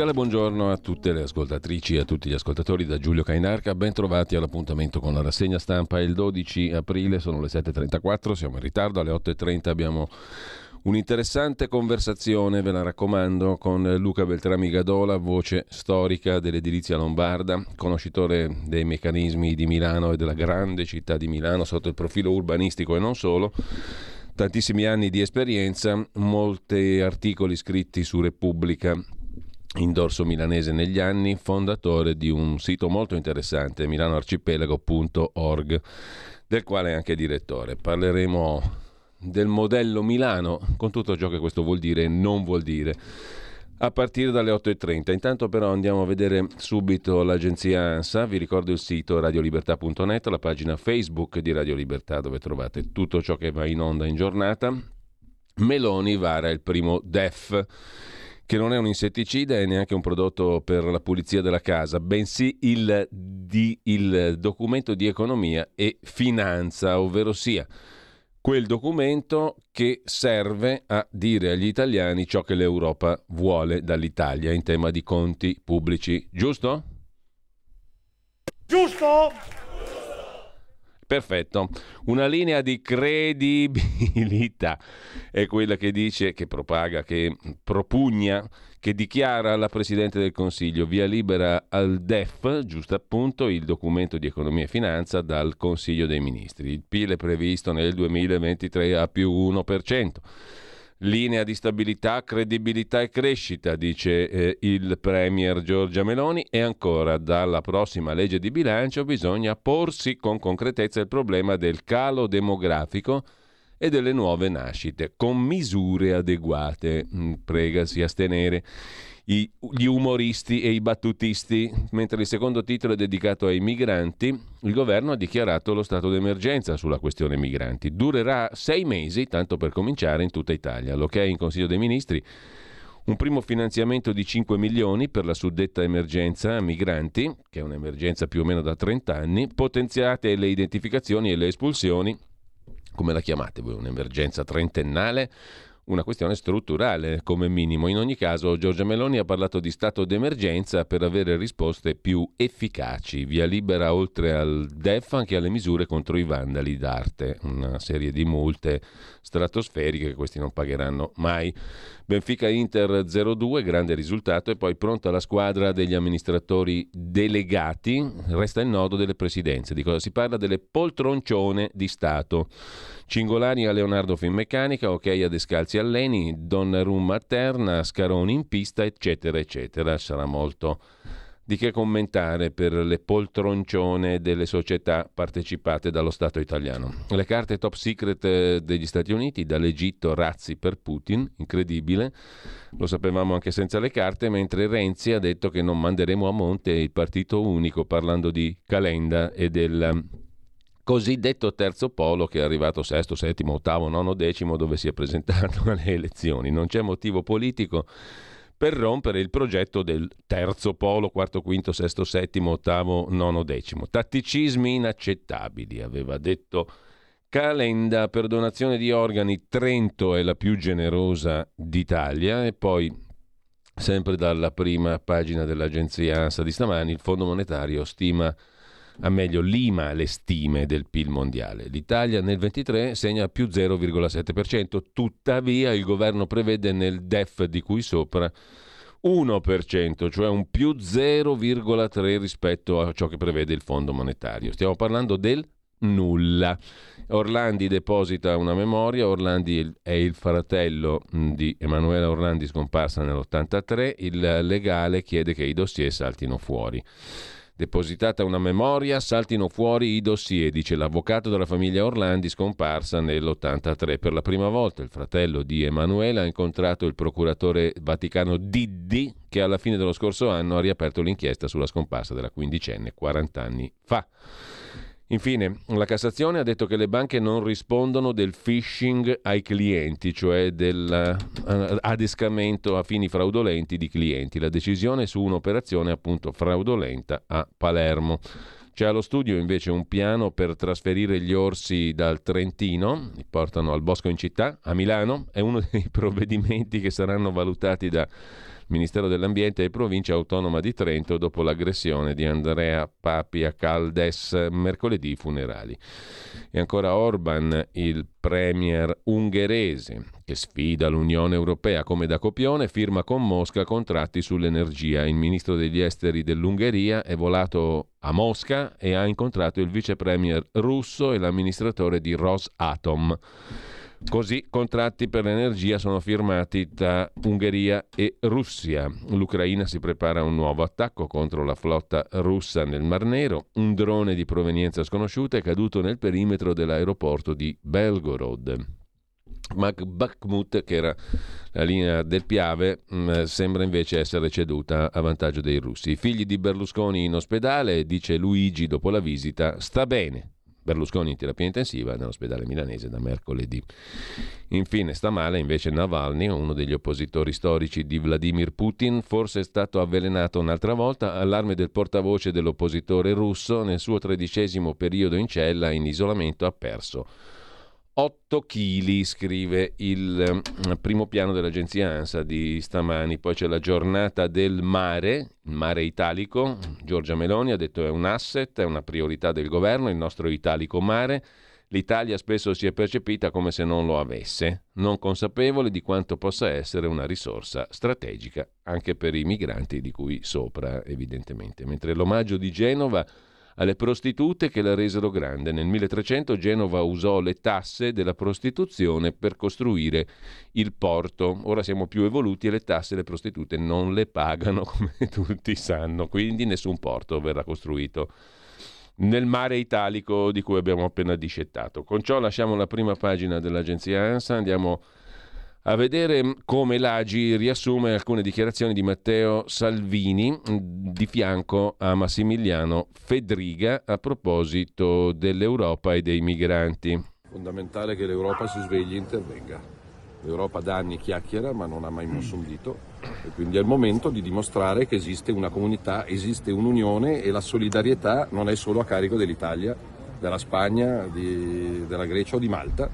Cordiale buongiorno a tutte le ascoltatrici e a tutti gli ascoltatori da Giulio Cainarca, ben trovati all'appuntamento con la rassegna stampa. Il 12 aprile, sono le 7.34, siamo in ritardo, alle 8.30 abbiamo un'interessante conversazione, ve la raccomando, con Luca Beltrami Gadola, voce storica dell'edilizia lombarda, conoscitore dei meccanismi di Milano e della grande città di Milano sotto il profilo urbanistico e non solo. Tantissimi anni di esperienza, molti articoli scritti su Repubblica in dorso milanese negli anni, fondatore di un sito molto interessante, milanoarcipelago.org, del quale è anche direttore. Parleremo del modello Milano, con tutto ciò che questo vuol dire e non vuol dire, a partire dalle 8.30. Intanto però andiamo a vedere subito l'agenzia ANSA, vi ricordo il sito radiolibertà.net, la pagina Facebook di Radio Libertà dove trovate tutto ciò che va in onda in giornata. Meloni vara il primo DEF che non è un insetticida e neanche un prodotto per la pulizia della casa, bensì il, di, il documento di economia e finanza, ovvero sia quel documento che serve a dire agli italiani ciò che l'Europa vuole dall'Italia in tema di conti pubblici. Giusto? Giusto? Perfetto, una linea di credibilità è quella che dice, che propaga, che propugna, che dichiara la Presidente del Consiglio via libera al DEF, giusto appunto il documento di economia e finanza dal Consiglio dei Ministri. Il PIL è previsto nel 2023 a più 1%. Linea di stabilità, credibilità e crescita, dice eh, il Premier Giorgia Meloni, e ancora dalla prossima legge di bilancio bisogna porsi con concretezza il problema del calo demografico e delle nuove nascite, con misure adeguate. Mm, pregasi astenere i, gli umoristi e i battutisti, mentre il secondo titolo è dedicato ai migranti, il governo ha dichiarato lo stato d'emergenza sulla questione migranti. Durerà sei mesi, tanto per cominciare, in tutta Italia. Lo che è in Consiglio dei Ministri un primo finanziamento di 5 milioni per la suddetta emergenza migranti, che è un'emergenza più o meno da 30 anni, potenziate le identificazioni e le espulsioni, come la chiamate voi, un'emergenza trentennale? Una questione strutturale come minimo. In ogni caso Giorgia Meloni ha parlato di stato d'emergenza per avere risposte più efficaci. Via libera oltre al DEF anche alle misure contro i vandali d'arte, una serie di multe stratosferiche che questi non pagheranno mai. Benfica Inter 0-2, grande risultato e poi pronta la squadra degli amministratori delegati, resta il nodo delle presidenze. Di cosa si parla? Delle poltroncione di Stato. Cingolani a Leonardo Finmeccanica, ok a Descalzi Alleni, Donnarumma a Terna, Scaroni in pista, eccetera, eccetera. Sarà molto di che commentare per le poltroncione delle società partecipate dallo Stato italiano. Le carte top secret eh, degli Stati Uniti, dall'Egitto razzi per Putin, incredibile, lo sapevamo anche senza le carte, mentre Renzi ha detto che non manderemo a monte il partito unico parlando di Calenda e del cosiddetto terzo polo che è arrivato sesto, settimo, ottavo, nono, decimo dove si è presentato alle elezioni. Non c'è motivo politico per rompere il progetto del terzo polo, quarto, quinto, sesto, settimo, ottavo, nono, decimo. Tatticismi inaccettabili, aveva detto Calenda per donazione di organi. Trento è la più generosa d'Italia e poi sempre dalla prima pagina dell'agenzia ANSA di stamani il Fondo Monetario stima a meglio lima le stime del PIL mondiale. L'Italia nel 23 segna più 0,7%, tuttavia il governo prevede nel DEF di cui sopra 1%, cioè un più 0,3 rispetto a ciò che prevede il Fondo monetario. Stiamo parlando del nulla. Orlandi deposita una memoria, Orlandi è il fratello di Emanuela Orlandi scomparsa nell'83, il legale chiede che i dossier saltino fuori. Depositata una memoria, saltino fuori i dossier, dice l'avvocato della famiglia Orlandi scomparsa nell'83. Per la prima volta il fratello di Emanuela ha incontrato il procuratore vaticano Diddi, che alla fine dello scorso anno ha riaperto l'inchiesta sulla scomparsa della quindicenne 40 anni fa. Infine, la Cassazione ha detto che le banche non rispondono del phishing ai clienti, cioè dell'adescamento a fini fraudolenti di clienti. La decisione su un'operazione appunto fraudolenta a Palermo. C'è allo studio invece un piano per trasferire gli orsi dal Trentino, li portano al bosco in città, a Milano. È uno dei provvedimenti che saranno valutati da Ministero dell'Ambiente e Provincia Autonoma di Trento dopo l'aggressione di Andrea Papi a Caldes mercoledì funerali. E ancora Orban, il premier ungherese, che sfida l'Unione Europea come da copione, firma con Mosca contratti sull'energia. Il ministro degli esteri dell'Ungheria è volato a Mosca e ha incontrato il vice premier russo e l'amministratore di Rosatom. Così contratti per l'energia sono firmati tra Ungheria e Russia. L'Ucraina si prepara a un nuovo attacco contro la flotta russa nel Mar Nero. Un drone di provenienza sconosciuta è caduto nel perimetro dell'aeroporto di Belgorod. Bakhmut, che era la linea del Piave, mm, sembra invece essere ceduta a vantaggio dei russi. I figli di Berlusconi in ospedale, dice Luigi dopo la visita, sta bene, Berlusconi in terapia intensiva nell'ospedale milanese da mercoledì. Infine sta male invece Navalny, uno degli oppositori storici di Vladimir Putin, forse è stato avvelenato un'altra volta, allarme del portavoce dell'oppositore russo, nel suo tredicesimo periodo in cella in isolamento ha perso 8 kg, scrive il mm, primo piano dell'agenzia ANSA di stamani. Poi c'è la giornata del mare, il mare italico. Giorgia Meloni ha detto è un asset, è una priorità del governo, il nostro italico mare. L'Italia spesso si è percepita come se non lo avesse, non consapevole di quanto possa essere una risorsa strategica anche per i migranti di cui sopra, evidentemente. Mentre l'omaggio di Genova alle prostitute che la resero grande. Nel 1300 Genova usò le tasse della prostituzione per costruire il porto. Ora siamo più evoluti e le tasse le prostitute non le pagano, come tutti sanno, quindi nessun porto verrà costruito nel mare italico di cui abbiamo appena discettato. Con ciò lasciamo la prima pagina dell'agenzia ANSA, andiamo a vedere come l'Agi riassume alcune dichiarazioni di Matteo Salvini di fianco a Massimiliano Fedriga a proposito dell'Europa e dei migranti. Fondamentale che l'Europa si svegli e intervenga. L'Europa da anni chiacchiera ma non ha mai mosso un dito e quindi è il momento di dimostrare che esiste una comunità, esiste un'unione e la solidarietà non è solo a carico dell'Italia, della Spagna, di, della Grecia o di Malta,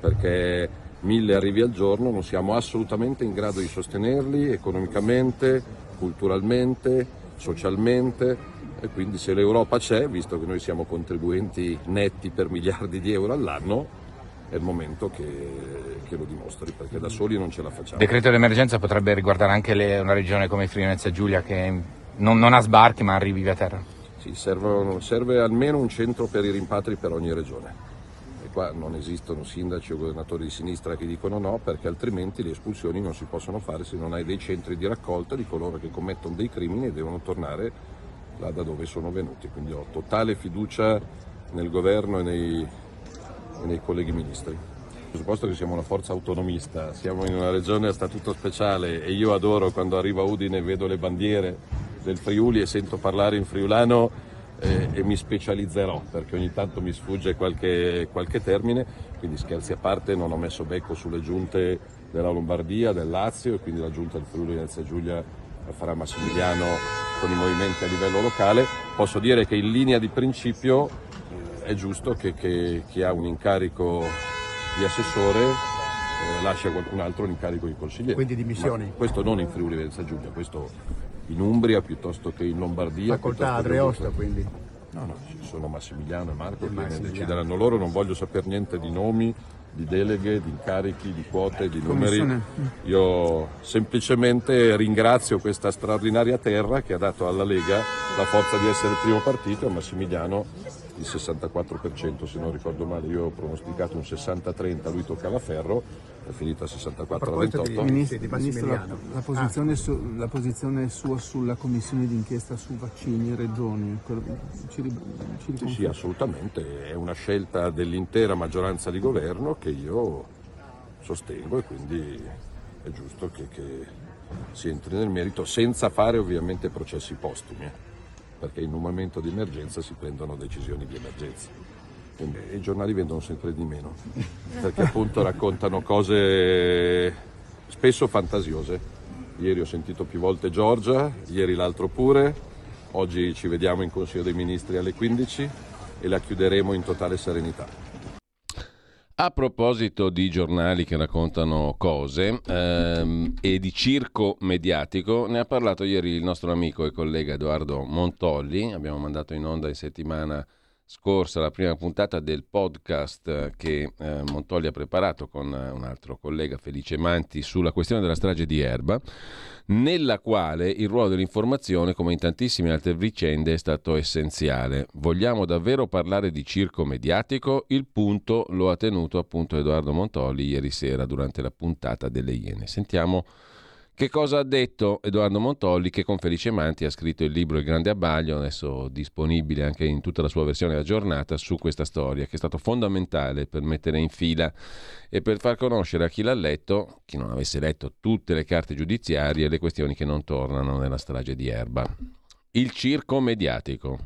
perché mille arrivi al giorno, non siamo assolutamente in grado di sostenerli economicamente, culturalmente, socialmente e quindi se l'Europa c'è, visto che noi siamo contribuenti netti per miliardi di euro all'anno, è il momento che, che, lo dimostri, perché da soli non ce la facciamo. Il decreto d'emergenza potrebbe riguardare anche le, una regione come Friuli Giulia che non, non, ha sbarchi ma arrivi via terra? Sì, serve, serve almeno un centro per i rimpatri per ogni regione qua non esistono sindaci o governatori di sinistra che dicono no perché altrimenti le espulsioni non si possono fare se non hai dei centri di raccolta di coloro che commettono dei crimini e devono tornare là da dove sono venuti. Quindi ho totale fiducia nel governo e nei, e nei colleghi ministri. Presupposto che siamo una forza autonomista, siamo in una regione a statuto speciale e io adoro quando arrivo a Udine e vedo le bandiere del Friuli e sento parlare in friulano eh, e mi specializzerò perché ogni tanto mi sfugge qualche, qualche, termine, quindi scherzi a parte non ho messo becco sulle giunte della Lombardia, del Lazio e quindi la giunta del Friuli Venezia Giulia farà Massimiliano con i movimenti a livello locale. Posso dire che in linea di principio è giusto che, che chi ha un incarico di assessore eh, lascia qualcun altro l'incarico di consigliere. Quindi dimissioni? Ma questo non in Friuli Venezia Giulia, questo in Umbria piuttosto che in Lombardia. Facoltà Adreosta quindi? No, no, ci sono Massimiliano e Marco e che ne decideranno loro, non voglio sapere niente di nomi, di deleghe, di incarichi, di quote, di numeri. Io semplicemente ringrazio questa straordinaria terra che ha dato alla Lega la forza di essere il primo partito e Massimiliano il 64% se non ricordo male, io ho pronosticato un 60-30, lui toccava ferro, è finita 64-28. Ministro, Ministro la, la, posizione ah. su, la, posizione sua sulla commissione d'inchiesta su vaccini e regioni, ci, ci sì, sì, assolutamente, è una scelta dell'intera maggioranza di governo che io sostengo e quindi è giusto che, che si entri nel merito senza fare ovviamente processi postumi. Perché in un momento di emergenza si prendono decisioni di emergenza. Quindi i giornali vendono sempre di meno, perché appunto raccontano cose spesso fantasiose. Ieri ho sentito più volte Giorgia, ieri l'altro pure, oggi ci vediamo in Consiglio dei Ministri alle 15 e la chiuderemo in totale serenità. A proposito di giornali che raccontano cose ehm, e di circo mediatico, ne ha parlato ieri il nostro amico e collega Edoardo Montolli. Abbiamo mandato in onda in settimana scorsa la prima puntata del podcast che eh, Montolli ha preparato con un altro collega Felice Manti sulla questione della strage di Erba nella quale il ruolo dell'informazione, come in tantissime altre vicende, è stato essenziale. Vogliamo davvero parlare di circo mediatico? Il punto lo ha tenuto appunto Edoardo Montoli ieri sera durante la puntata delle Iene. Sentiamo che cosa ha detto Edoardo Montolli che con Felice Manti ha scritto il libro Il Grande Abbaglio, adesso disponibile anche in tutta la sua versione aggiornata su questa storia che è stato fondamentale per mettere in fila e per far conoscere a chi l'ha letto, chi non avesse letto tutte le carte giudiziarie, le questioni che non tornano nella strage di Erba. Il circo mediatico.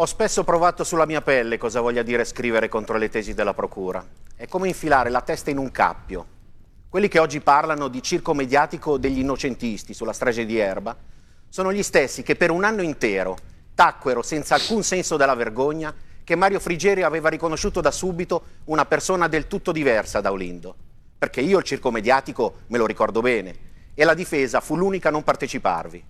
Ho spesso provato sulla mia pelle cosa voglia dire scrivere contro le tesi della Procura. È come infilare la testa in un cappio. Quelli che oggi parlano di circo mediatico degli innocentisti sulla strage di Erba sono gli stessi che per un anno intero tacquero senza alcun senso della vergogna che Mario Frigeri aveva riconosciuto da subito una persona del tutto diversa da Olindo. Perché io il circo mediatico me lo ricordo bene e la difesa fu l'unica a non parteciparvi.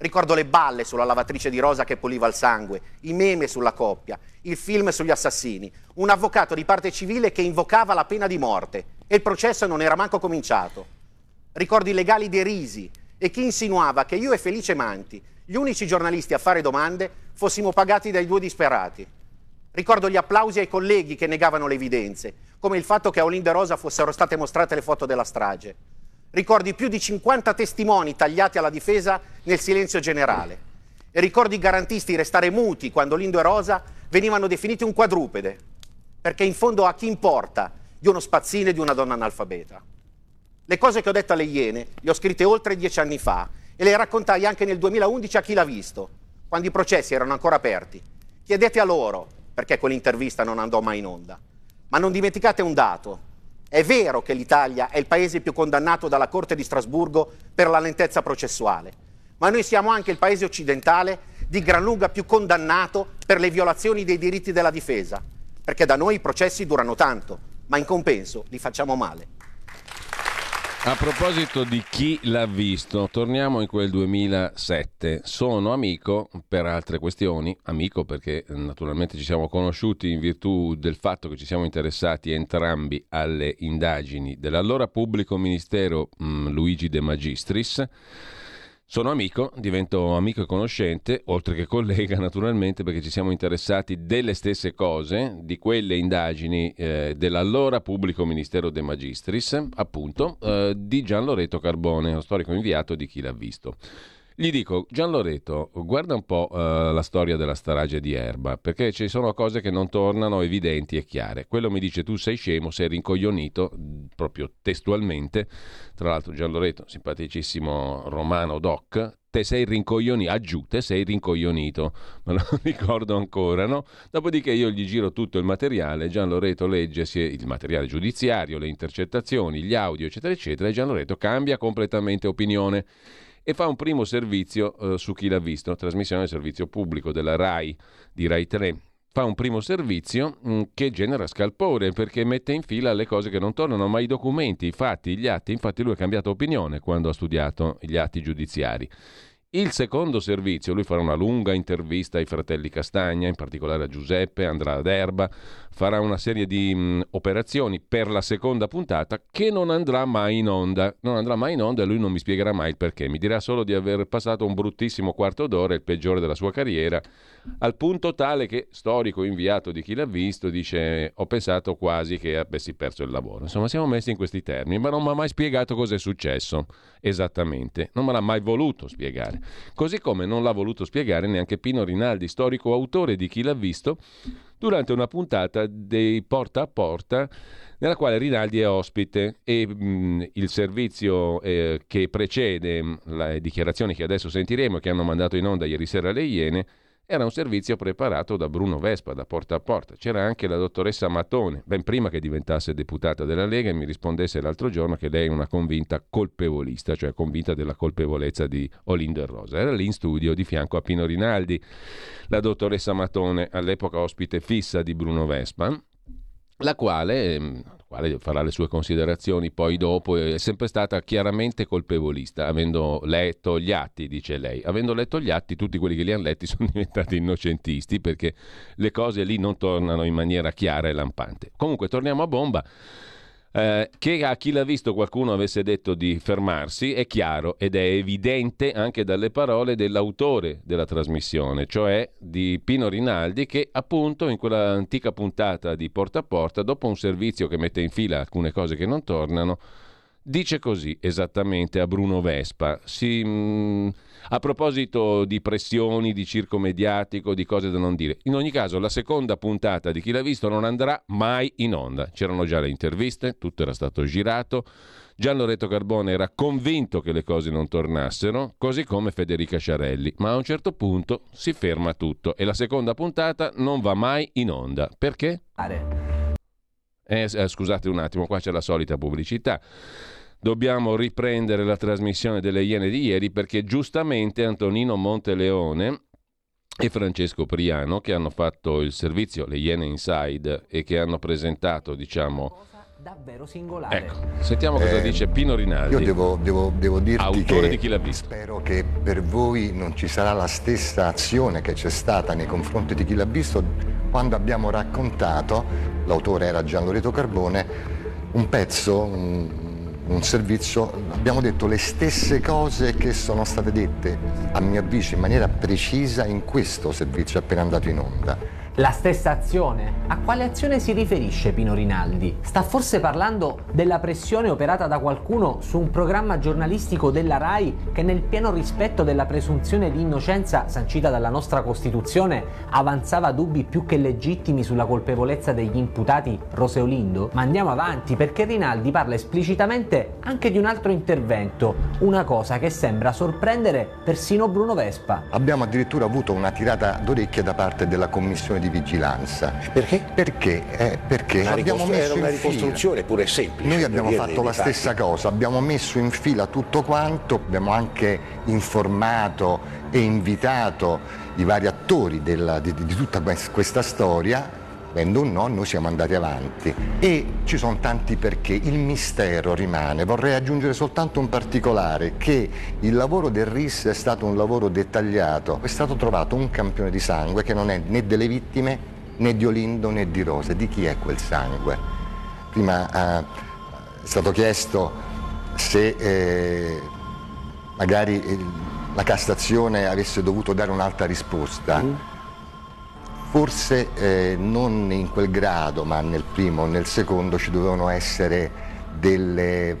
Ricordo le balle sulla lavatrice di rosa che puliva il sangue, i meme sulla coppia, il film sugli assassini, un avvocato di parte civile che invocava la pena di morte e il processo non era manco cominciato. Ricordo i legali derisi e chi insinuava che io e Felice Manti, gli unici giornalisti a fare domande, fossimo pagati dai due disperati. Ricordo gli applausi ai colleghi che negavano le evidenze, come il fatto che a Olinda Rosa fossero state mostrate le foto della strage. Ricordi più di 50 testimoni tagliati alla difesa nel silenzio generale. E ricordi i garantisti restare muti quando Lindo e Rosa venivano definiti un quadrupede. Perché in fondo a chi importa di uno spazzino e di una donna analfabeta? Le cose che ho detto alle Iene le ho scritte oltre dieci anni fa e le raccontai anche nel 2011 a chi l'ha visto, quando i processi erano ancora aperti. Chiedete a loro perché quell'intervista non andò mai in onda. Ma non dimenticate un dato, è vero che l'Italia è il paese più condannato dalla Corte di Strasburgo per la lentezza processuale, ma noi siamo anche il paese occidentale di gran lunga più condannato per le violazioni dei diritti della difesa, perché da noi i processi durano tanto, ma in compenso li facciamo male. A proposito di chi l'ha visto, torniamo in quel 2007. Sono amico per altre questioni, amico perché eh, naturalmente ci siamo conosciuti in virtù del fatto che ci siamo interessati entrambi alle indagini dell'allora pubblico ministero mh, mm, Luigi De Magistris sono amico, divento amico e conoscente, oltre che collega naturalmente, perché ci siamo interessati delle stesse cose, di quelle indagini eh, dell'allora pubblico ministero De Magistris, appunto, eh, di Gian Loreto Carbone, lo storico inviato di chi l'ha visto. Gli dico, Gian Loreto, guarda un po' uh, la storia della strage di Erba, perché ci sono cose che non tornano evidenti e chiare. Quello mi dice, tu sei scemo, sei rincoglionito, proprio testualmente. Tra l'altro Gian Loreto, simpaticissimo romano doc, te sei rincoglionito, aggiù, te sei rincoglionito, me lo ricordo ancora, no? Dopodiché io gli giro tutto il materiale, Gian Loreto legge il materiale giudiziario, le intercettazioni, gli audio, eccetera, eccetera, e Gian Loreto cambia completamente opinione e fa un primo servizio eh, su chi l'ha visto, trasmissione del servizio pubblico della RAI di RAI 3. Fa un primo servizio mh, mm, che genera scalpore perché mette in fila le cose che non tornano, ma i documenti, i fatti, gli atti. Infatti lui ha cambiato opinione quando ha studiato gli atti giudiziari. Il secondo servizio, lui farà una lunga intervista ai fratelli Castagna, in particolare a Giuseppe, andrà ad Erba, farà una serie di mh, operazioni per la seconda puntata che non andrà mai in onda. Non andrà mai in onda e lui non mi spiegherà mai il perché. Mi dirà solo di aver passato un bruttissimo quarto d'ora, il peggiore della sua carriera, al punto tale che, storico inviato di chi l'ha visto, dice ho pensato quasi che avessi perso il lavoro. Insomma, siamo messi in questi termini, ma non mi ha mai spiegato cosa è successo esattamente. Non me l'ha mai voluto spiegare. Così come non l'ha voluto spiegare neanche Pino Rinaldi, storico autore di chi l'ha visto, durante una puntata dei Porta a Porta nella quale Rinaldi è ospite e mh, il servizio eh, che precede mh, le dichiarazioni che adesso sentiremo e che hanno mandato in onda ieri sera le Iene era un servizio preparato da Bruno Vespa, da porta a porta. C'era anche la dottoressa Matone, ben prima che diventasse deputata della Lega, e mi rispondesse l'altro giorno che lei è una convinta colpevolista, cioè convinta della colpevolezza di Olindo e Rosa. Era lì in studio di fianco a Pino Rinaldi, la dottoressa Matone, all'epoca ospite fissa di Bruno Vespa, la quale ehm, quale farà le sue considerazioni poi dopo, è sempre stata chiaramente colpevolista, avendo letto gli atti, dice lei. Avendo letto gli atti, tutti quelli che li hanno letti sono diventati innocentisti perché le cose lì non tornano in maniera chiara e lampante. Comunque, torniamo a bomba. Eh, che a chi l'ha visto qualcuno avesse detto di fermarsi è chiaro ed è evidente anche dalle parole dell'autore della trasmissione, cioè di Pino Rinaldi, che appunto in quella antica puntata di Porta a Porta, dopo un servizio che mette in fila alcune cose che non tornano, dice così esattamente a Bruno Vespa. Si, mh, mm, a proposito di pressioni, di circo mediatico, di cose da non dire. In ogni caso, la seconda puntata di Chi l'ha visto non andrà mai in onda. C'erano già le interviste, tutto era stato girato. Gian Loreto Carbone era convinto che le cose non tornassero, così come Federica Sciarelli, ma a un certo punto si ferma tutto e la seconda puntata non va mai in onda. Perché? Eh, eh, scusate un attimo, qua c'è la solita pubblicità dobbiamo riprendere la trasmissione delle Iene di ieri perché giustamente Antonino Monteleone e Francesco Priano che hanno fatto il servizio Le Iene Inside e che hanno presentato, diciamo, davvero singolare. Ecco, sentiamo cosa eh, dice Pino Rinaldi. Io devo, devo, devo dirti autore che di chi l'ha visto. spero che per voi non ci sarà la stessa azione che c'è stata nei confronti di chi l'ha visto quando abbiamo raccontato, l'autore era Gian Loreto Carbone, un pezzo, un, un servizio, abbiamo detto le stesse cose che sono state dette, a mio avviso, in maniera precisa in questo servizio appena andato in onda. La stessa azione? A quale azione si riferisce Pino Rinaldi? Sta forse parlando della pressione operata da qualcuno su un programma giornalistico della RAI che nel pieno rispetto della presunzione di innocenza sancita dalla nostra Costituzione avanzava dubbi più che legittimi sulla colpevolezza degli imputati Roseolindo? Ma andiamo avanti perché Rinaldi parla esplicitamente anche di un altro intervento, una cosa che sembra sorprendere persino Bruno Vespa. Abbiamo addirittura avuto una tirata d'orecchie da parte della Commissione di di vigilanza. Perché? Perché? Eh, perché una abbiamo messo una in ricostruzione pure semplice. Noi abbiamo fatto la stessa cosa, abbiamo messo in fila tutto quanto, abbiamo anche informato e invitato i vari attori della, di, di tutta questa storia avendo un no noi siamo andati avanti. E ci sono tanti perché, il mistero rimane, vorrei aggiungere soltanto un particolare che il lavoro del RIS è stato un lavoro dettagliato, è stato trovato un campione di sangue che non è né delle vittime né di Olindo né di Rose, di chi è quel sangue? Prima eh, è stato chiesto se eh, magari la Cassazione avesse dovuto dare un'altra risposta. Mm Forse eh, non in quel grado, ma nel primo o nel secondo ci dovevano essere delle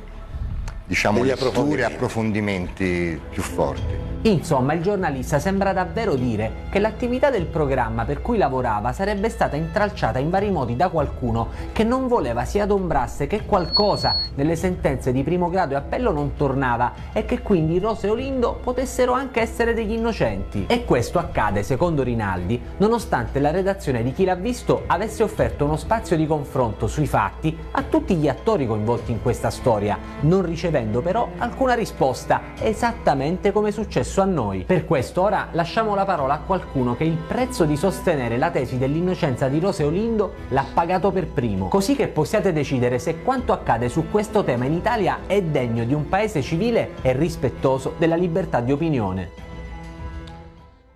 diciamo, letture e approfondimenti più forti. Insomma, il giornalista sembra davvero dire che l'attività del programma per cui lavorava sarebbe stata intralciata in vari modi da qualcuno che non voleva si adombrasse che qualcosa nelle sentenze di primo grado e appello non tornava e che quindi Rose e Olindo potessero anche essere degli innocenti. E questo accade, secondo Rinaldi, nonostante la redazione di chi l'ha visto avesse offerto uno spazio di confronto sui fatti a tutti gli attori coinvolti in questa storia, non ricevendo però alcuna risposta, esattamente come è successo a noi. Per questo ora lasciamo la parola a qualcuno che il prezzo di sostenere la tesi dell'innocenza di Rose Olindo l'ha pagato per primo, così che possiate decidere se quanto accade su questo tema in Italia è degno di un paese civile e rispettoso della libertà di opinione.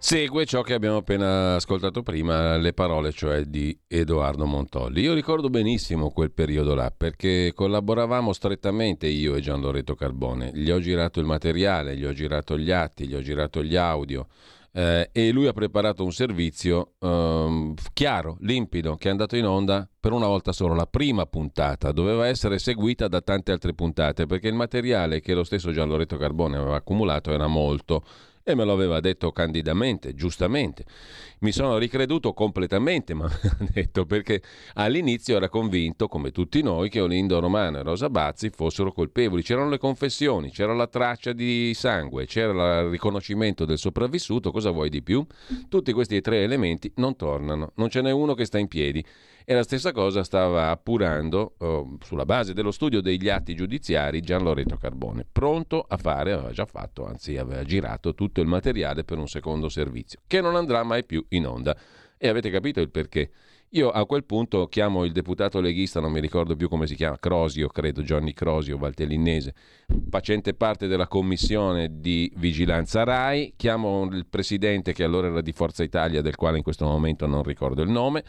Segue ciò che abbiamo appena ascoltato prima, le parole cioè di Edoardo Montolli. Io ricordo benissimo quel periodo là perché collaboravamo strettamente io e Gian Loreto Carbone. Gli ho girato il materiale, gli ho girato gli atti, gli ho girato gli audio eh, e lui ha preparato un servizio eh, chiaro, limpido, che è andato in onda per una volta solo. La prima puntata doveva essere seguita da tante altre puntate perché il materiale che lo stesso Gian Loreto Carbone aveva accumulato era molto e me lo aveva detto candidamente, giustamente. Mi sono ricreduto completamente, ma ha detto perché all'inizio era convinto, come tutti noi, che Olindo Romano e Rosa Bazzi fossero colpevoli. C'erano le confessioni, c'era la traccia di sangue, c'era il riconoscimento del sopravvissuto, cosa vuoi di più? Tutti questi tre elementi non tornano, non ce n'è uno che sta in piedi. E la stessa cosa stava appurando, oh, sulla base dello studio degli atti giudiziari, Gian Loreto Carbone, pronto a fare, aveva già fatto, anzi aveva girato tutto il materiale per un secondo servizio, che non andrà mai più in onda. E avete capito il perché? Io a quel punto chiamo il deputato leghista, non mi ricordo più come si chiama, Crosio, credo, Johnny Crosio, Valtellinese, facente parte della commissione di vigilanza RAI, chiamo il presidente che allora era di Forza Italia, del quale in questo momento non ricordo il nome,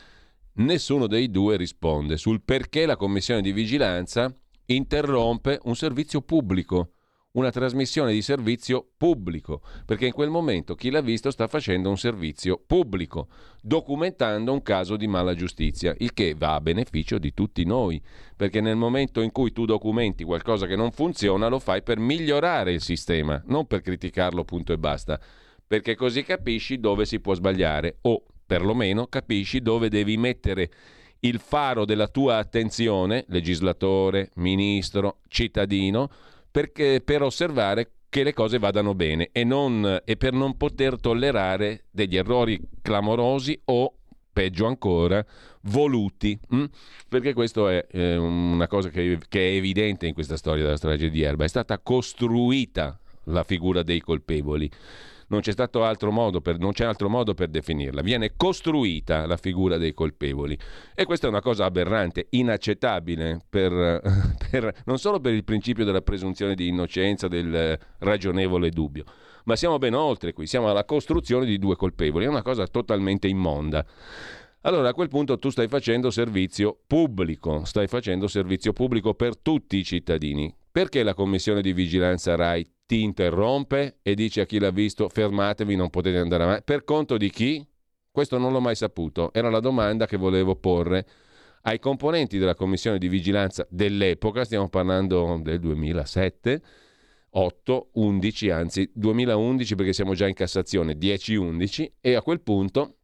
Nessuno dei due risponde sul perché la commissione di vigilanza interrompe un servizio pubblico, una trasmissione di servizio pubblico, perché in quel momento chi l'ha visto sta facendo un servizio pubblico, documentando un caso di mala giustizia, il che va a beneficio di tutti noi, perché nel momento in cui tu documenti qualcosa che non funziona lo fai per migliorare il sistema, non per criticarlo punto e basta, perché così capisci dove si può sbagliare o perlomeno capisci dove devi mettere il faro della tua attenzione, legislatore, ministro, cittadino, perché, per osservare che le cose vadano bene e, non, e per non poter tollerare degli errori clamorosi o peggio ancora, voluti, mh? perché questo è eh, una cosa che, che, è evidente in questa storia della strage di Erba, è stata costruita la figura dei colpevoli non c'è stato altro modo per, altro modo per definirla. Viene costruita la figura dei colpevoli e questa è una cosa aberrante, inaccettabile per, per, non solo per il principio della presunzione di innocenza, del ragionevole dubbio, ma siamo ben oltre qui, siamo alla costruzione di due colpevoli, è una cosa totalmente immonda. Allora a quel punto tu stai facendo servizio pubblico, stai facendo servizio pubblico per tutti i cittadini. Perché la commissione di vigilanza RAI ti interrompe e dice a chi l'ha visto fermatevi, non potete andare avanti. Per conto di chi? Questo non l'ho mai saputo. Era la domanda che volevo porre ai componenti della commissione di vigilanza dell'epoca, stiamo parlando del 2007, 8, 11, anzi 2011 perché siamo già in Cassazione, 10, 11 e a quel punto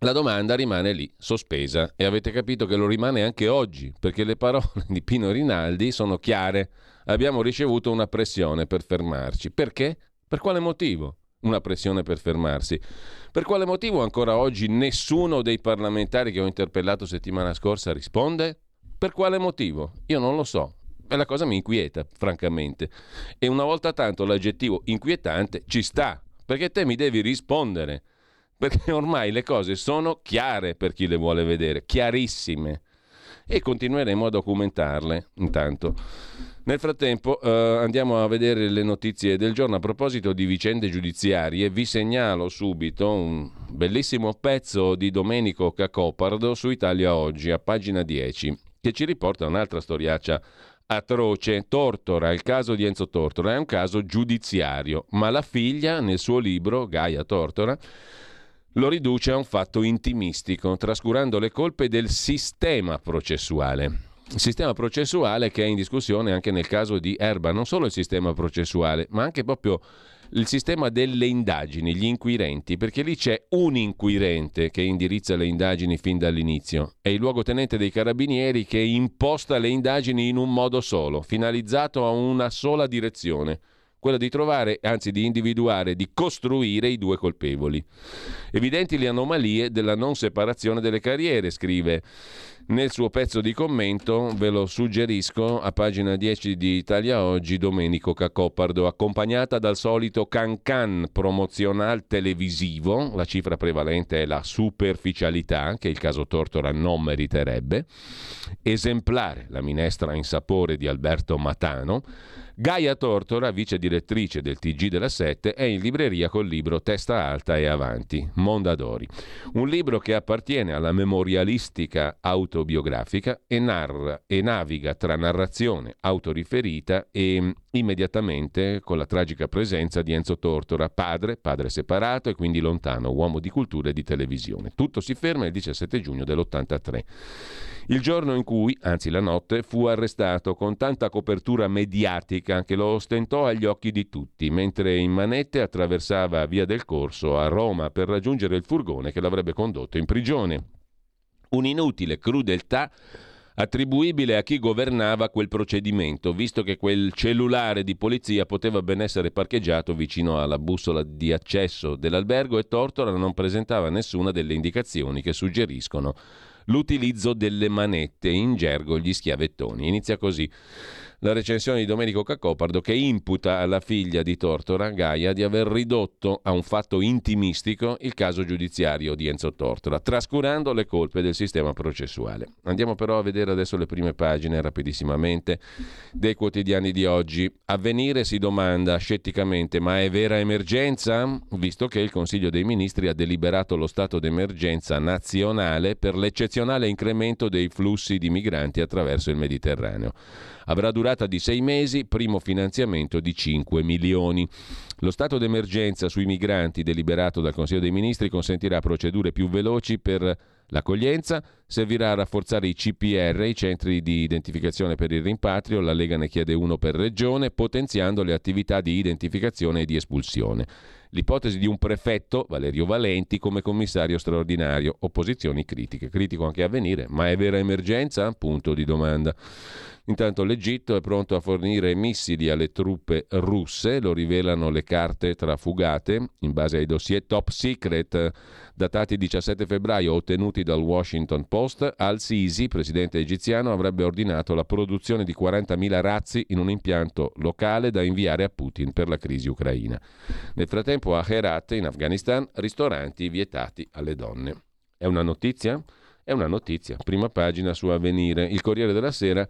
la domanda rimane lì, sospesa e avete capito che lo rimane anche oggi perché le parole di Pino Rinaldi sono chiare abbiamo ricevuto una pressione per fermarci. Perché? Per quale motivo? Una pressione per fermarsi. Per quale motivo ancora oggi nessuno dei parlamentari che ho interpellato settimana scorsa risponde? Per quale motivo? Io non lo so. E la cosa mi inquieta, francamente. E una volta tanto l'aggettivo inquietante ci sta, perché te mi devi rispondere. Perché ormai le cose sono chiare per chi le vuole vedere, chiarissime. E continueremo a documentarle intanto. Nel frattempo eh, andiamo a vedere le notizie del giorno. A proposito di vicende giudiziarie, vi segnalo subito un bellissimo pezzo di Domenico Cacopardo su Italia Oggi, a pagina 10, che ci riporta un'altra storiaccia atroce. Tortora, il caso di Enzo Tortora è un caso giudiziario, ma la figlia nel suo libro, Gaia Tortora, lo riduce a un fatto intimistico, trascurando le colpe del sistema processuale. Il sistema processuale che è in discussione anche nel caso di Erba, non solo il sistema processuale, ma anche proprio il sistema delle indagini, gli inquirenti, perché lì c'è un inquirente che indirizza le indagini fin dall'inizio, è il luogotenente dei carabinieri che imposta le indagini in un modo solo, finalizzato a una sola direzione, quella di trovare, anzi di individuare, di costruire i due colpevoli. Evidenti le anomalie della non separazione delle carriere, scrive nel suo pezzo di commento, ve lo suggerisco, a pagina 10 di Italia Oggi, Domenico Cacopardo, accompagnata dal solito can-can promozional televisivo, la cifra prevalente è la superficialità, che il caso Tortora non meriterebbe, esemplare la minestra in sapore di Alberto Matano, Gaia Tortora, vice direttrice del TG della Sette, è in libreria col libro Testa Alta e Avanti, Mondadori. Un libro che appartiene alla memorialistica autobiografica e narra e naviga tra narrazione autoriferita e mm, immediatamente con la tragica presenza di Enzo Tortora, padre, padre separato e quindi lontano, uomo di cultura e di televisione. Tutto si ferma il 17 giugno dell'83 il giorno in cui, anzi la notte, fu arrestato con tanta copertura mediatica che lo ostentò agli occhi di tutti, mentre in manette attraversava via del Corso a Roma per raggiungere il furgone che l'avrebbe condotto in prigione. Un'inutile crudeltà attribuibile a chi governava quel procedimento, visto che quel cellulare di polizia poteva ben essere parcheggiato vicino alla bussola di accesso dell'albergo e Tortora non presentava nessuna delle indicazioni che suggeriscono l'utilizzo delle manette, in gergo gli schiavettoni. Inizia così la recensione di Domenico Cacopardo che imputa alla figlia di Tortora, Gaia, di aver ridotto a un fatto intimistico il caso giudiziario di Enzo Tortora, trascurando le colpe del sistema processuale. Andiamo però a vedere adesso le prime pagine rapidissimamente dei quotidiani di oggi. Avvenire si domanda scetticamente, ma è vera emergenza? Visto che il Consiglio dei Ministri ha deliberato lo stato d'emergenza nazionale per l'eccezionale incremento dei flussi di migranti attraverso il Mediterraneo. Avrà durata di sei mesi, primo finanziamento di 5 milioni. Lo stato d'emergenza sui migranti deliberato dal Consiglio dei Ministri consentirà procedure più veloci per l'accoglienza, servirà a rafforzare i CPR, i centri di identificazione per il rimpatrio, la Lega ne chiede uno per regione, potenziando le attività di identificazione e di espulsione. L'ipotesi di un prefetto, Valerio Valenti, come commissario straordinario. Opposizioni critiche. Critico anche a venire, ma è vera emergenza? Punto di domanda. Intanto l'Egitto è pronto a fornire missili alle truppe russe, lo rivelano le carte trafugate in base ai dossier top secret datati 17 febbraio ottenuti dal Washington Post. Al-Sisi, presidente egiziano, avrebbe ordinato la produzione di 40.000 razzi in un impianto locale da inviare a Putin per la crisi ucraina. Nel frattempo a Herat, in Afghanistan, ristoranti vietati alle donne. È una notizia? È una notizia. Prima pagina su Avvenire. Il Corriere della Sera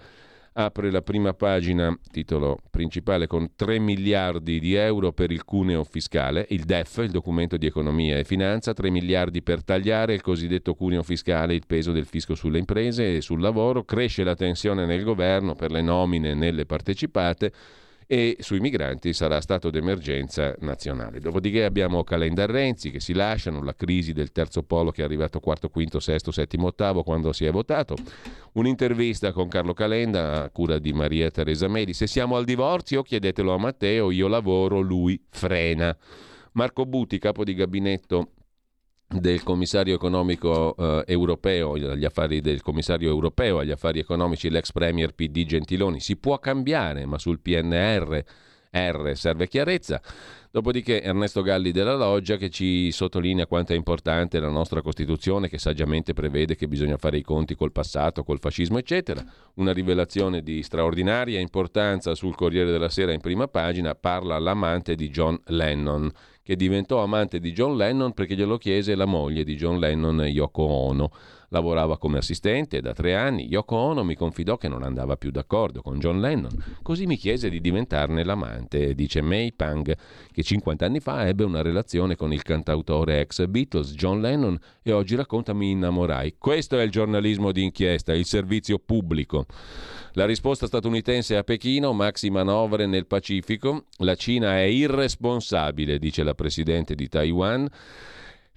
apre la prima pagina, titolo principale, con 3 miliardi di euro per il cuneo fiscale, il DEF, il documento di economia e finanza, 3 miliardi per tagliare il cosiddetto cuneo fiscale, il peso del fisco sulle imprese e sul lavoro, cresce la tensione nel governo per le nomine nelle partecipate, e sui migranti sarà stato d'emergenza nazionale. Dopodiché abbiamo Calenda Renzi che si lasciano, la crisi del terzo polo che è arrivato quarto, quinto, sesto, settimo, ottavo quando si è votato, un'intervista con Carlo Calenda a cura di Maria Teresa Medi, se siamo al divorzio chiedetelo a Matteo, io lavoro, lui frena. Marco Buti, capo di gabinetto del commissario economico eh, europeo, agli affari del commissario europeo agli affari economici, l'ex premier PD Gentiloni, si può cambiare, ma sul PNR R serve chiarezza. Dopodiché Ernesto Galli della Loggia che ci sottolinea quanto è importante la nostra Costituzione che saggiamente prevede che bisogna fare i conti col passato, col fascismo, eccetera. Una rivelazione di straordinaria importanza sul Corriere della Sera in prima pagina parla l'amante di John Lennon che diventò amante di John Lennon perché glielo chiese la moglie di John Lennon, Yoko Ono. Lavorava come assistente da tre anni. Yoko Ono mi confidò che non andava più d'accordo con John Lennon. Così mi chiese di diventarne l'amante, dice May Pang, che 50 anni fa ebbe una relazione con il cantautore ex Beatles John Lennon e oggi racconta mi innamorai. Questo è il giornalismo d'inchiesta, il servizio pubblico. La risposta statunitense a Pechino, maxi manovre nel Pacifico. La Cina è irresponsabile, dice la presidente di Taiwan.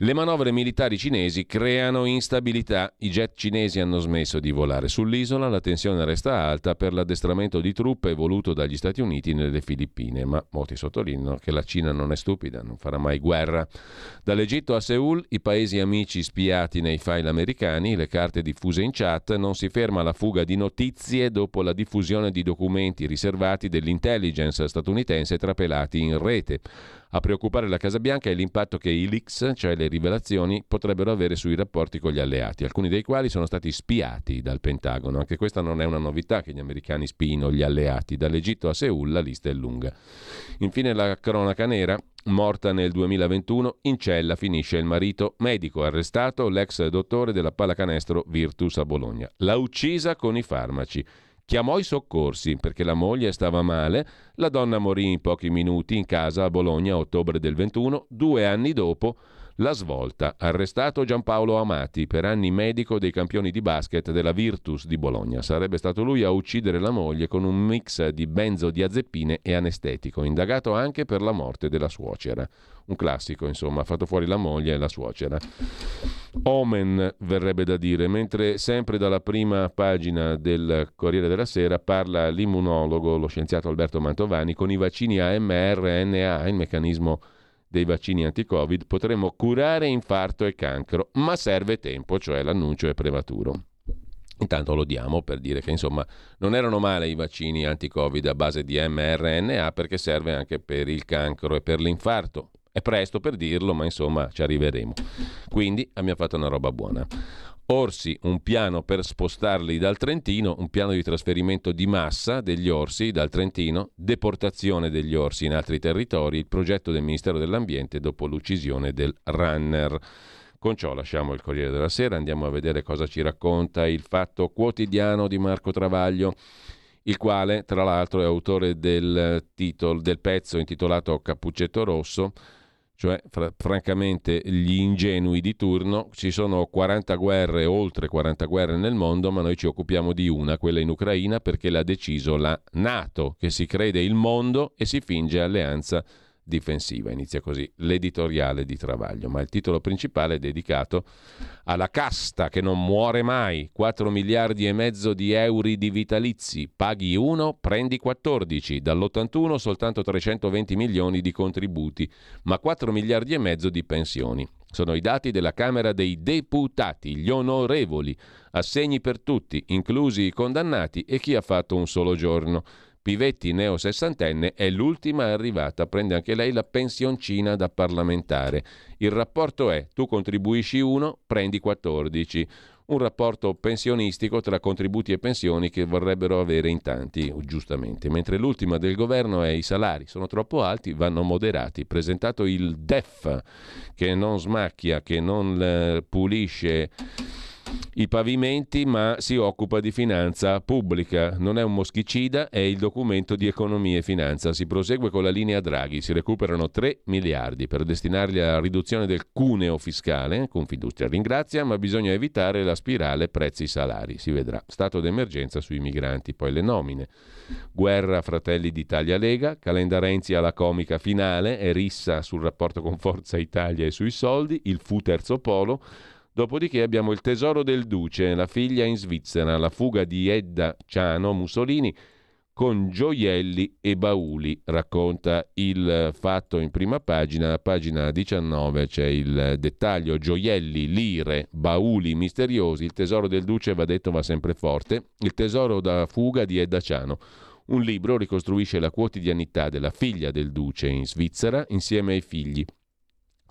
Le manovre militari cinesi creano instabilità. I jet cinesi hanno smesso di volare sull'isola, la tensione resta alta per l'addestramento di truppe voluto dagli Stati Uniti nelle Filippine, ma molti sottolineano che la Cina non è stupida, non farà mai guerra. Dall'Egitto a Seoul, i paesi amici spiati nei file americani, le carte diffuse in chat, non si ferma la fuga di notizie dopo la diffusione di documenti riservati dell'intelligence statunitense trapelati in rete. A preoccupare la Casa Bianca è l'impatto che i leaks, cioè le rivelazioni, potrebbero avere sui rapporti con gli alleati, alcuni dei quali sono stati spiati dal Pentagono. Anche questa non è una novità che gli americani spino gli alleati. Dall'Egitto a Seul la lista è lunga. Infine la cronaca nera. Morta nel 2021, in cella finisce il marito medico arrestato, l'ex dottore della pallacanestro Virtus a Bologna. L'ha uccisa con i farmaci. Chiamò i soccorsi perché la moglie stava male, La donna morì in pochi minuti in casa a Bologna ottobre del 21, due anni dopo la svolta. Arrestato Giampaolo Amati, per anni medico dei campioni di basket della Virtus di Bologna. Sarebbe stato lui a uccidere la moglie con un mix di benzodiazepine e anestetico. Indagato anche per la morte della suocera. Un classico, insomma, ha fatto fuori la moglie e la suocera. Omen verrebbe da dire, mentre sempre dalla prima pagina del Corriere della Sera parla l'immunologo, lo scienziato Alberto Mantovani, con i vaccini AMRNA, il meccanismo dei vaccini anti-Covid potremmo curare infarto e cancro, ma serve tempo, cioè l'annuncio è prematuro. Intanto lo diamo per dire che insomma non erano male i vaccini anti-Covid a base di mRNA perché serve anche per il cancro e per l'infarto. È presto per dirlo, ma insomma ci arriveremo. Quindi abbiamo fatto una roba buona. Orsi, un piano per spostarli dal Trentino, un piano di trasferimento di massa degli orsi dal Trentino, deportazione degli orsi in altri territori, il progetto del Ministero dell'Ambiente dopo l'uccisione del runner. Con ciò lasciamo il Corriere della Sera, andiamo a vedere cosa ci racconta il Fatto Quotidiano di Marco Travaglio, il quale tra l'altro è autore del, titolo, del pezzo intitolato Cappuccetto Rosso, cioè fra, francamente gli ingenui di turno, ci sono 40 guerre, oltre 40 guerre nel mondo, ma noi ci occupiamo di una, quella in Ucraina, perché l'ha deciso la Nato, che si crede il mondo e si finge alleanza difensiva. Inizia così l'editoriale di Travaglio, ma il titolo principale è dedicato alla casta che non muore mai, 4 miliardi e mezzo di euro di vitalizi, paghi 1, prendi 14, dall'81 soltanto 320 milioni di contributi, ma 4 miliardi e mezzo di pensioni. Sono i dati della Camera dei Deputati, gli onorevoli, assegni per tutti, inclusi i condannati e chi ha fatto un solo giorno. Pivetti, neo sessantenne, è l'ultima arrivata, prende anche lei la pensioncina da parlamentare. Il rapporto è tu contribuisci 1, prendi 14. Un rapporto pensionistico tra contributi e pensioni che vorrebbero avere in tanti, giustamente. Mentre l'ultima del governo è i salari sono troppo alti, vanno moderati. Presentato il DEF, che non smacchia, che non eh, pulisce i pavimenti, ma si occupa di finanza pubblica. Non è un moschicida, è il documento di economia e finanza. Si prosegue con la linea Draghi, si recuperano 3 miliardi per destinarli alla riduzione del cuneo fiscale. Confindustria ringrazia, ma bisogna evitare la spirale prezzi-salari. Si vedrà. Stato d'emergenza sui migranti, poi le nomine. Guerra Fratelli d'Italia Lega, Calenda Renzi alla comica finale, è rissa sul rapporto con Forza Italia e sui soldi, il fu terzo polo. Dopodiché abbiamo il tesoro del duce, la figlia in Svizzera, la fuga di Edda Ciano Mussolini con gioielli e bauli, racconta il fatto in prima pagina, pagina 19 c'è il dettaglio, gioielli, lire, bauli misteriosi, il tesoro del duce va detto va sempre forte, il tesoro da fuga di Edda Ciano. Un libro ricostruisce la quotidianità della figlia del duce in Svizzera insieme ai figli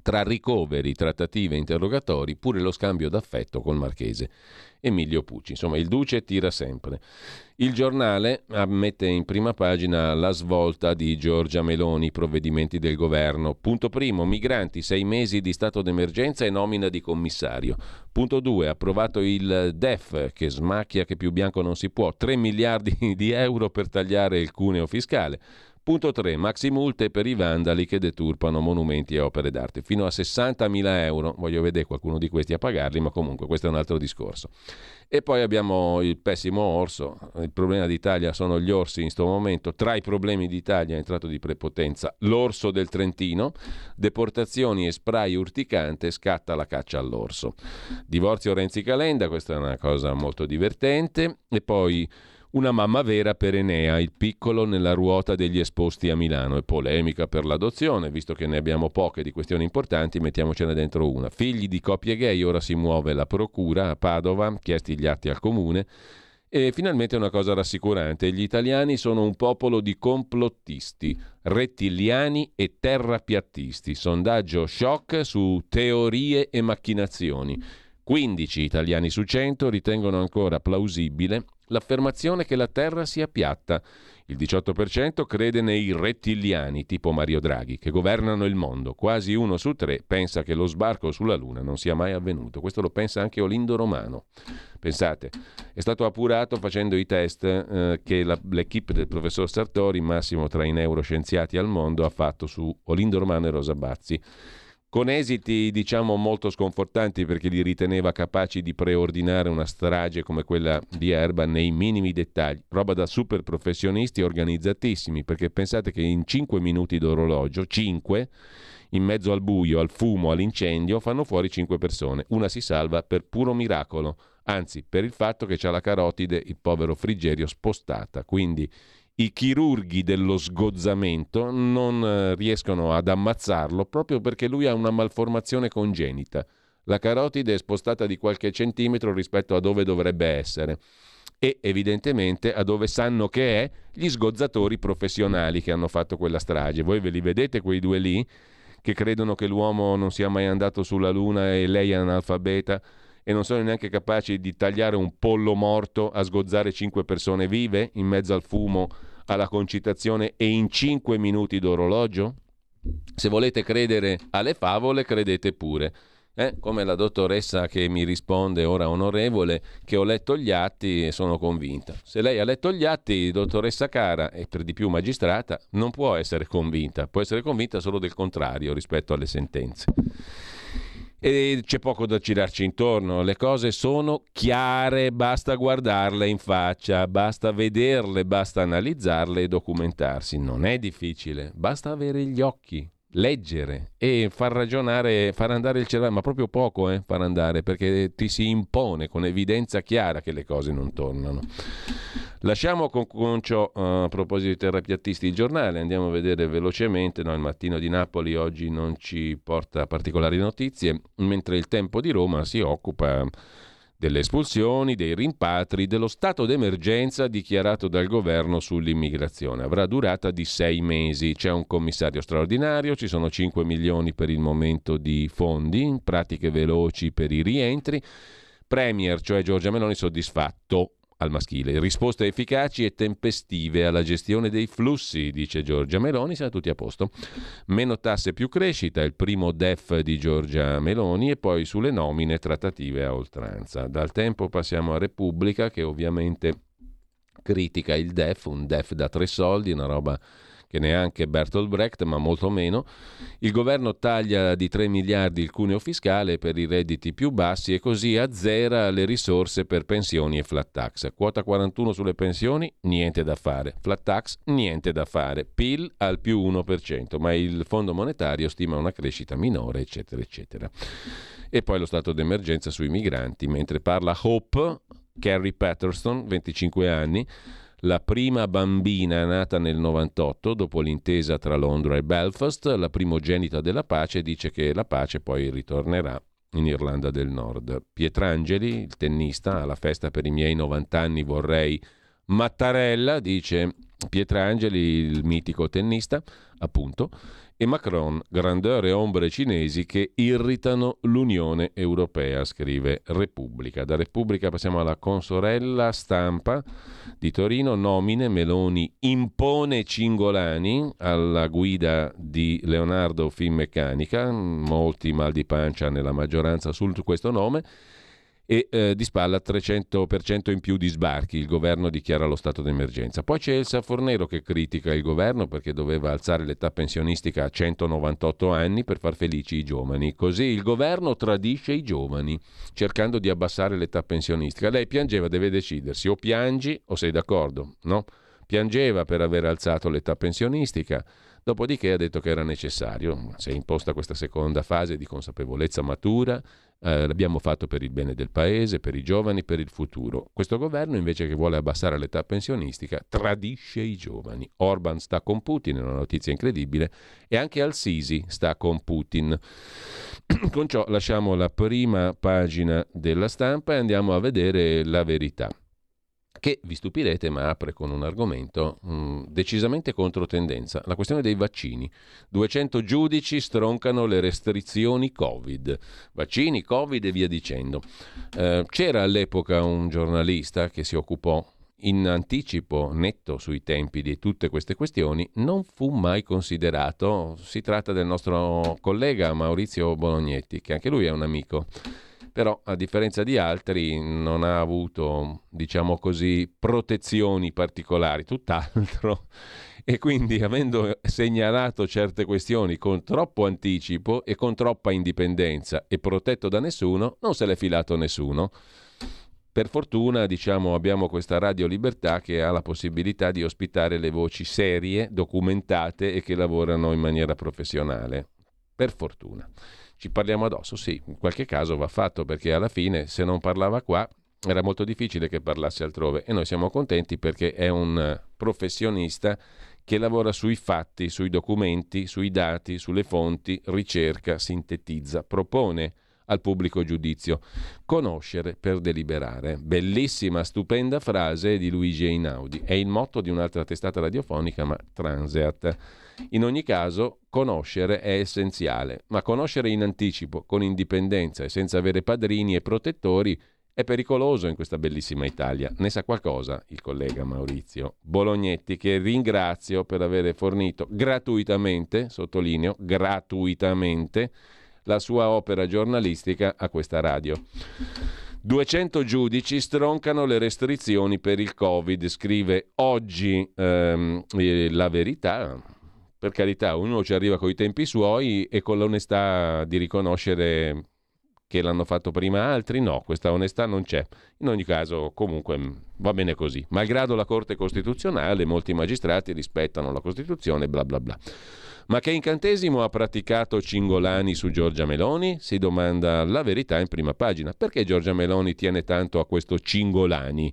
tra ricoveri, trattative e interrogatori, pure lo scambio d'affetto col marchese Emilio Pucci. Insomma, il Duce tira sempre. Il giornale mette in prima pagina la svolta di Giorgia Meloni, provvedimenti del governo. Punto primo, migranti, sei mesi di stato d'emergenza e nomina di commissario. Punto due, approvato il DEF, che smacchia che più bianco non si può, 3 miliardi di euro per tagliare il cuneo fiscale. Punto 3. Maxi multe per i vandali che deturpano monumenti e opere d'arte. Fino a 60.000 euro. Voglio vedere qualcuno di questi a pagarli, ma comunque questo è un altro discorso. E poi abbiamo il pessimo orso. Il problema d'Italia sono gli orsi in questo momento. Tra i problemi d'Italia è entrato di prepotenza l'orso del Trentino. Deportazioni e spray urticante scatta la caccia all'orso. Divorzio Renzi Calenda, questa è una cosa molto divertente. E poi una mamma vera per Enea, il piccolo nella ruota degli esposti a Milano. E polemica per l'adozione, visto che ne abbiamo poche di questioni importanti, mettiamocene dentro una. Figli di coppie gay, ora si muove la procura a Padova, chiesti gli atti al comune. E finalmente una cosa rassicurante, gli italiani sono un popolo di complottisti, rettiliani e terrapiattisti. Sondaggio shock su teorie e macchinazioni. 15 italiani su 100 ritengono ancora plausibile l'affermazione che la Terra sia piatta. Il 18% crede nei rettiliani, tipo Mario Draghi, che governano il mondo. Quasi uno su tre pensa che lo sbarco sulla Luna non sia mai avvenuto. Questo lo pensa anche Olindo Romano. Pensate, è stato appurato facendo i test eh, che la, l'equipe del professor Sartori, massimo tra i neuroscienziati al mondo, ha fatto su Olindo Romano e Rosa Bazzi con esiti diciamo molto sconfortanti perché li riteneva capaci di preordinare una strage come quella di Erba nei minimi dettagli, roba da super professionisti organizzatissimi, perché pensate che in 5 minuti d'orologio, 5, in mezzo al buio, al fumo, all'incendio, fanno fuori 5 persone, una si salva per puro miracolo, anzi per il fatto che c'ha la carotide, il povero Frigerio, spostata, quindi i chirurghi dello sgozzamento non eh, riescono ad ammazzarlo proprio perché lui ha una malformazione congenita. La carotide è spostata di qualche centimetro rispetto a dove dovrebbe essere e evidentemente a dove sanno che è gli sgozzatori professionali che hanno fatto quella strage. Voi ve li vedete quei due lì che credono che l'uomo non sia mai andato sulla Luna e lei è analfabeta e non sono neanche capaci di tagliare un pollo morto a sgozzare cinque persone vive in mezzo al fumo alla concitazione e in 5 minuti d'orologio? Se volete credere alle favole, credete pure. Eh, come la dottoressa che mi risponde ora onorevole che ho letto gli atti e sono convinta. Se lei ha letto gli atti, dottoressa cara e per di più magistrata, non può essere convinta, può essere convinta solo del contrario rispetto alle sentenze. E c'è poco da girarci intorno, le cose sono chiare, basta guardarle in faccia, basta vederle, basta analizzarle e documentarsi. Non è difficile, basta avere gli occhi, leggere e far ragionare, far andare il cervello, ma proprio poco eh, far andare, perché ti si impone con evidenza chiara che le cose non tornano. Lasciamo con, con ciò, uh, a proposito di terrapiattisti, il giornale, andiamo a vedere velocemente, no, il mattino di Napoli oggi non ci porta particolari notizie, mentre il tempo di Roma si occupa delle espulsioni, dei rimpatri, dello stato d'emergenza dichiarato dal governo sull'immigrazione. Avrà durata di sei mesi. C'è un commissario straordinario, ci sono 5 milioni per il momento di fondi, pratiche veloci per i rientri. Premier, cioè Giorgia Meloni, soddisfatto al maschile. Risposte efficaci e tempestive alla gestione dei flussi, dice Giorgia Meloni, siamo tutti a posto. Meno tasse più crescita, il primo DEF di Giorgia Meloni e poi sulle nomine trattative a oltranza. Dal tempo passiamo a Repubblica che ovviamente critica il DEF, un DEF da tre soldi, una roba che neanche Bertolt Brecht, ma molto meno. Il governo taglia di 3 miliardi il cuneo fiscale per i redditi più bassi e così azzera le risorse per pensioni e flat tax. Quota 41 sulle pensioni, niente da fare. Flat tax, niente da fare. PIL al più 1%, ma il Fondo monetario stima una crescita minore, eccetera, eccetera. E poi lo stato d'emergenza sui migranti, mentre parla Hope, Carrie Patterson, 25 anni, la prima bambina nata nel 98 dopo l'intesa tra Londra e Belfast, la primogenita della pace, dice che la pace poi ritornerà in Irlanda del Nord. Pietrangeli, il tennista, alla festa per i miei 90 anni vorrei Mattarella, dice Pietrangeli, il mitico tennista, appunto, e Macron, grandeur e ombre cinesi che irritano l'Unione Europea, scrive Repubblica. Da Repubblica passiamo alla consorella stampa di Torino, nomine Meloni impone Cingolani alla guida di Leonardo Finmeccanica, molti mal di pancia nella maggioranza su questo nome e eh, di spalla 300% in più di sbarchi. Il governo dichiara lo stato d'emergenza. Poi c'è Elsa Fornero che critica il governo perché doveva alzare l'età pensionistica a 198 anni per far felici i giovani. Così il governo tradisce i giovani cercando di abbassare l'età pensionistica. Lei piangeva, deve decidersi o piangi o sei d'accordo, no? Piangeva per aver alzato l'età pensionistica Dopodiché ha detto che era necessario, si è imposta questa seconda fase di consapevolezza matura, eh, l'abbiamo fatto per il bene del paese, per i giovani, per il futuro. Questo governo invece che vuole abbassare l'età pensionistica tradisce i giovani. Orban sta con Putin, è una notizia incredibile, e anche Al-Sisi sta con Putin. con ciò lasciamo la prima pagina della stampa e andiamo a vedere la verità che vi stupirete ma apre con un argomento mh, mm, decisamente controtendenza, la questione dei vaccini. 200 giudici stroncano le restrizioni Covid, vaccini, Covid e via dicendo. Eh, c'era all'epoca un giornalista che si occupò in anticipo netto sui tempi di tutte queste questioni non fu mai considerato. Si tratta del nostro collega Maurizio Bolognetti, che anche lui è un amico però a differenza di altri non ha avuto, diciamo così, protezioni particolari, tutt'altro. E quindi, avendo segnalato certe questioni con troppo anticipo e con troppa indipendenza e protetto da nessuno, non se l'è filato nessuno. Per fortuna, diciamo, abbiamo questa Radio Libertà che ha la possibilità di ospitare le voci serie, documentate e che lavorano in maniera professionale. Per fortuna. Ci parliamo addosso, sì, in qualche caso va fatto perché alla fine se non parlava qua era molto difficile che parlasse altrove e noi siamo contenti perché è un professionista che lavora sui fatti, sui documenti, sui dati, sulle fonti, ricerca, sintetizza, propone al pubblico giudizio. Conoscere per deliberare. Bellissima, stupenda frase di Luigi Einaudi. È il motto di un'altra testata radiofonica, ma Transeat. In ogni caso, conoscere è essenziale, ma conoscere in anticipo, con indipendenza e senza avere padrini e protettori è pericoloso in questa bellissima Italia. Ne sa qualcosa il collega Maurizio Bolognetti, che ringrazio per aver fornito gratuitamente, sottolineo, gratuitamente, la sua opera giornalistica a questa radio. 200 giudici stroncano le restrizioni per il Covid, scrive oggi ehm, la verità. Per carità, ognuno ci arriva con i tempi suoi e con l'onestà di riconoscere che l'hanno fatto prima altri, no, questa onestà non c'è. In ogni caso, comunque, va bene così. Malgrado la Corte Costituzionale, molti magistrati rispettano la Costituzione, bla bla bla. Ma che incantesimo ha praticato Cingolani su Giorgia Meloni? Si domanda la verità in prima pagina. Perché Giorgia Meloni tiene tanto a questo Cingolani?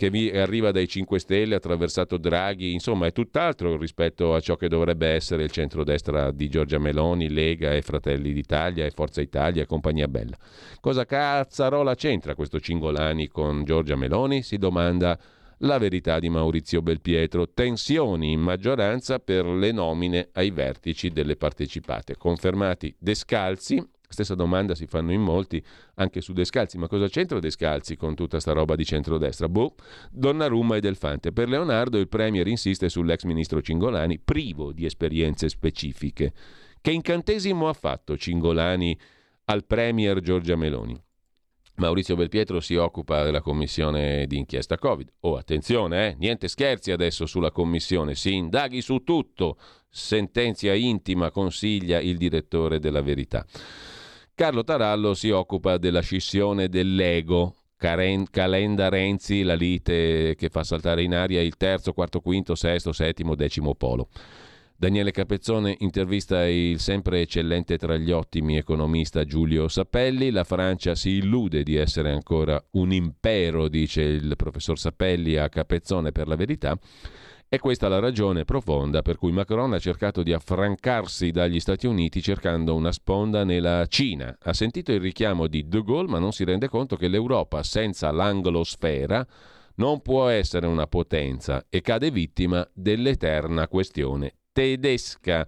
che vi arriva dai 5 Stelle, attraversato Draghi, insomma è tutt'altro rispetto a ciò che dovrebbe essere il centrodestra di Giorgia Meloni, Lega e Fratelli d'Italia e Forza Italia e compagnia bella. Cosa cazzarola c'entra questo Cingolani con Giorgia Meloni? Si domanda la verità di Maurizio Belpietro. Tensioni in maggioranza per le nomine ai vertici delle partecipate. Confermati Descalzi, Stessa domanda si fanno in molti anche su Descalzi. Ma cosa c'entra Descalzi con tutta sta roba di centrodestra? Boh, Donnarumma e Delfante. Per Leonardo il Premier insiste sull'ex ministro Cingolani, privo di esperienze specifiche. Che incantesimo ha fatto Cingolani al Premier Giorgia Meloni? Maurizio Belpietro si occupa della commissione di inchiesta Covid. Oh, attenzione, eh? niente scherzi adesso sulla commissione, si indaghi su tutto, sentenzia intima, consiglia il direttore della verità. Carlo Tarallo si occupa della scissione dell'ego. Caren- Calenda Renzi, la lite che fa saltare in aria il terzo, quarto, quinto, sesto, settimo, decimo polo. Daniele Capezzone intervista il sempre eccellente tra gli ottimi economista Giulio Sapelli. La Francia si illude di essere ancora un impero, dice il professor Sapelli a Capezzone per la verità. È questa la ragione profonda per cui Macron ha cercato di affrancarsi dagli Stati Uniti cercando una sponda nella Cina. Ha sentito il richiamo di De Gaulle ma non si rende conto che l'Europa senza l'anglosfera non può essere una potenza e cade vittima dell'eterna questione tedesca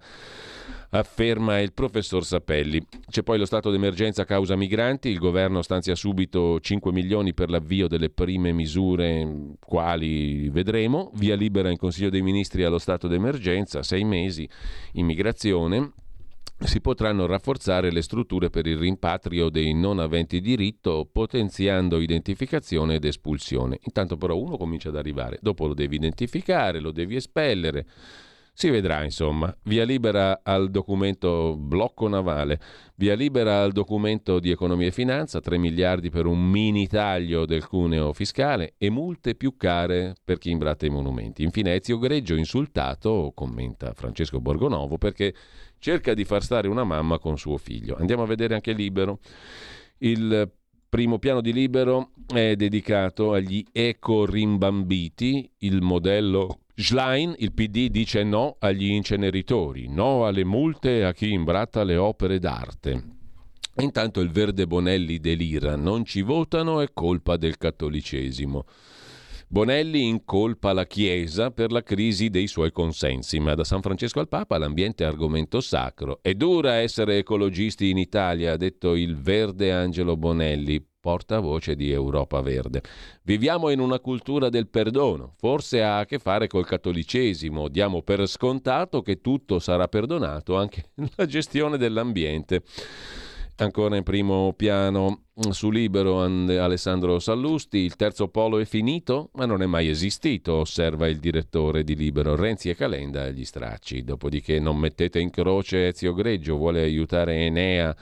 afferma il professor Sapelli. C'è poi lo stato d'emergenza causa migranti, il governo stanzia subito 5 milioni per l'avvio delle prime misure, quali vedremo, via libera in Consiglio dei Ministri allo stato d'emergenza, 6 mesi, immigrazione, si potranno rafforzare le strutture per il rimpatrio dei non aventi diritto, potenziando identificazione ed espulsione. Intanto però uno comincia ad arrivare, dopo lo devi identificare, lo devi espellere si vedrà, insomma. Via libera al documento blocco navale, via libera al documento di economia e finanza, 3 miliardi per un mini taglio del cuneo fiscale e multe più care per chi imbratta i monumenti. Infine Ezio Greggio insultato, commenta Francesco Borgonovo, perché cerca di far stare una mamma con suo figlio. Andiamo a vedere anche Libero. Il primo piano di Libero è dedicato agli eco-rimbambiti, il modello Schlein, il PD, dice no agli inceneritori, no alle multe a chi imbratta le opere d'arte. Intanto il Verde Bonelli delira, non ci votano, è colpa del cattolicesimo. Bonelli incolpa la Chiesa per la crisi dei suoi consensi, ma da San Francesco al Papa l'ambiente è argomento sacro. È dura essere ecologisti in Italia, ha detto il verde Angelo Bonelli. Portavoce di Europa Verde. Viviamo in una cultura del perdono, forse ha a che fare col cattolicesimo, diamo per scontato che tutto sarà perdonato, anche la gestione dell'ambiente. Ancora in primo piano su Libero Alessandro Sallusti, il terzo polo è finito, ma non è mai esistito, osserva il direttore di Libero Renzi e Calenda agli stracci. Dopodiché non mettete in croce Ezio Greggio, vuole aiutare Enea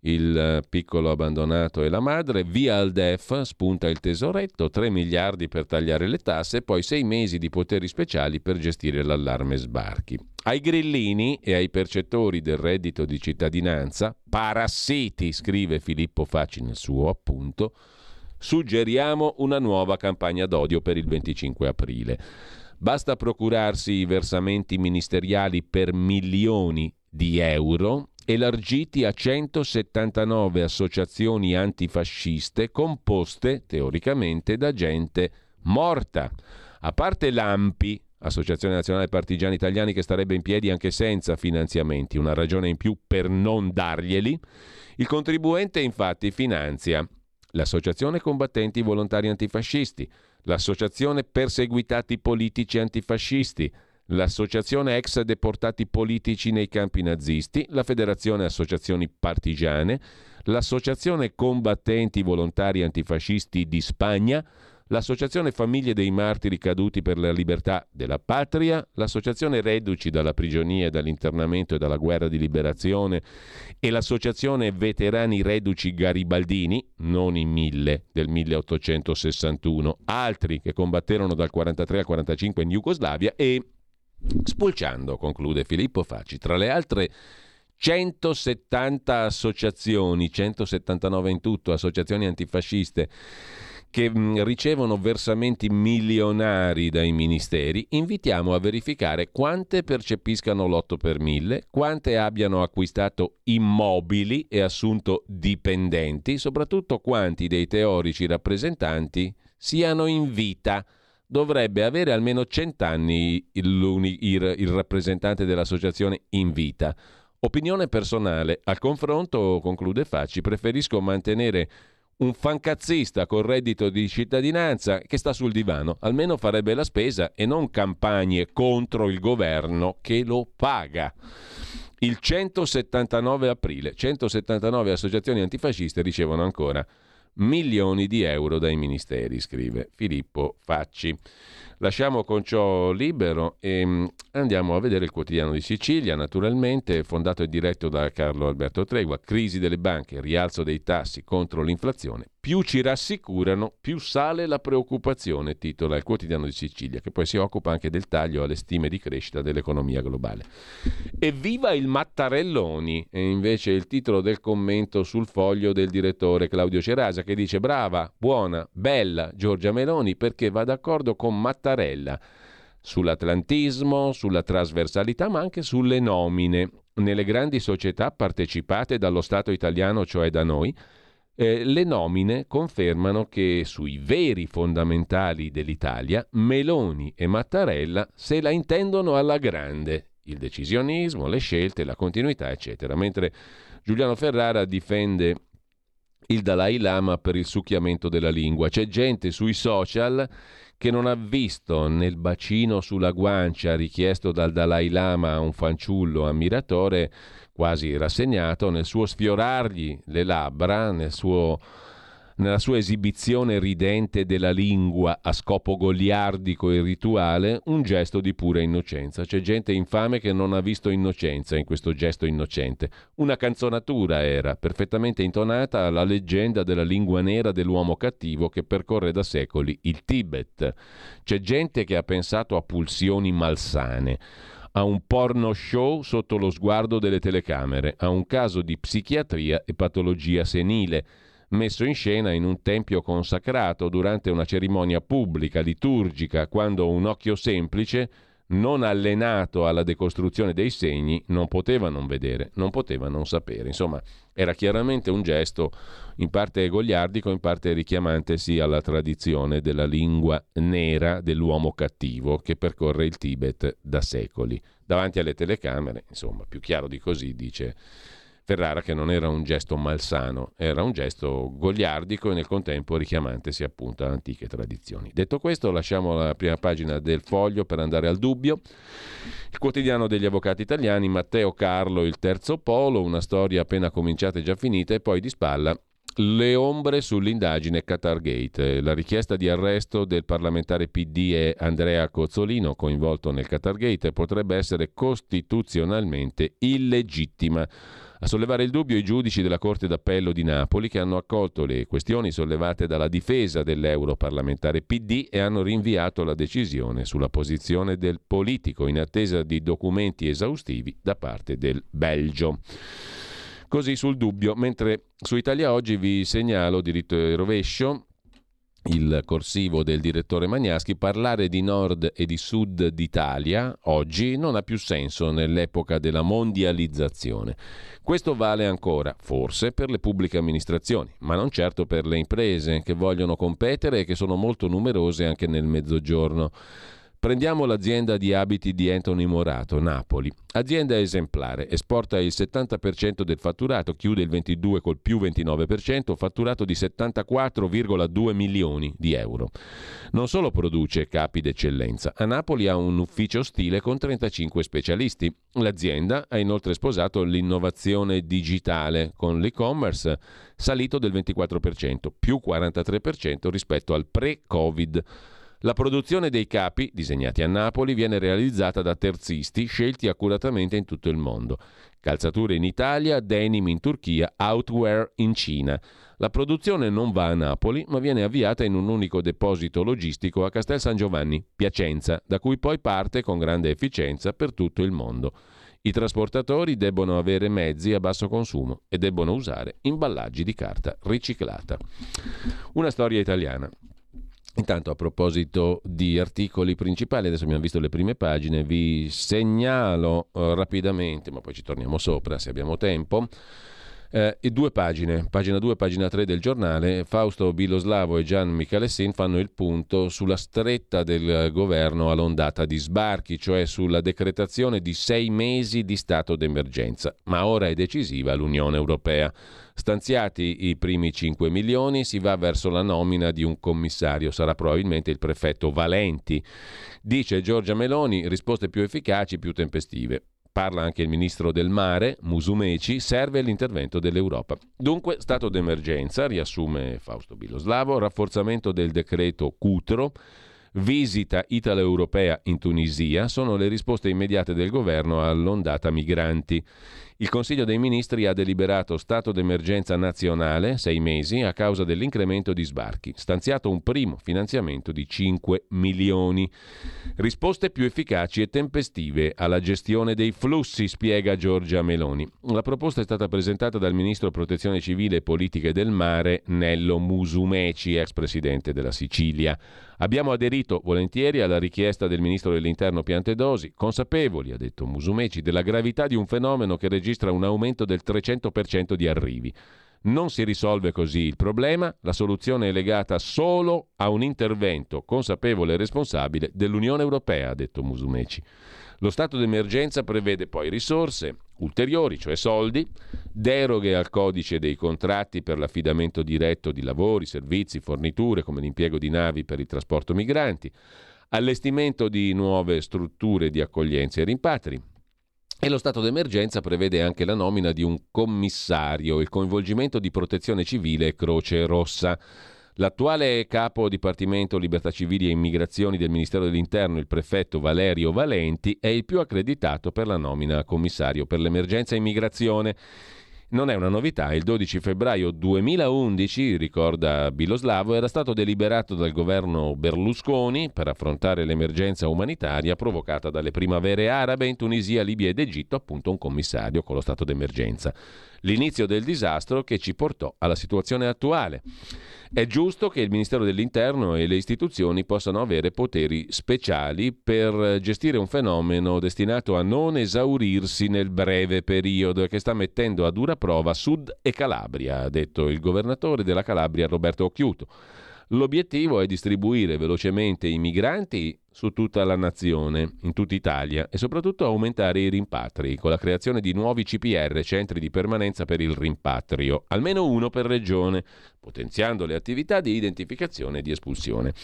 il eh, piccolo abbandonato e la madre, via al DEF, spunta il tesoretto, 3 miliardi per tagliare le tasse, poi 6 mesi di poteri speciali per gestire l'allarme sbarchi. Ai grillini e ai percettori del reddito di cittadinanza, parassiti, scrive Filippo Facci nel suo appunto, suggeriamo una nuova campagna d'odio per il 25 aprile. Basta procurarsi i versamenti ministeriali per milioni di euro elargiti a 179 associazioni antifasciste composte teoricamente da gente morta. A parte l'AMPI, Associazione Nazionale Partigiani Italiani che starebbe in piedi anche senza finanziamenti, una ragione in più per non darglieli, il contribuente infatti finanzia l'Associazione Combattenti Volontari Antifascisti, l'Associazione Perseguitati Politici Antifascisti, l'Associazione ex deportati politici nei campi nazisti, la Federazione Associazioni Partigiane, l'Associazione Combattenti Volontari Antifascisti di Spagna, l'Associazione Famiglie dei Martiri Caduti per la Libertà della Patria, l'Associazione Reduci dalla Prigionia dall'Internamento e dalla Guerra di Liberazione e l'Associazione Veterani Reduci Garibaldini, non i mille del 1861, altri che combatterono dal 43 al 45 in Jugoslavia e Spulciando, conclude Filippo Facci, tra le altre 170 associazioni, 179 in tutto, associazioni antifasciste, che ricevono versamenti milionari dai ministeri, invitiamo a verificare quante percepiscano l'8 per 1000, quante abbiano acquistato immobili e assunto dipendenti, soprattutto quanti dei teorici rappresentanti siano in vita dovrebbe avere almeno cent'anni il, il, il rappresentante dell'associazione in vita. Opinione personale, al confronto, conclude Facci, preferisco mantenere un fancazzista con reddito di cittadinanza che sta sul divano, almeno farebbe la spesa e non campagne contro il governo che lo paga. Il 179 aprile, 179 associazioni antifasciste ricevono ancora milioni di euro dai ministeri, scrive Filippo Facci. Lasciamo con ciò libero e mm, andiamo a vedere il quotidiano di Sicilia, naturalmente fondato e diretto da Carlo Alberto Tregua. Crisi delle banche, rialzo dei tassi contro l'inflazione. Più ci rassicurano, più sale la preoccupazione, titola il quotidiano di Sicilia, che poi si occupa anche del taglio alle stime di crescita dell'economia globale. Evviva il Mattarelloni! È invece il titolo del commento sul foglio del direttore Claudio Cerasa, che dice brava, buona, bella Giorgia Meloni perché va d'accordo con Mattarella sull'atlantismo, sulla trasversalità, ma anche sulle nomine. Nelle grandi società partecipate dallo Stato italiano, cioè da noi, eh, le nomine confermano che sui veri fondamentali dell'Italia, Meloni e Mattarella se la intendono alla grande. Il decisionismo, le scelte, la continuità, eccetera. Mentre Giuliano Ferrara difende il Dalai Lama per il succhiamento della lingua. C'è gente sui social che non ha visto nel bacino sulla guancia richiesto dal Dalai Lama a un fanciullo ammiratore quasi rassegnato, nel suo sfiorargli le labbra, nel suo nella sua esibizione ridente della lingua a scopo goliardico e rituale, un gesto di pura innocenza. C'è gente infame che non ha visto innocenza in questo gesto innocente. Una canzonatura era, perfettamente intonata alla leggenda della lingua nera dell'uomo cattivo che percorre da secoli il Tibet. C'è gente che ha pensato a pulsioni malsane a un porno show sotto lo sguardo delle telecamere, a un caso di psichiatria e patologia senile messo in scena in un tempio consacrato durante una cerimonia pubblica, liturgica, quando un occhio semplice, non allenato alla decostruzione dei segni, non poteva non vedere, non poteva non sapere. Insomma, era chiaramente un gesto in parte goliardico, in parte richiamante sì alla tradizione della lingua nera dell'uomo cattivo che percorre il Tibet da secoli. Davanti alle telecamere, insomma, più chiaro di così, dice Ferrara che non era un gesto malsano, era un gesto goliardico e nel contempo richiamantesi appunto a antiche tradizioni. Detto questo, lasciamo la prima pagina del foglio per andare al dubbio. Il quotidiano degli avvocati italiani, Matteo Carlo, il terzo polo, una storia appena cominciata e già finita e poi di spalla le ombre sull'indagine Qatargate, la richiesta di arresto del parlamentare PD e Andrea Cozzolino coinvolto nel Qatargate potrebbe essere costituzionalmente illegittima. A sollevare il dubbio i giudici della Corte d'Appello di Napoli che hanno accolto le questioni sollevate dalla difesa dell'europarlamentare PD e hanno rinviato la decisione sulla posizione del politico in attesa di documenti esaustivi da parte del Belgio. Così sul dubbio, mentre su Italia Oggi vi segnalo diritto e rovescio il corsivo del direttore Magnaschi, parlare di nord e di sud d'Italia oggi non ha più senso nell'epoca della mondializzazione. Questo vale ancora, forse, per le pubbliche amministrazioni, ma non certo per le imprese che vogliono competere e che sono molto numerose anche nel mezzogiorno. Prendiamo l'azienda di abiti di Anthony Morato, Napoli. Azienda esemplare, esporta il 70% del fatturato, chiude il 22 col più 29%, fatturato di 74,2 milioni di euro. Non solo produce capi d'eccellenza, a Napoli ha un ufficio stile con 35 specialisti. L'azienda ha inoltre sposato l'innovazione digitale con l'e-commerce salito del 24%, più 43% rispetto al pre-Covid. La produzione dei capi, disegnati a Napoli, viene realizzata da terzisti scelti accuratamente in tutto il mondo. Calzature in Italia, denim in Turchia, outwear in Cina. La produzione non va a Napoli, ma viene avviata in un unico deposito logistico a Castel San Giovanni, Piacenza, da cui poi parte con grande efficienza per tutto il mondo. I trasportatori debbono avere mezzi a basso consumo e debbono usare imballaggi di carta riciclata. Una storia italiana. Intanto a proposito di articoli principali, adesso abbiamo visto le prime pagine, vi segnalo uh, rapidamente, ma poi ci torniamo sopra se abbiamo tempo. Eh, due pagine, pagina 2 e pagina 3 del giornale, Fausto Biloslavo e Gian Michalessin fanno il punto sulla stretta del governo all'ondata di sbarchi, cioè sulla decretazione di sei mesi di stato d'emergenza. Ma ora è decisiva l'Unione Europea. Stanziati i primi 5 milioni, si va verso la nomina di un commissario, sarà probabilmente il prefetto Valenti. Dice Giorgia Meloni, risposte più efficaci, più tempestive. Parla anche il ministro del mare, Musumeci, serve l'intervento dell'Europa. Dunque, stato d'emergenza, riassume Fausto Biloslavo, rafforzamento del decreto Cutro, visita italo-europea in Tunisia sono le risposte immediate del governo all'ondata migranti. Il Consiglio dei Ministri ha deliberato stato d'emergenza nazionale, sei mesi, a causa dell'incremento di sbarchi, stanziato un primo finanziamento di 5 milioni. Risposte più efficaci e tempestive alla gestione dei flussi, spiega Giorgia Meloni. La proposta è stata presentata dal Ministro Protezione Civile e Politiche del Mare, Nello Musumeci, ex presidente della Sicilia. Abbiamo aderito volentieri alla richiesta del ministro dell'Interno Piantedosi, consapevoli, ha detto Musumeci, della gravità di un fenomeno che registra un aumento del 300% di arrivi. Non si risolve così il problema, la soluzione è legata solo a un intervento consapevole e responsabile dell'Unione Europea, ha detto Musumeci. Lo stato d'emergenza prevede poi risorse ulteriori, cioè soldi, deroghe al codice dei contratti per l'affidamento diretto di lavori, servizi, forniture, come l'impiego di navi per il trasporto migranti, allestimento di nuove strutture di accoglienza e rimpatri. E lo stato d'emergenza prevede anche la nomina di un commissario, il coinvolgimento di protezione civile e Croce Rossa. L'attuale capo Dipartimento Libertà Civili e Immigrazioni del Ministero dell'Interno, il prefetto Valerio Valenti, è il più accreditato per la nomina a commissario per l'emergenza immigrazione. Non è una novità, il 12 febbraio 2011, ricorda Biloslavo, era stato deliberato dal governo Berlusconi per affrontare l'emergenza umanitaria provocata dalle primavere arabe in Tunisia, Libia ed Egitto, appunto un commissario con lo stato d'emergenza l'inizio del disastro che ci portò alla situazione attuale. È giusto che il Ministero dell'Interno e le istituzioni possano avere poteri speciali per gestire un fenomeno destinato a non esaurirsi nel breve periodo e che sta mettendo a dura prova Sud e Calabria, ha detto il governatore della Calabria Roberto Occhiuto. L'obiettivo è distribuire velocemente i migranti su tutta la nazione, in tutta Italia, e soprattutto aumentare i rimpatri con la creazione di nuovi CPR, centri di permanenza per il rimpatrio, almeno uno per regione, potenziando le attività di identificazione e di espulsione.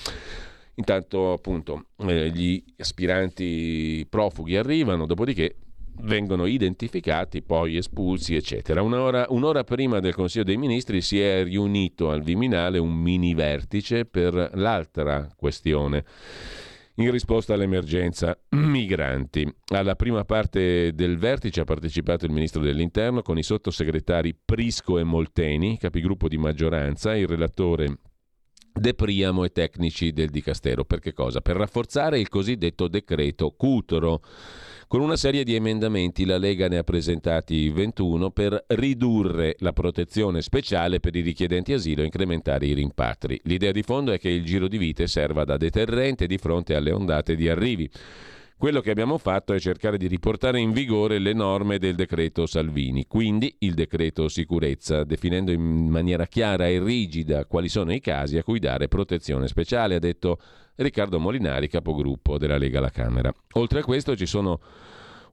Intanto appunto eh, gli aspiranti profughi arrivano, dopodiché vengono identificati, poi espulsi, eccetera. Un'ora, un'ora, prima del Consiglio dei Ministri si è riunito al Viminale un mini vertice per l'altra questione. In risposta all'emergenza migranti. Alla prima parte del vertice ha partecipato il ministro dell'Interno con i sottosegretari Prisco e Molteni, capigruppo di maggioranza, il relatore De Priamo e tecnici del Dicastero. Per che cosa? Per rafforzare il cosiddetto decreto Cutro. Con una serie di emendamenti la Lega ne ha presentati 21 per ridurre la protezione speciale per i richiedenti asilo e incrementare i rimpatri. L'idea di fondo è che il giro di vite serva da deterrente di fronte alle ondate di arrivi. Quello che abbiamo fatto è cercare di riportare in vigore le norme del decreto Salvini, quindi il decreto sicurezza, definendo in maniera chiara e rigida quali sono i casi a cui dare protezione speciale, ha detto Riccardo Molinari, capogruppo della Lega alla Camera. Oltre a questo ci sono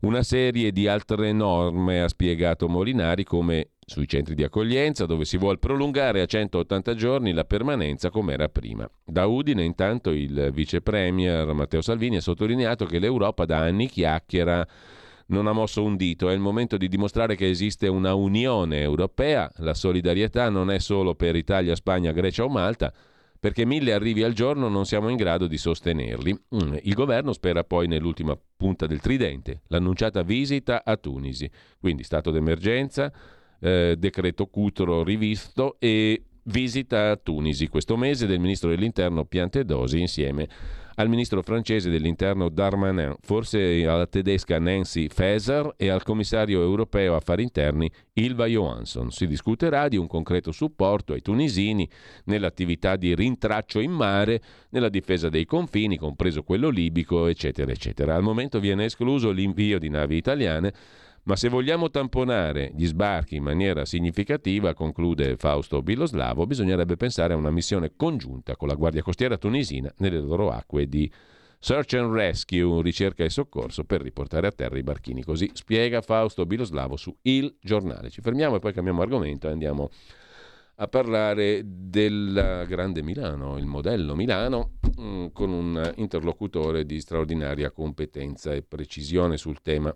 una serie di altre norme, ha spiegato Molinari, come sui centri di accoglienza, dove si vuole prolungare a 180 giorni la permanenza come era prima. Da Udine, intanto, il vice premier Matteo Salvini ha sottolineato che l'Europa da anni chiacchiera non ha mosso un dito, è il momento di dimostrare che esiste una Unione Europea, la solidarietà non è solo per Italia, Spagna, Grecia o Malta, perché mille arrivi al giorno non siamo in grado di sostenerli. Mm, il governo spera poi nell'ultima punta del tridente, l'annunciata visita a Tunisi, quindi stato d'emergenza, eh, decreto Cutro rivisto e visita a Tunisi questo mese del ministro dell'interno Piantedosi insieme al ministro francese dell'interno Darmanin, forse alla tedesca Nancy Faeser e al commissario europeo affari interni Ilva Johansson. Si discuterà di un concreto supporto ai tunisini nell'attività di rintraccio in mare, nella difesa dei confini, compreso quello libico, eccetera, eccetera. Al momento viene escluso l'invio di navi italiane ma se vogliamo tamponare gli sbarchi in maniera significativa, conclude Fausto Biloslavo, bisognerebbe pensare a una missione congiunta con la Guardia Costiera tunisina nelle loro acque di Search and Rescue, ricerca e soccorso per riportare a terra i barchini. Così spiega Fausto Biloslavo su Il Giornale. Ci fermiamo e poi cambiamo argomento e andiamo a parlare del Grande Milano, il modello Milano, mm, con un interlocutore di straordinaria competenza e precisione sul tema.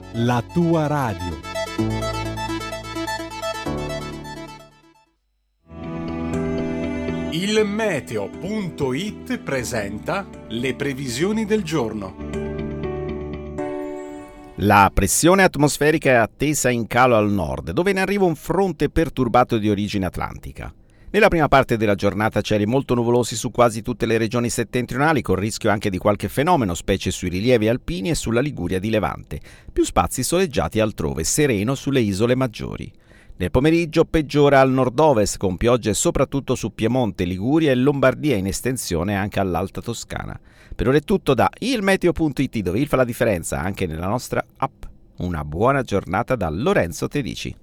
la tua radio. Il meteo.it presenta le previsioni del giorno. La pressione atmosferica è attesa in calo al nord, dove ne arriva un fronte perturbato di origine atlantica. Nella prima parte della giornata cieli molto nuvolosi su quasi tutte le regioni settentrionali, con rischio anche di qualche fenomeno, specie sui rilievi alpini e sulla Liguria di Levante. Più spazi soleggiati altrove, sereno sulle isole maggiori. Nel pomeriggio peggiora al nord-ovest, con piogge soprattutto su Piemonte, Liguria e Lombardia, in estensione anche all'Alta Toscana. Per ora è tutto da ilmeteo.it, dove il fa la differenza anche nella nostra app. Una buona giornata da Lorenzo Tedici.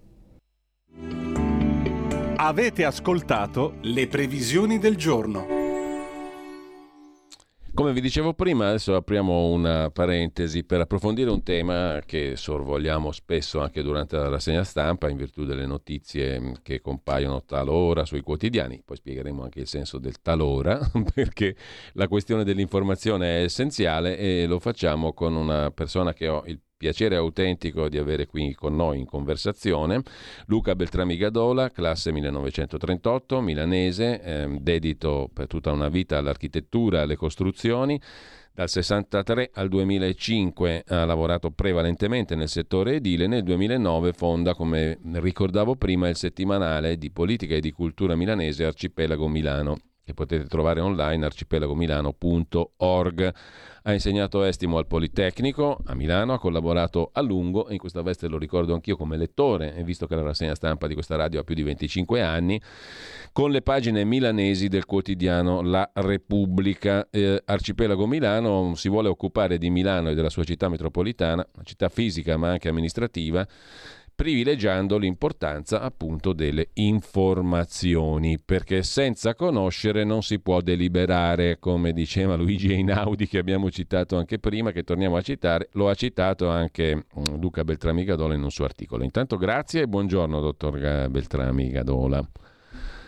Avete ascoltato le previsioni del giorno. Come vi dicevo prima, adesso apriamo una parentesi per approfondire un tema che sorvogliamo spesso anche durante la rassegna stampa in virtù delle notizie che compaiono talora sui quotidiani, poi spiegheremo anche il senso del talora perché la questione dell'informazione è essenziale e lo facciamo con una persona che ho il piacere autentico di avere qui con noi in conversazione Luca Beltrami Gadola, classe 1938, milanese, eh, dedito per tutta una vita all'architettura alle costruzioni. Dal 63 al 2005 ha lavorato prevalentemente nel settore edile, nel 2009 fonda, come ricordavo prima, il settimanale di politica e di cultura milanese Arcipelago Milano, che potete trovare online arcipelagomilano.org. Ha insegnato estimo al Politecnico a Milano, ha collaborato a lungo e in questa veste lo ricordo anch'io come lettore, visto che la rassegna stampa di questa radio ha più di 25 anni, con le pagine milanesi del quotidiano La Repubblica. Eh, Arcipelago Milano si vuole occupare di Milano e della sua città metropolitana, una città fisica ma anche amministrativa, privilegiando l'importanza appunto delle informazioni, perché senza conoscere non si può deliberare, come diceva Luigi Einaudi che abbiamo citato anche prima, che torniamo a citare, lo ha citato anche mm, Luca Beltrami Gadola in un suo articolo. Intanto grazie e buongiorno dottor Beltrami Gadola.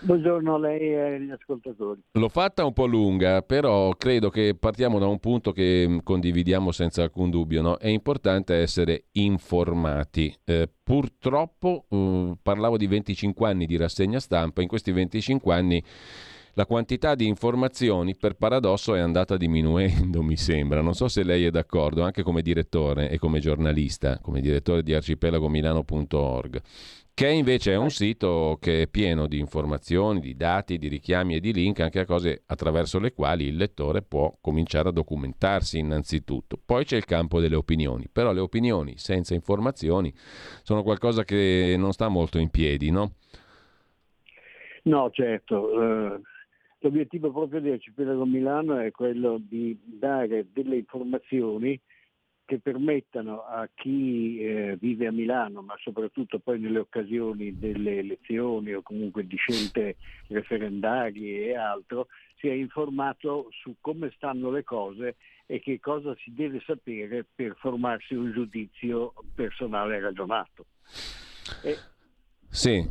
Buongiorno a lei e agli ascoltatori. L'ho fatta un po' lunga, però credo che partiamo da un punto che mm, condividiamo senza alcun dubbio. No? È importante essere informati. Eh, purtroppo eh, parlavo di 25 anni di rassegna stampa, in questi 25 anni la quantità di informazioni per paradosso è andata diminuendo, mi sembra. Non so se lei è d'accordo, anche come direttore e come giornalista, come direttore di arcipelagomilano.org che invece è un sito che è pieno di informazioni, di dati, di richiami e di link anche a cose attraverso le quali il lettore può cominciare a documentarsi innanzitutto. Poi c'è il campo delle opinioni, però le opinioni senza informazioni sono qualcosa che non sta molto in piedi, no? No, certo. Uh, l'obiettivo proprio di Arcipelago Milano è quello di dare delle informazioni che permettano a chi eh, vive a Milano, ma soprattutto poi nelle occasioni delle elezioni o comunque di scelte referendarie e altro, sia informato su come stanno le cose e che cosa si deve sapere per formarsi un giudizio personale ragionato. E, sì.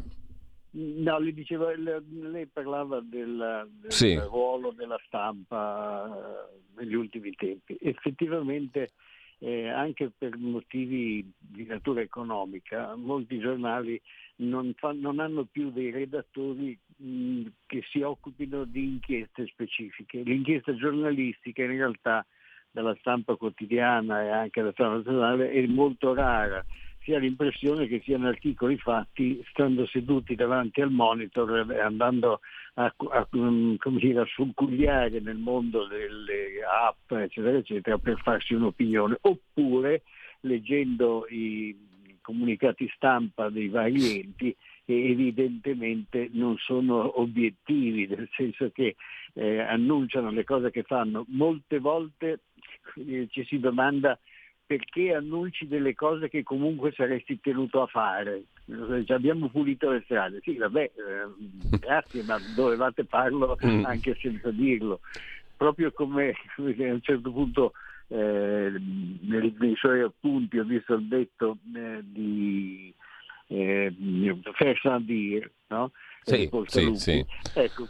No, le dicevo, lei parlava del, del sì. ruolo della stampa eh, negli ultimi tempi. Effettivamente eh, anche per motivi di natura economica, molti giornali non, fa, non hanno più dei redattori mh, che si occupino di inchieste specifiche. L'inchiesta giornalistica in realtà dalla stampa quotidiana e anche dalla stampa nazionale è molto rara si ha l'impressione che siano articoli fatti stando seduti davanti al monitor e andando a, a, mm, dire, a surcugliare nel mondo delle app, eccetera, eccetera, per farsi un'opinione, oppure leggendo i comunicati stampa dei vari enti che evidentemente non sono obiettivi, nel senso che eh, annunciano le cose che fanno. Molte volte eh, ci si domanda perché annunci delle cose che comunque saresti tenuto a fare. Abbiamo pulito le strade. Sì, vabbè, eh, grazie, ma dovevate farlo mm. anche senza dirlo. Proprio come a un certo punto eh, nei, nei, suoi appunti ho visto il detto eh, di eh, Fer Sandir, no? Sì, sì, sì. Ecco,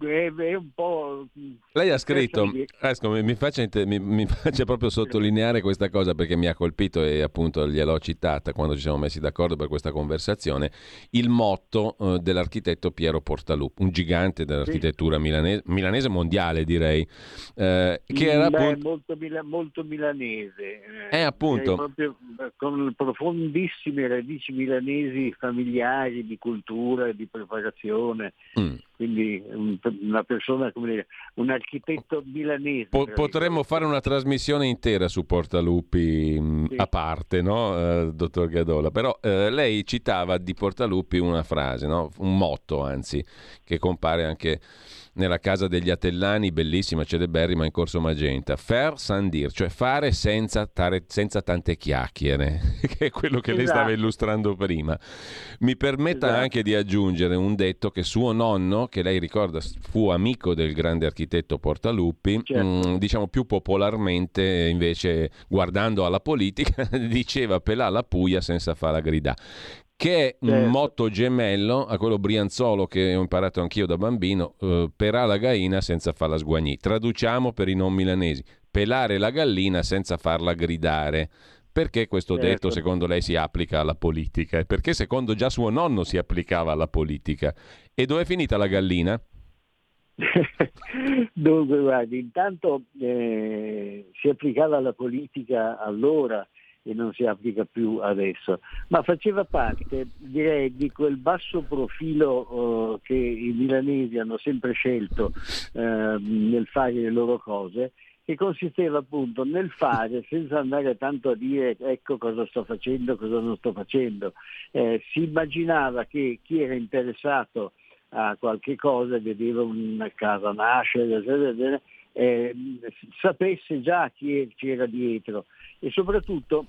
è, è, un po'... Lei ha scritto, ecco, mi, faccia, mi, mi, faccia, proprio sottolineare questa cosa perché mi ha colpito e appunto gliel'ho citata quando ci siamo messi d'accordo per questa conversazione, il motto uh, dell'architetto Piero Portalup, un gigante dell'architettura sì. milanese, milanese, mondiale direi, uh, che era Beh, appunto... molto, molto milanese. È eh, appunto... Proprio, con profondissime radici milanesi familiari di cultura e di preparazione mm. quindi una persona, come dire, un architetto milanese. Po- potremmo fare una trasmissione intera su Portalupi mm, sì. a parte, no, uh, dottor Gadola? Però uh, lei citava di Portalupi una frase, no? un motto anzi, che compare anche nella casa degli Atellani, bellissima, celeberrima in Corso Magenta. Faire sans dire, cioè fare senza, tare, senza tante chiacchiere, che è quello che esatto. lei stava esatto. illustrando prima. Mi permetta esatto. anche di aggiungere un detto che suo nonno, che lei ricorda fu amico del grande architetto Portaluppi, Certo. mm, diciamo più popolarmente invece guardando alla politica diceva pelà la Puglia senza fare la grida che è un Certo. motto gemello a quello brianzolo che ho imparato anch'io da bambino, eh, perà la gaina senza farla sguagnì. Traduciamo per i non milanesi, pelare la gallina senza farla gridare. Perché questo Certo. detto secondo lei si applica alla politica? E perché secondo già suo nonno si applicava alla politica? E dove è finita la gallina? Dunque, guardi, intanto eh, si applicava alla politica allora e non si applica più adesso, ma faceva parte, direi, di quel basso profilo eh, che i milanesi hanno sempre scelto eh, nel fare le loro cose, che consisteva appunto nel fare senza andare tanto a dire ecco cosa sto facendo, cosa non sto facendo. Eh, si immaginava che chi era interessato a qualche cosa, vedeva una casa nascere, eccetera, eccetera, eh, sapesse già chi c'era dietro e soprattutto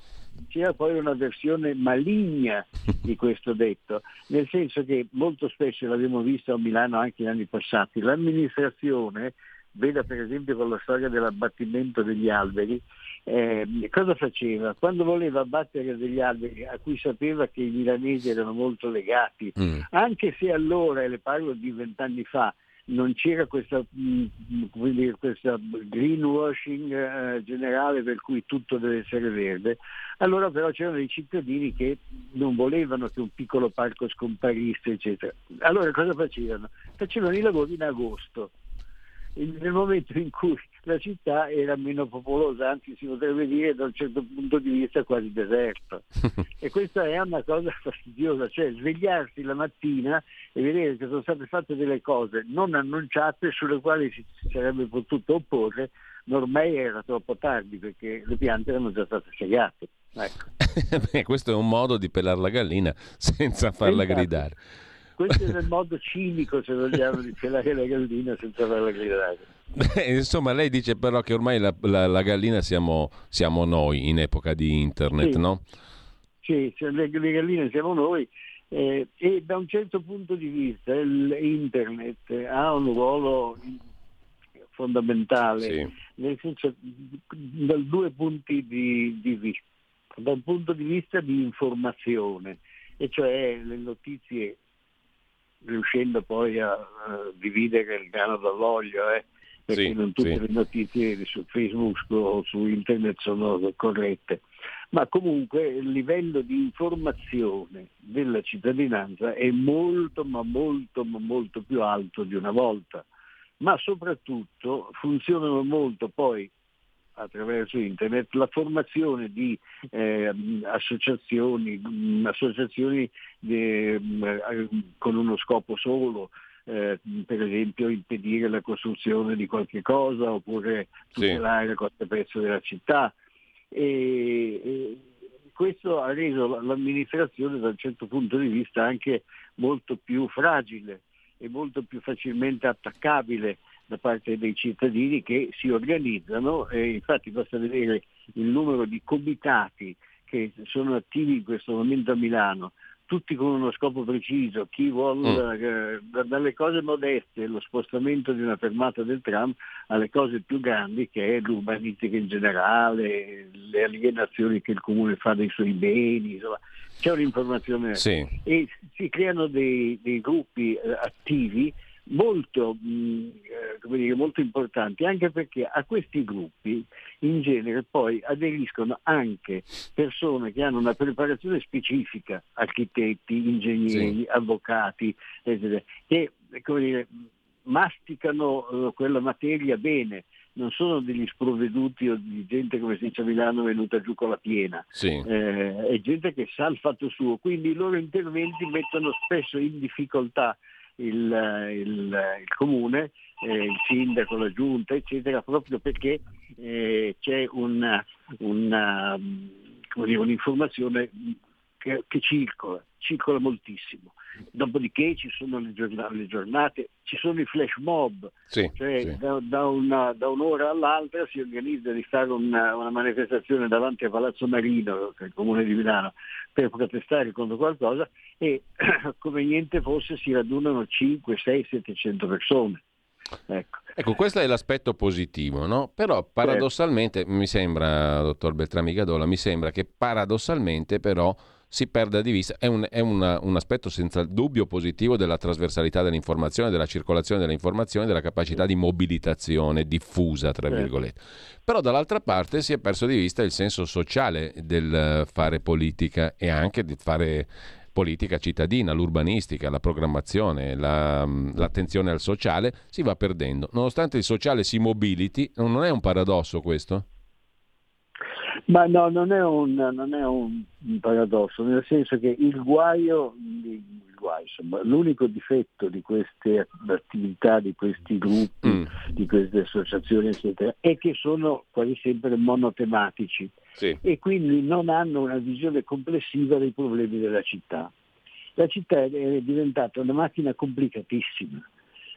c'era poi una versione maligna di questo detto, nel senso che molto spesso l'abbiamo visto a Milano anche negli anni passati, l'amministrazione, veda per esempio con la storia dell'abbattimento degli alberi, eh, cosa faceva? Quando voleva abbattere degli alberi a cui sapeva che i milanesi erano molto legati, anche se allora, e le parlo di vent'anni fa, non c'era questa, come dire, questa greenwashing eh, generale per cui tutto deve essere verde, allora però c'erano dei cittadini che non volevano che un piccolo parco scomparisse, eccetera. Allora cosa facevano? Facevano i lavori in agosto, nel momento in cui la città era meno popolosa, anzi si potrebbe dire da un certo punto di vista quasi deserto. E questa è una cosa fastidiosa, cioè svegliarsi la mattina e vedere che sono state fatte delle cose non annunciate sulle quali si si sarebbe potuto opporre, ma ormai era troppo tardi perché le piante erano già state segate. Ecco. Beh, questo è un modo di pelare la gallina senza farla Esatto. gridare. Questo è il modo cinico, se vogliamo, di pelare la gallina senza farla gridare. Beh, insomma, lei dice però che ormai la, la- la gallina siamo, siamo noi in epoca di internet, Sì. no? Sì, le, le galline siamo noi eh, e da un certo punto di vista il- internet ha un ruolo fondamentale, nel senso da due punti di, di vista. Da un punto di vista di informazione, e cioè le notizie riuscendo poi a, a dividere il grano dall'olio, eh, perché Sì, non tutte sì. le notizie su Facebook o su internet sono corrette, ma comunque il livello di informazione della cittadinanza è molto, ma molto, ma molto più alto di una volta, ma soprattutto funzionano molto poi attraverso internet la formazione di eh, associazioni, mh, associazioni eh, mh, con uno scopo solo, eh, per esempio impedire la costruzione di qualche cosa oppure tutelare qualche pezzo della città. E, e questo ha reso la- l'amministrazione da un certo punto di vista anche molto più fragile e molto più facilmente attaccabile da parte dei cittadini che si organizzano. E infatti basta vedere il numero di comitati che sono attivi in questo momento a Milano, tutti con uno scopo preciso, chi vuole eh, da- dalle cose modeste, lo spostamento di una fermata del tram, alle cose più grandi che è l'urbanistica in generale, le alienazioni che il comune fa dei suoi beni, insomma, c'è un'informazione Sì. e si creano dei, dei gruppi eh, attivi molto, mh, eh, come dire, molto importanti, anche perché a questi gruppi in genere poi aderiscono anche persone che hanno una preparazione specifica, architetti, ingegneri, avvocati, eccetera, che come dire, masticano eh, quella materia bene, non sono degli sprovveduti o di gente come si dice a Milano venuta giù con la piena, Sì. eh, è gente che sa il fatto suo, quindi i loro interventi mettono spesso in difficoltà il, il, il comune, eh, il sindaco, la giunta, eccetera, proprio perché eh, c'è una, una, come dire, un'informazione che, che circola, circola moltissimo. Dopodiché ci sono le giornate, le giornate ci sono i flash mob, Sì, cioè sì. Da, da una- da un'ora all'altra si organizza di fare una, una manifestazione davanti a Palazzo Marino, che è il comune di Milano, per protestare contro qualcosa e come niente fosse si radunano 5, 6, 700 persone. Ecco. Ecco, questo è l'aspetto positivo, no? Però paradossalmente, mi sembra, dottor Beltrami Gadola, mi sembra che paradossalmente però si perda di vista, è, un, è una- un aspetto senza dubbio positivo della trasversalità dell'informazione, della circolazione dell'informazione, della capacità di mobilitazione diffusa, tra Certo. virgolette. Però dall'altra parte si è perso di vista il senso sociale del fare politica e anche di fare politica cittadina, l'urbanistica, la programmazione, la- l'attenzione al sociale, si va perdendo. Nonostante il sociale si mobiliti, non è un paradosso questo? Ma no, non è un, non è un- un paradosso, nel senso che il guaio, il guaio, insomma, l'unico difetto di queste attività, di questi gruppi, di queste associazioni, eccetera, è che sono quasi sempre monotematici e quindi non hanno una visione complessiva dei problemi della città. La città è diventata una macchina complicatissima.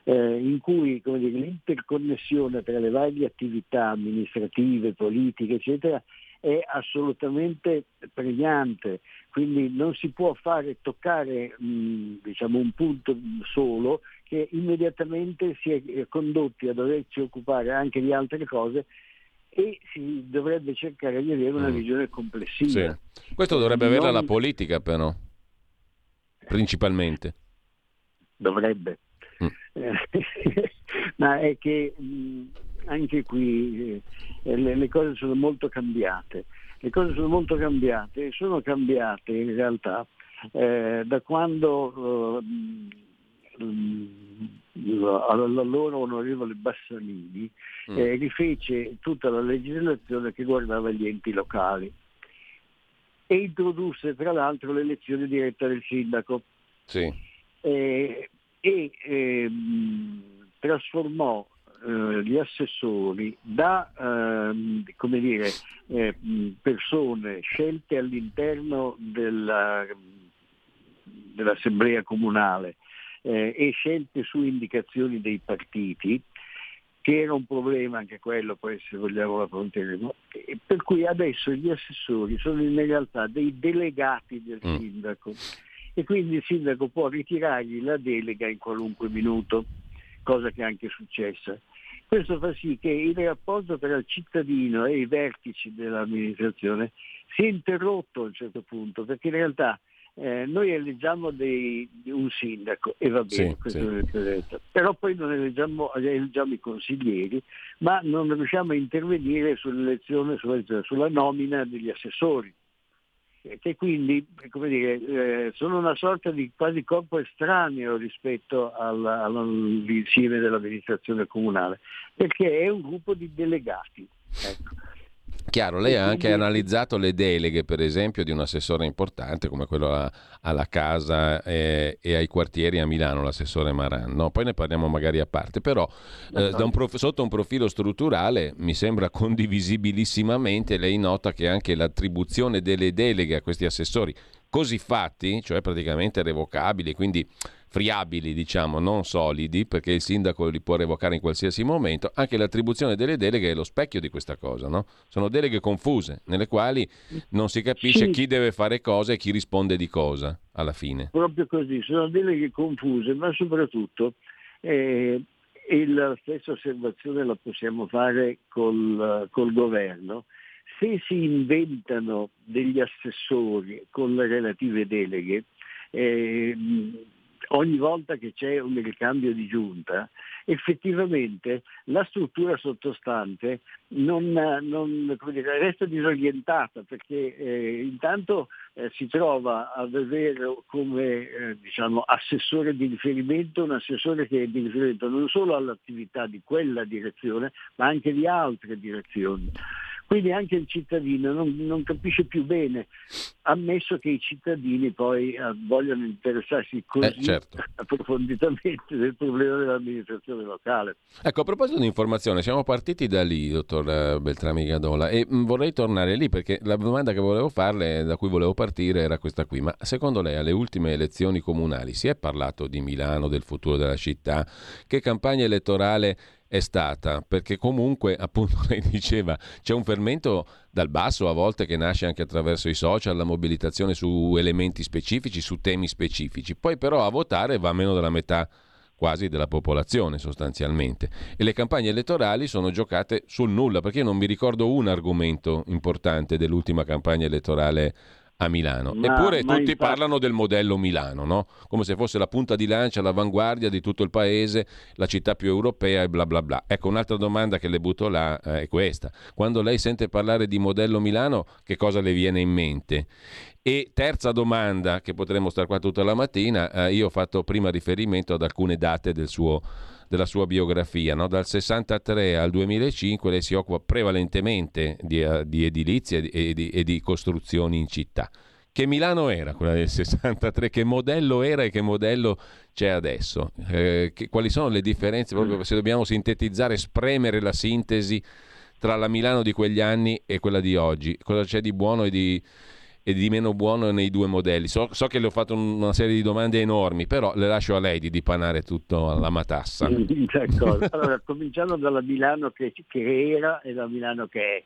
eh, in cui come dire, l'interconnessione tra le varie attività amministrative, politiche, eccetera, è assolutamente pregnante, quindi non si può fare toccare mh, diciamo, un punto solo che immediatamente si è eh, condotti a doverci occupare anche di altre cose e si dovrebbe cercare di avere una visione complessiva. Sì. Questo dovrebbe averla Non- la politica però, principalmente. Dovrebbe. Eh, ma è che mh, anche qui eh, le, le cose sono molto cambiate. Le cose sono molto cambiate e sono cambiate in realtà eh, da quando eh, mh, l'allora onorevole Bassanini Mm. eh, rifece tutta la legislazione che guardava gli enti locali e introdusse tra l'altro l'elezione diretta del sindaco Sì. eh, e ehm, trasformò eh, gli assessori da ehm, come dire, eh, persone scelte all'interno della- dell'assemblea comunale eh, e scelte su indicazioni dei partiti, che era un problema anche quello, poi se vogliamo lo affronteremo, e per cui adesso gli assessori sono in realtà dei delegati del Mm. sindaco. E quindi il sindaco può ritirargli la delega in qualunque minuto, cosa che è anche successa. Questo fa sì che il rapporto tra il cittadino e i vertici dell'amministrazione si è interrotto a un certo punto, perché in realtà eh, noi eleggiamo dei- un sindaco e va bene, Sì, questo sì. è però poi non eleggiamo, eleggiamo i consiglieri, ma non riusciamo a intervenire sull'elezione, sulla, nomina degli assessori che quindi dire, eh, sono una sorta di quasi corpo estraneo rispetto all'insieme dell'amministrazione comunale, perché è un gruppo di delegati. Ecco. Chiaro, lei E ha anche analizzato le deleghe, per esempio, di un assessore importante come quello alla casa eh, e ai quartieri a Milano, l'assessore Maran. no? Poi ne parliamo magari a parte, però eh, un prof- sotto un profilo strutturale mi sembra condivisibilissimamente, lei nota che anche l'attribuzione delle deleghe a questi assessori così fatti, cioè praticamente revocabili, quindi friabili, diciamo, non solidi, perché il sindaco li può revocare in qualsiasi momento, anche l'attribuzione delle deleghe è lo specchio di questa cosa, no? Sono deleghe confuse, nelle quali non si capisce Sì. chi deve fare cosa e chi risponde di cosa alla fine. Proprio così, sono deleghe confuse, ma soprattutto eh, e la stessa osservazione la possiamo fare col, col governo. Se si inventano degli assessori con le relative deleghe, eh, ogni volta che c'è un ricambio di giunta, effettivamente la struttura sottostante non, non, dire, resta disorientata perché eh, intanto eh, si trova ad avere come eh, diciamo, assessore di riferimento un assessore che è di riferimento non solo all'attività di quella direzione ma anche di altre direzioni. Quindi anche il cittadino non, non capisce più bene, ammesso che i cittadini poi eh, vogliano interessarsi così Eh, certo. approfonditamente del problema dell'amministrazione locale. Ecco, a proposito di informazione, siamo partiti da lì, dottor eh, Beltrami Gadola, e mh, vorrei tornare lì perché la domanda che volevo farle, da cui volevo partire, era questa qui. Ma secondo lei alle ultime elezioni comunali si è parlato di Milano, del futuro della città? Che campagna elettorale è stata? Perché comunque, appunto, lei diceva, c'è un fermento dal basso a volte che nasce anche attraverso i social, la mobilitazione su elementi specifici, su temi specifici. Poi però a votare va meno della metà quasi della popolazione sostanzialmente. E le campagne elettorali sono giocate sul nulla, perché io non mi ricordo un argomento importante dell'ultima campagna elettorale a Milano. Ma- Eppure ma tutti infatti- parlano del modello Milano, no? Come se fosse la punta di lancia, l'avanguardia di tutto il paese, la città più europea e bla bla bla. Ecco, un'altra domanda che le butto là eh, è questa. Quando lei sente parlare di modello Milano, che cosa le viene in mente? E terza domanda, che potremmo stare qua tutta la mattina, eh, io ho fatto prima riferimento ad alcune date del suo- della sua biografia. no? Dal 63 al 2005 lei si occupa prevalentemente di, eh, di edilizia e di, e di- costruzioni in città. Che Milano era quella del 63? Che modello era e che modello c'è adesso? Eh, che- quali sono le differenze, proprio se dobbiamo sintetizzare, spremere la sintesi tra la Milano di quegli anni e quella di oggi? Cosa c'è di buono e di, e di meno buono nei due modelli? So, so che le ho fatto un- una serie di domande enormi, però le lascio a lei di dipanare tutto alla matassa. D'accordo. Allora, cominciamo dalla Milano che, che era e la Milano che è.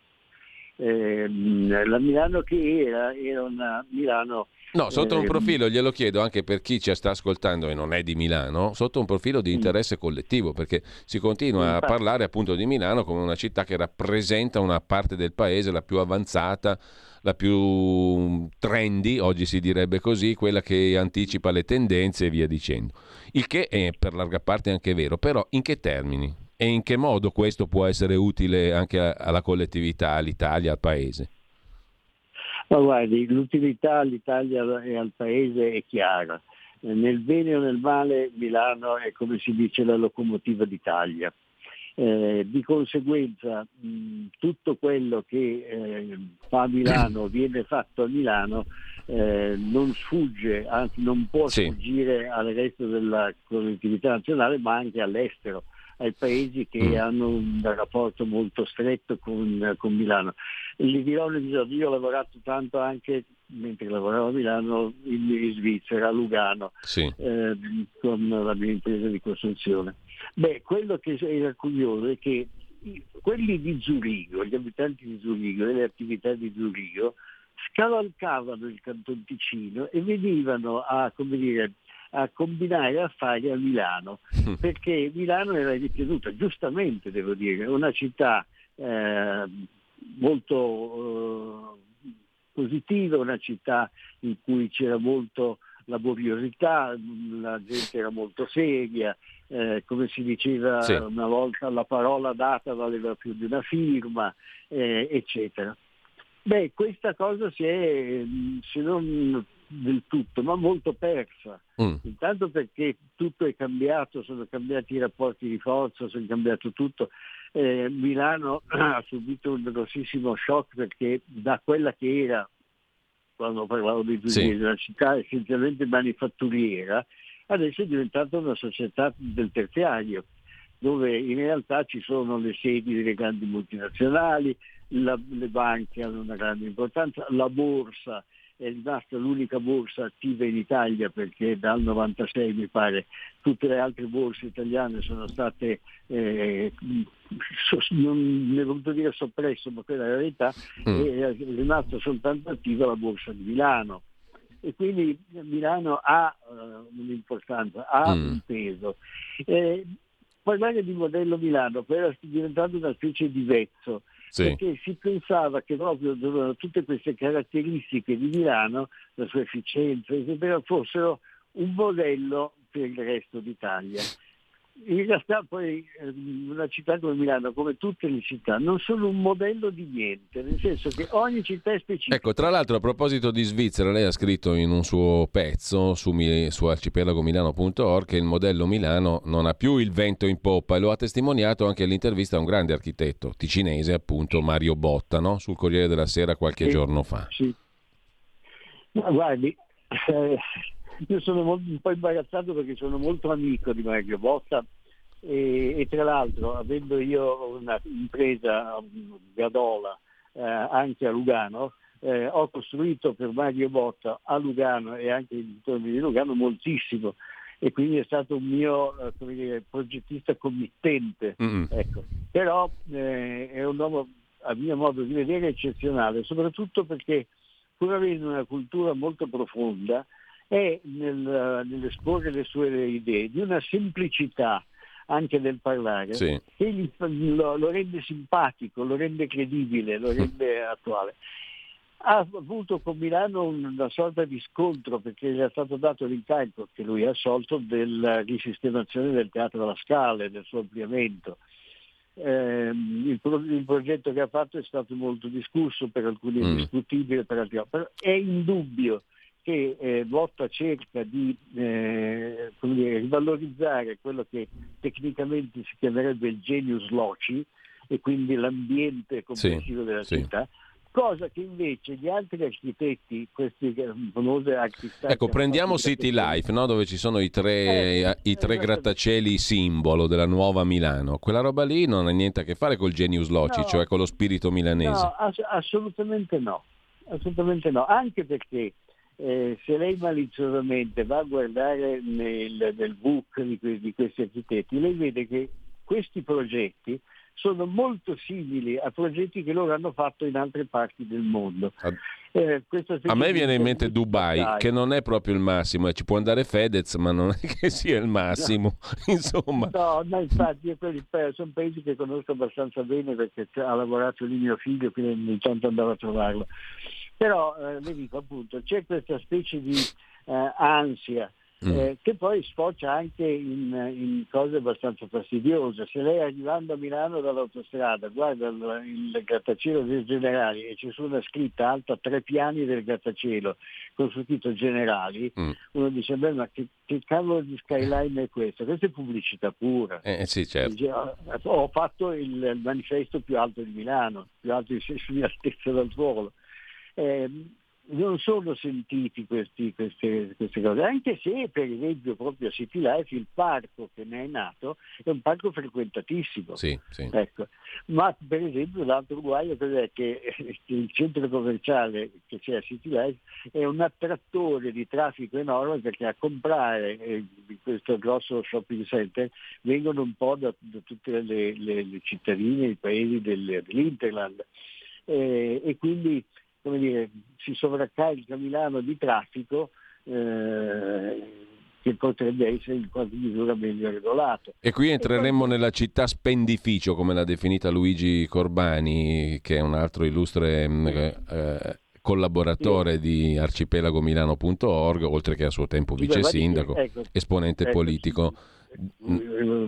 Ehm, la Milano che era era una Milano No, sotto un ehm, profilo, glielo chiedo anche per chi ci sta ascoltando e non è di Milano, sotto un profilo di interesse collettivo, perché si continua a parlare appunto di Milano come una città che rappresenta una parte del paese, la più avanzata, la più trendy, oggi si direbbe così, quella che anticipa le tendenze e via dicendo. Il che è per larga parte anche vero, però in che termini? E in che modo questo può essere utile anche alla collettività, all'Italia, al paese? Ma guardi, l'utilità all'Italia e al Paese è chiara. Nel bene o nel male Milano è come si dice la locomotiva d'Italia. Eh, di conseguenza mh, tutto quello che eh, fa Milano viene fatto a Milano eh, non sfugge, anzi non può Sì. sfuggire al resto della collettività nazionale ma anche all'estero, ai paesi che Mm. hanno un rapporto molto stretto con, con Milano. Gli dirò un episodio, io ho lavorato tanto anche mentre lavoravo a Milano in, in Svizzera, a Lugano, Sì. eh, con la mia impresa di costruzione. Beh, quello che era curioso è che quelli di Zurigo, gli abitanti di Zurigo e le attività di Zurigo, scavalcavano il Canton Ticino e venivano a, come dire, a combinare affari a Milano, perché Milano era ritenuta, giustamente devo dire, una città eh, molto eh, positiva, una città in cui c'era molto laboriosità, la gente era molto seria, eh, come si diceva Sì. una volta la parola data valeva più di una firma, eh, eccetera. Beh, questa cosa si è, se non del tutto, ma molto persa. Mm. Intanto perché tutto è cambiato, sono cambiati i rapporti di forza, sono cambiato tutto. Eh, Milano ha subito un grossissimo shock perché da quella che era, quando parlavo di Sì. Giuliano, una città essenzialmente manifatturiera, adesso è diventata una società del terziario, dove in realtà ci sono le sedi delle grandi multinazionali, la- le banche hanno una grande importanza, la borsa è rimasta l'unica borsa attiva in Italia perché dal 96 mi pare tutte le altre borse italiane sono state, eh, so- non ne voluto dire soppresso, ma quella è la verità, Mm. è rimasta soltanto attiva la borsa di Milano. E quindi Milano ha eh, un'importanza, ha Mm. un peso. Eh, parlare di modello Milano poi era diventato una specie di vezzo, Sì. perché si pensava che proprio tutte queste caratteristiche di Milano, la sua efficienza, fossero un modello per il resto d'Italia. In realtà poi ehm, una città come Milano, come tutte le città, non sono un modello di niente, nel senso che ogni città è specifica. Ecco, tra l'altro a proposito di Svizzera, lei ha scritto in un suo pezzo su, su arcipelagomilano.org che il modello Milano non ha più il vento in poppa e lo ha testimoniato anche l'intervista a un grande architetto ticinese, appunto Mario Botta, no? sul Corriere della Sera qualche sì, giorno fa. Sì. Ma guardi, eh, io sono molto, un po' imbarazzato perché sono molto amico di Mario Botta e, e tra l'altro avendo io un'impresa Gadola eh, anche a Lugano, eh, ho costruito per Mario Botta a Lugano e anche in intorno di Lugano moltissimo e quindi è stato un mio eh, dire, progettista committente. Mm-hmm. Ecco. Però eh, è un uomo a mio modo di vedere eccezionale, soprattutto perché pur avendo una cultura molto profonda è nel, nell'esporre le sue idee di una semplicità anche nel parlare sì. che gli, lo, lo, rende simpatico, lo rende credibile, lo rende attuale. Ha avuto con Milano una sorta di scontro perché gli è stato dato l'incarico che lui ha assolto della risistemazione del Teatro alla Scala e del suo ampliamento. Eh, il, pro- il, progetto che ha fatto è stato molto discusso, per alcuni mm. discutibile, per altri no. Però è indubbio che eh, Botta cerca di eh, dire, rivalorizzare quello che tecnicamente si chiamerebbe il genius loci e quindi l'ambiente complessivo sì, della sì. città, cosa che invece gli altri architetti, questi famosi architetti... Ecco, prendiamo City Life, no? dove ci sono i tre, eh, i tre grattacieli simbolo della nuova Milano. Quella roba lì non ha niente a che fare col genius loci, no, cioè con lo spirito milanese. No, ass- assolutamente no, assolutamente no, anche perché eh, se lei maliziosamente va a guardare nel, nel book di, di, questi architetti, lei vede che questi progetti sono molto simili a progetti che loro hanno fatto in altre parti del mondo. Eh, a me viene in mente Dubai, che non è proprio il massimo, eh, ci può andare Fedez, ma non è che sia il massimo. No. Insomma. No, no, infatti quelli, sono paesi che conosco abbastanza bene perché ha lavorato lì mio figlio, quindi ogni tanto andavo a trovarlo. Però eh, le dico appunto, c'è questa specie di eh, ansia mm. eh, che poi sfocia anche in, in, cose abbastanza fastidiose. Se lei arrivando a Milano dall'autostrada guarda il, il grattacielo dei generali e c'è su una scritta alta tre piani del grattacielo con su scritto generali, mm. uno dice beh ma che, che cavolo di skyline è questo? Questa è pubblicità pura. Eh, sì, certo. Dice, ho, ho, fatto il, il, manifesto più alto di Milano, più alto di, di altezza dal suolo eh, non sono sentiti questi, queste, queste, cose, anche se per esempio proprio a City Life il parco che ne è nato è un parco frequentatissimo. Sì, sì. Ecco. Ma per esempio l'altro guaio è che il centro commerciale che c'è a City Life è un attrattore di traffico enorme perché a comprare eh, questo grosso shopping center vengono un po' da, da tutte le, le, le, cittadine, i paesi del, dell'Interland. Eh, e quindi come dire, si sovraccarica Milano di traffico eh, che potrebbe essere in qualche misura meglio regolato. E qui entreremmo nella città spendificio, come l'ha definita Luigi Corbani, che è un altro illustre mm, eh, collaboratore sì. di arcipelagomilano.org, oltre che a suo tempo vice sindaco, ecco, esponente ecco, politico. Sì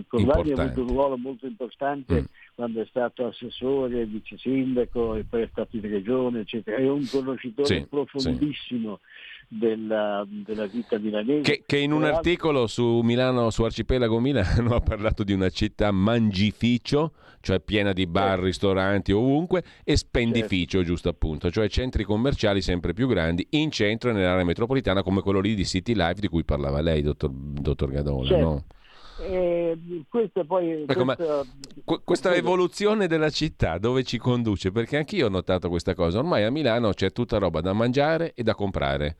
Corvani ha avuto un ruolo molto importante mm. quando è stato assessore, vice sindaco e poi è stato in regione, eccetera. È un conoscitore sì, profondissimo sì. Della, della, vita milanese. Che, che in un articolo su Milano, su Arcipelago Milano, ha parlato di una città mangificio, cioè piena di bar, sì. ristoranti ovunque, e spendificio, certo. giusto appunto, cioè centri commerciali sempre più grandi in centro e nell'area metropolitana come quello lì di City Life di cui parlava lei, dottor, dottor Gadola. Certo. No? Eh, questa, poi, ecco, questa, questa evoluzione della città dove ci conduce? Perché anch'io ho notato questa cosa. Ormai a Milano c'è tutta roba da mangiare e da comprare.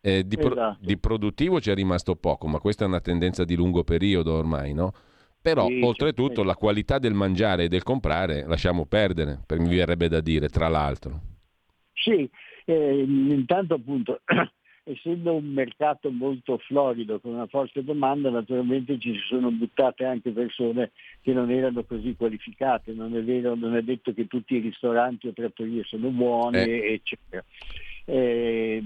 Eh, di, pro- esatto. di, produttivo c'è rimasto poco, ma questa è una tendenza di lungo periodo ormai, no? Però sì, oltretutto la qualità del mangiare e del comprare lasciamo perdere, per mi verrebbe da dire, tra l'altro. Sì, eh, intanto appunto essendo un mercato molto florido con una forte domanda, naturalmente ci si sono buttate anche persone che non erano così qualificate, non è, vero, non è detto che tutti i ristoranti o trattorie sono buoni, eh. eccetera. Eh,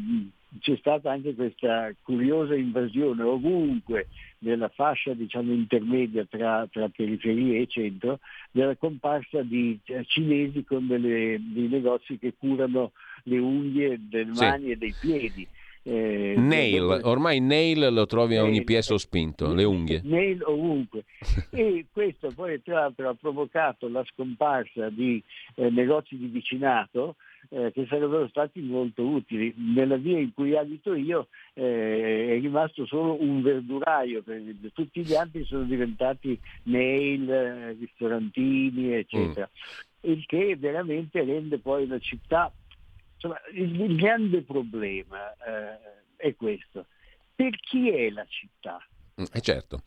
c'è stata anche questa curiosa invasione ovunque della fascia diciamo, intermedia tra, tra, periferie e centro della comparsa di cinesi con delle, dei negozi che curano le unghie delle Sì. mani e dei piedi. Eh, Nail, ormai nail lo trovi a ogni Nail. piè sospinto, le unghie. Mail ovunque. e questo poi tra l'altro ha provocato la scomparsa di eh, negozi di vicinato eh, che sarebbero stati molto utili. Nella via in cui abito io eh, è rimasto solo un verduraio, per esempio. tutti gli altri sono diventati nail, eh, ristorantini, eccetera. Il che veramente rende poi la città. Insomma, il, il grande problema eh, è questo. Per chi è la città? Mm, E certo.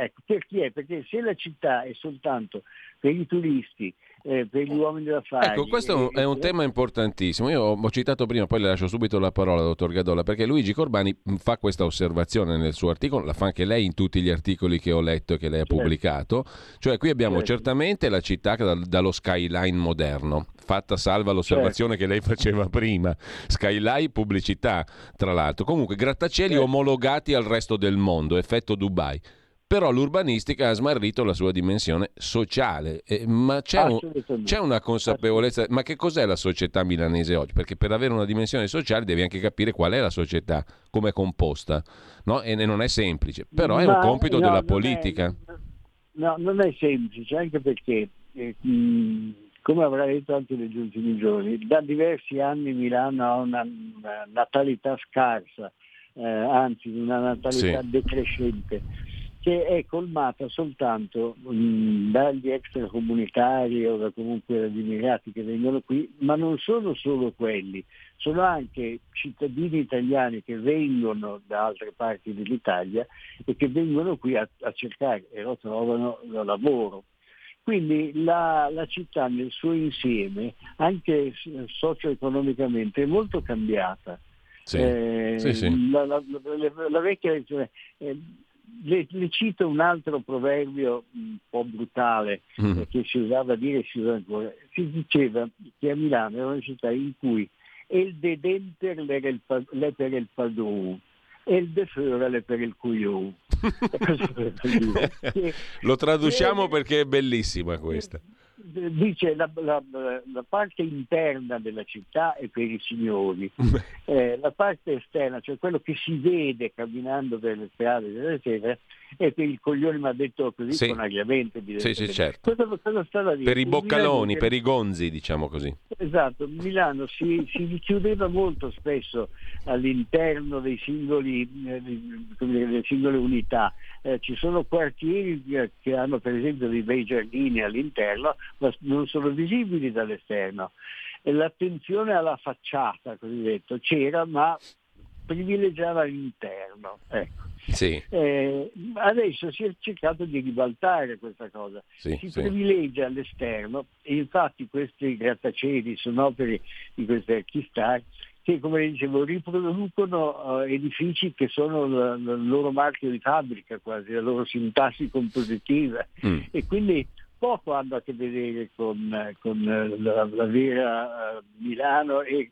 Ecco, per chi è? Perché se la città è soltanto per i turisti, eh, per gli uomini d'affari... Ecco, questo è un, è un tema importantissimo. Io ho citato prima, poi le lascio subito la parola, dottor Gadolla, perché Luigi Corbani mh, fa questa osservazione nel suo articolo, la fa anche lei in tutti gli articoli che ho letto e che lei ha pubblicato. Cioè, qui abbiamo Certo. certamente la città dallo skyline moderno, fatta salva l'osservazione che lei faceva prima. Skyline pubblicità, tra l'altro. Comunque, grattacieli Certo. omologati al resto del mondo, effetto Dubai. Però l'urbanistica ha smarrito la sua dimensione sociale. Eh, ma c'è, un- c'è una consapevolezza. Ma che cos'è la società milanese oggi? Perché per avere una dimensione sociale devi anche capire qual è la società, come è composta. No? E non è semplice. Però è un Ma, compito no, della non è- politica. No, non è semplice, anche perché, eh, come avrà detto anche negli ultimi giorni, da diversi anni Milano ha una, una natalità scarsa, eh, anzi una natalità Sì. decrescente, che è colmata soltanto mh, dagli extracomunitari o da comunque dagli immigrati che vengono qui, ma non sono solo quelli, sono anche cittadini italiani che vengono da altre parti dell'Italia e che vengono qui a, a cercare e lo trovano da lavoro. Quindi la, la città nel suo insieme, anche socio-economicamente, è molto cambiata. Sì. Eh, Sì, sì. La, la- la- la vecchia eh, le, le cito un altro proverbio un po' brutale Mm. eh, che si usava a dire si usa ancora. Si diceva che a Milano era una città in cui il de pa- l'è per il padrone e il de föra l'è per il cuiù. Lo traduciamo perché è bellissima questa. Dice la, la- la parte interna della città è per i signori, eh, la parte esterna, cioè quello che si vede camminando per le strade della è per il coglione, ma detto così Sì. con aggravante. Sì, sì, certo. Cosa, cosa stava dire? Per i boccaloni, Milano- per i gonzi, diciamo così. Esatto, Milano si, si richiudeva molto spesso all'interno dei singoli, eh, delle singole unità. Eh, ci sono quartieri eh, che hanno per esempio dei bei giardini all'interno, ma non sono visibili dall'esterno. E l'attenzione alla facciata, cosiddetto, c'era, ma privilegiava l'interno. Ecco. Sì, Eh, adesso si è cercato di ribaltare questa cosa, Sì, si sì. privilegia all'esterno e infatti questi grattacieli sono opere di questi archistar che come dicevo riproducono eh, edifici che sono il loro marchio di fabbrica quasi, la loro sintassi compositiva Mm. e quindi poco hanno a che vedere con, con, eh, la, la vera eh, Milano e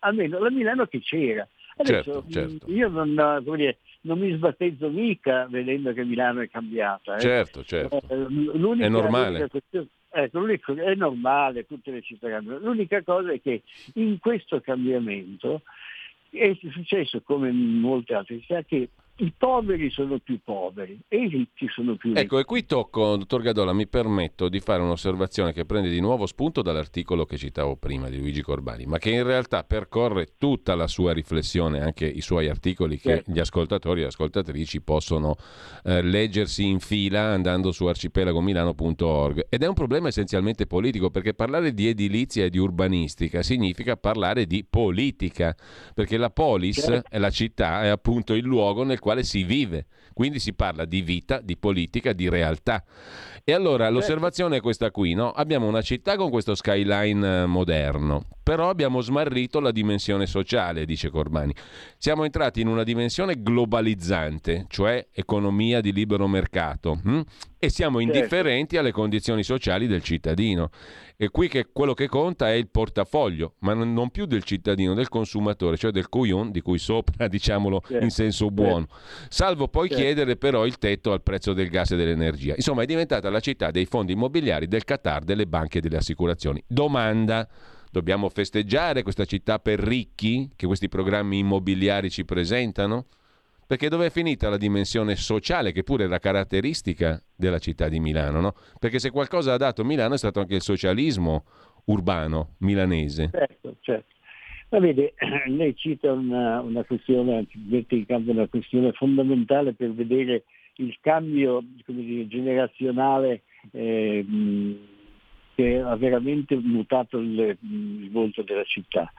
almeno la Milano che c'era. Adesso Certo, certo. io non, dire, non mi sbattezzo mica vedendo che Milano è cambiata. eh. certo, certo. Eh, l'unica- È normale. l'unica ecco, è normale, tutte le città cambiano. L'unica cosa è che in questo cambiamento è successo come in molte altre città che i poveri sono più poveri e i ricchi sono più ricchi. Ecco, e qui tocco, dottor Gadola, mi permetto di fare un'osservazione che prende di nuovo spunto dall'articolo che citavo prima di Luigi Corbani, ma che in realtà percorre tutta la sua riflessione, anche i suoi articoli che Certo. gli ascoltatori e le ascoltatrici possono eh, leggersi in fila andando su arcipelagomilano.org. Ed è un problema essenzialmente politico, perché parlare di edilizia e di urbanistica significa parlare di politica, perché la polis, Certo. è la città, è appunto il luogo nel quale si vive. Quindi si parla di vita, di politica, di realtà. E allora l'osservazione è questa qui, no? Abbiamo una città con questo skyline eh, moderno, però abbiamo smarrito la dimensione sociale, dice Corbani. Siamo entrati in una dimensione globalizzante, cioè economia di libero mercato, hm? e siamo Certo. indifferenti alle condizioni sociali del cittadino. E qui che quello che conta è il portafoglio, ma non più del cittadino, del consumatore, cioè del couillon, di cui sopra, diciamolo certo. in senso buono. Certo. Salvo poi certo. chiedere però il tetto al prezzo del gas e dell'energia. Insomma, è diventata la città dei fondi immobiliari, del Qatar, delle banche e delle assicurazioni. Domanda. Dobbiamo festeggiare questa città per ricchi che questi programmi immobiliari ci presentano? Perché dove è finita la dimensione sociale, che pure la caratteristica della città di Milano? No? Perché se qualcosa ha dato Milano è stato anche il socialismo urbano milanese. Certo, certo. Ma vede, lei cita una, una questione, mette in campo una questione fondamentale per vedere il cambio dire, generazionale eh, che ha veramente mutato il, il volto della città.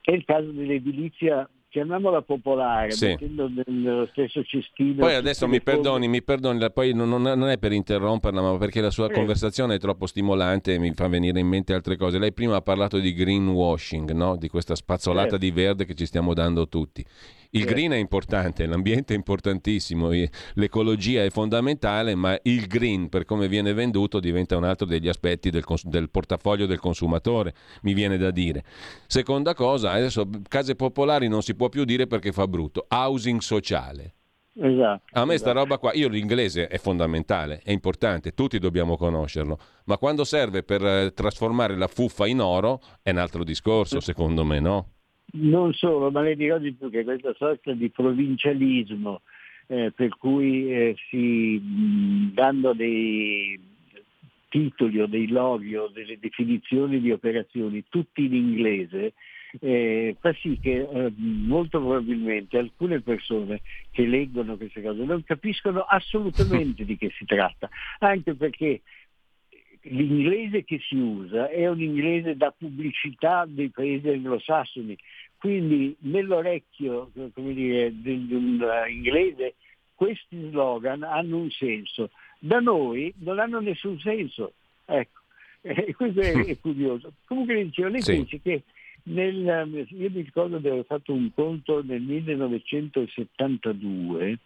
È il caso dell'edilizia chiamiamola popolare, sì. mettendo nello stesso cestino. Poi adesso mi perdoni, mi perdoni, poi non, non, è per interromperla, ma perché la sua eh. conversazione è troppo stimolante e mi fa venire in mente altre cose. Lei prima ha parlato di greenwashing, no? di questa spazzolata eh. di verde che ci stiamo dando tutti. Il green è importante, l'ambiente è importantissimo, l'ecologia è fondamentale, ma il green, per come viene venduto, diventa un altro degli aspetti del, cons- del portafoglio del consumatore, mi viene da dire. Seconda cosa, adesso case popolari non si può più dire perché fa brutto, housing sociale. Esatto, a me esatto. sta roba qua, io l'inglese è fondamentale, è importante, tutti dobbiamo conoscerlo, ma quando serve per eh, trasformare la fuffa in oro è un altro discorso, secondo me, no? Non solo, ma le dirò di più che questa sorta di provincialismo eh, per cui eh, si mh, dando dei titoli o dei loghi o delle definizioni di operazioni tutti in inglese eh, fa sì che eh, molto probabilmente alcune persone che leggono queste cose non capiscono assolutamente di che si tratta, anche perché l'inglese che si usa è un inglese da pubblicità dei paesi anglosassoni, quindi nell'orecchio dire, di un inglese questi slogan hanno un senso, da noi non hanno nessun senso. Ecco, e questo è, è curioso. Comunque dicevo, lei sì. pensi che nel, io mi ricordo di aver fatto un conto nel 1972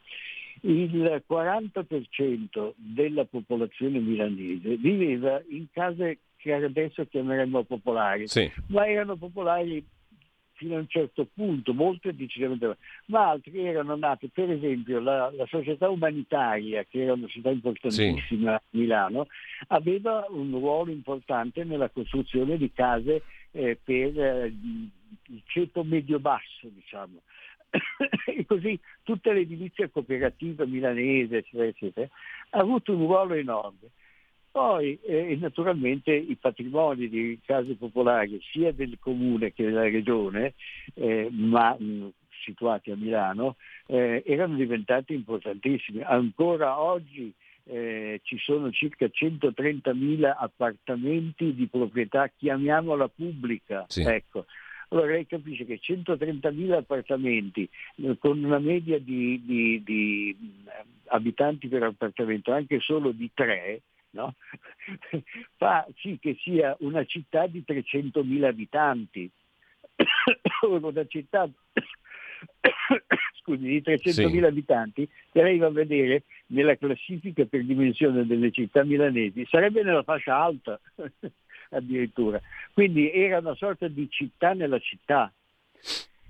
il 40% della popolazione milanese viveva in case che adesso chiameremmo popolari, sì. ma erano popolari fino a un certo punto, molte decisamente, ma altri erano nati, per esempio la, la società umanitaria, che era una società importantissima a Milano, aveva un ruolo importante nella costruzione di case eh, per eh, il ceto medio-basso, diciamo. E così tutta l'edilizia cooperativa milanese, eccetera, eccetera, ha avuto un ruolo enorme. Poi eh, naturalmente i patrimoni di case popolari sia del comune che della regione, eh, ma mh, situati a Milano, eh, erano diventati importantissimi. Ancora oggi eh, ci sono circa 130.000 appartamenti di proprietà, chiamiamola pubblica. Sì. Ecco. Allora lei capisce che 130.000 appartamenti eh, con una media di, di, di, eh, abitanti per appartamento anche solo di 3, no? fa sì che sia una città di 300.000 abitanti. una città scusi, di 300.000 sì. abitanti che lei va a vedere nella classifica per dimensione delle città milanesi sarebbe nella fascia alta addirittura. Quindi era una sorta di città nella città.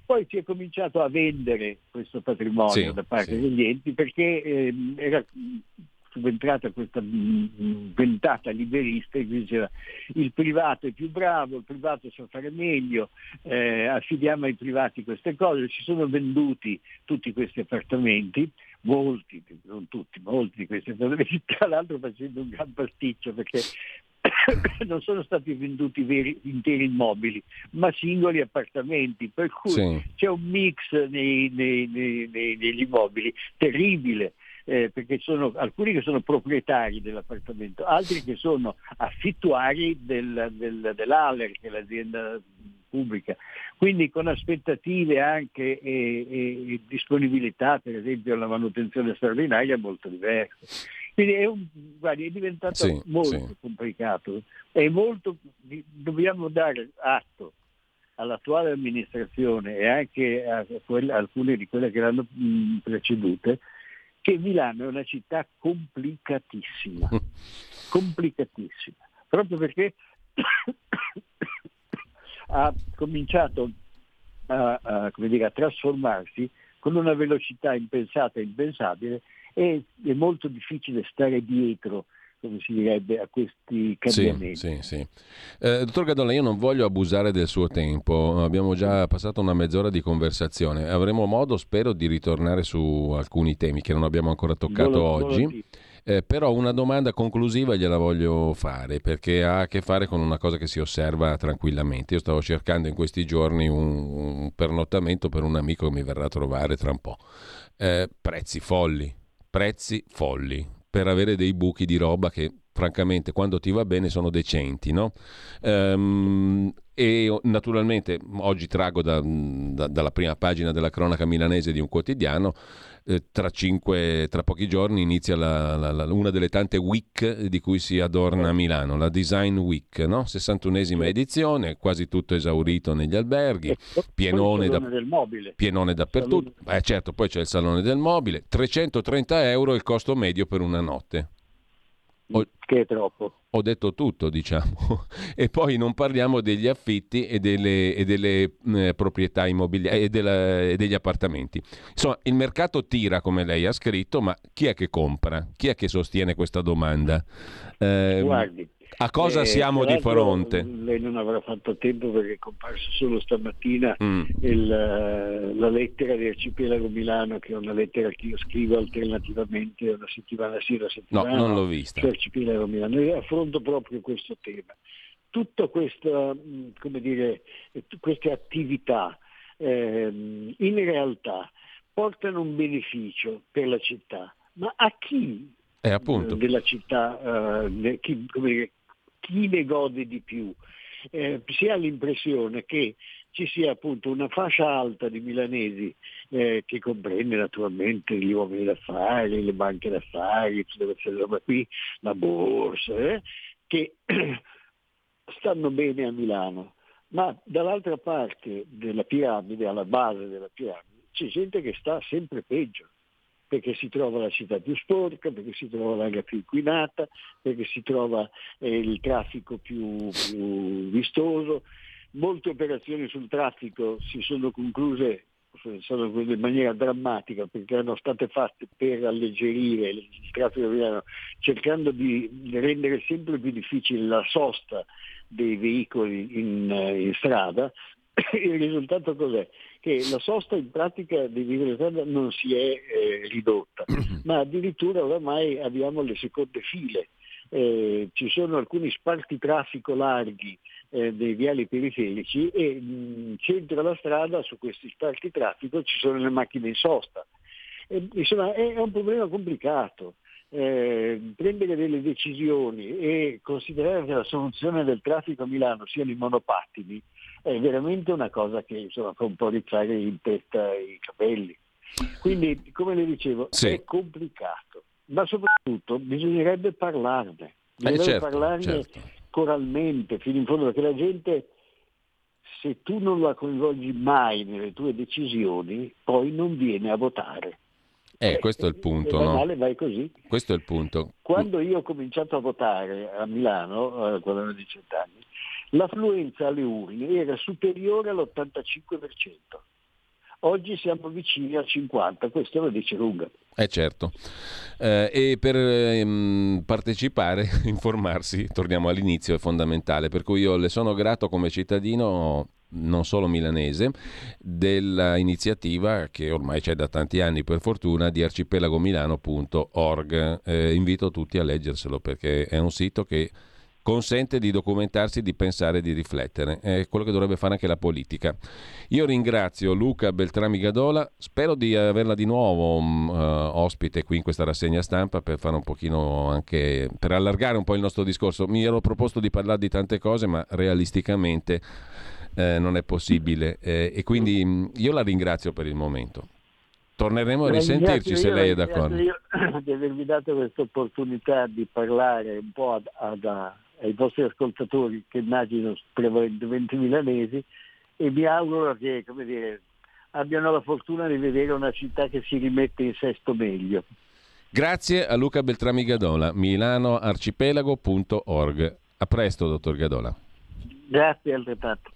Poi si è cominciato a vendere questo patrimonio sì, da parte sì. degli enti perché eh, era subentrata questa ventata liberista che diceva il privato è più bravo, il privato sa fare meglio, eh, affidiamo ai privati queste cose, si sono venduti tutti questi appartamenti, molti, non tutti, molti di questi appartamenti, tra l'altro facendo un gran pasticcio perché non sono stati venduti veri, interi immobili, ma singoli appartamenti, per cui Sì. c'è un mix nei- nei- nei- negli immobili terribile. eh, perché sono alcuni che sono proprietari dell'appartamento, altri che sono affittuari del, del, dell'Aler, che è l'azienda pubblica, quindi con aspettative anche e, e- e disponibilità, per esempio alla manutenzione straordinaria, molto diverse. Quindi è, un- guardi, è diventato Sì, molto sì. complicato. E molto, dobbiamo dare atto all'attuale amministrazione e anche a quelle- alcune di quelle che l'hanno mh, precedute che Milano è una città complicatissima, complicatissima, proprio perché ha cominciato a, a, dire, a, trasformarsi con una velocità impensata e impensabile e è molto difficile stare dietro come si direbbe, a questi cambiamenti. Sì, sì, sì. Eh, dottor Gadola, io non voglio abusare del suo tempo, abbiamo già passato una mezz'ora di conversazione, avremo modo, spero, di ritornare su alcuni temi che non abbiamo ancora toccato Volo, oggi. Eh, però una domanda conclusiva gliela voglio fare perché ha a che fare con una cosa che si osserva tranquillamente. Io stavo cercando in questi giorni un, un pernottamento per un amico che mi verrà a trovare tra un po'. Eh, prezzi folli, prezzi folli per avere dei buchi di roba che francamente quando ti va bene sono decenti, no? Ehm, e naturalmente oggi trago da, da, dalla prima pagina della cronaca milanese di un quotidiano eh, tra, cinque, tra, pochi giorni inizia la, la, la, una delle tante week di cui si adorna Milano, la Design Week, no? 61esima edizione, quasi tutto esaurito negli alberghi, pienone, da, pienone dappertutto. Eh, certo, poi c'è il Salone del Mobile, 330 euro il costo medio per una notte. Ho, che è troppo. Ho detto tutto, diciamo. e poi non parliamo degli affitti e delle, e delle eh, proprietà immobiliari e, della, e, degli appartamenti. Insomma, il mercato tira, come lei ha scritto, ma chi è che compra? Chi è che sostiene questa domanda? Eh, Guardi, a cosa eh, siamo di fronte? Lei non avrà fatto tempo perché è comparso solo stamattina mm. il, eh, la lettera di Arcipelago Milano, che è una lettera che io scrivo alternativamente una settimana sì, una settimana no. non l'ho vista. Su Arcipelago Milano. Io affronto proprio questo tema. Tutte questa, mm, dire, queste attività eh, in realtà portano un beneficio per la città, ma a chi eh, della città, uh, chi, dire, chi ne gode di più. Eh, si ha l'impressione che ci sia appunto una fascia alta di milanesi eh, che comprende naturalmente gli uomini d'affari, le banche d'affari, qui, la borsa, eh, che stanno bene a Milano, ma dall'altra parte della piramide, alla base della piramide, c'è gente che sta sempre peggio perché si trova la città più sporca, perché si trova l'aria più inquinata, perché si trova eh, il traffico più, più vistoso. Molte operazioni sul traffico si sono concluse sono in maniera drammatica perché erano state fatte per alleggerire il traffico viario, cercando di rendere sempre più difficile la sosta dei veicoli in, in strada. Il risultato cos'è? Che la sosta in pratica di vivere strada non si è eh, ridotta, ma addirittura oramai abbiamo le seconde file. Eh, ci sono alcuni sparti traffico larghi eh, dei viali periferici e mh, centro la strada su questi sparti traffico ci sono le macchine in sosta. E, insomma è, è, un problema complicato. Eh, prendere delle decisioni e considerare che la soluzione del traffico a Milano siano i monopattini è veramente una cosa che insomma, fa un po' rizzare in testa i capelli. Quindi, come le dicevo, sì. è complicato, ma soprattutto bisognerebbe parlarne, eh, bisognerebbe eh certo, parlarne certo. coralmente, fino in fondo, perché la gente, se tu non la coinvolgi mai nelle tue decisioni, poi non viene a votare. Eh, questo è il punto, è banale, no? vai così. Questo è il punto. Quando io ho cominciato a votare a Milano, eh, quando avevo 18 anni, l'affluenza alle urne era superiore all'85%. Oggi siamo vicini al 50%, questo lo dice lunga. Eh certo, eh, e per ehm, partecipare, informarsi, torniamo all'inizio, è fondamentale, per cui io le sono grato come cittadino non solo milanese, dell'iniziativa che ormai c'è da tanti anni per fortuna di arcipelagomilano.org. Eh, invito tutti a leggerselo perché è un sito che consente di documentarsi, di pensare, di riflettere. È quello che dovrebbe fare anche la politica. Io ringrazio Luca Beltrami Gadola, spero di averla di nuovo um, uh, ospite qui in questa rassegna stampa per fare un pochino anche per allargare un po' il nostro discorso. Mi ero proposto di parlare di tante cose, ma realisticamente eh, non è possibile eh, e quindi mm, io la ringrazio per il momento. Torneremo a risentirci se lei è d'accordo. Io di avervi dato questa opportunità di parlare un po' ad, ad, ai vostri ascoltatori che immagino prevalentemente milanesi e mi auguro che dire, abbiano la fortuna di vedere una città che si rimette in sesto meglio. Grazie a Luca Beltrami Gadola, milanoarcipelago.org. A presto, dottor Gadola. Grazie altrettanto.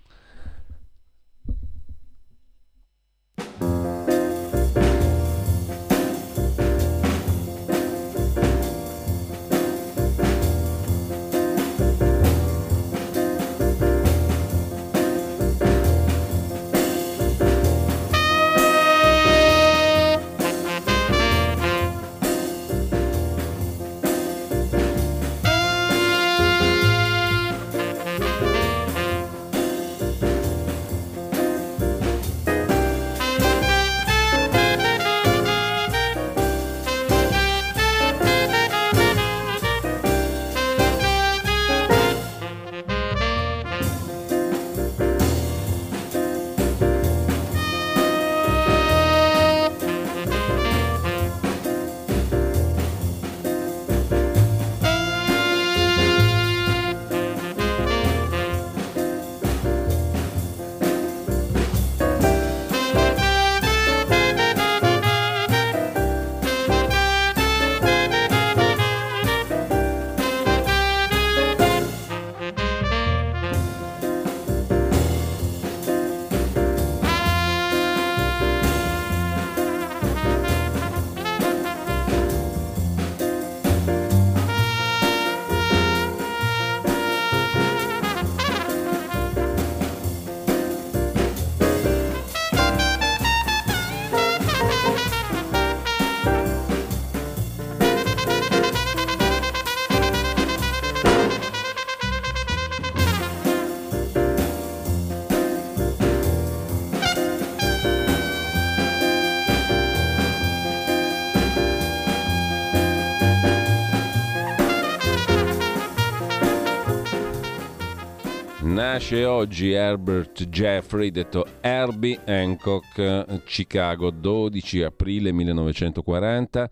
Nasce oggi Herbert Jeffrey, detto Herbie Hancock, Chicago, 12 aprile 1940.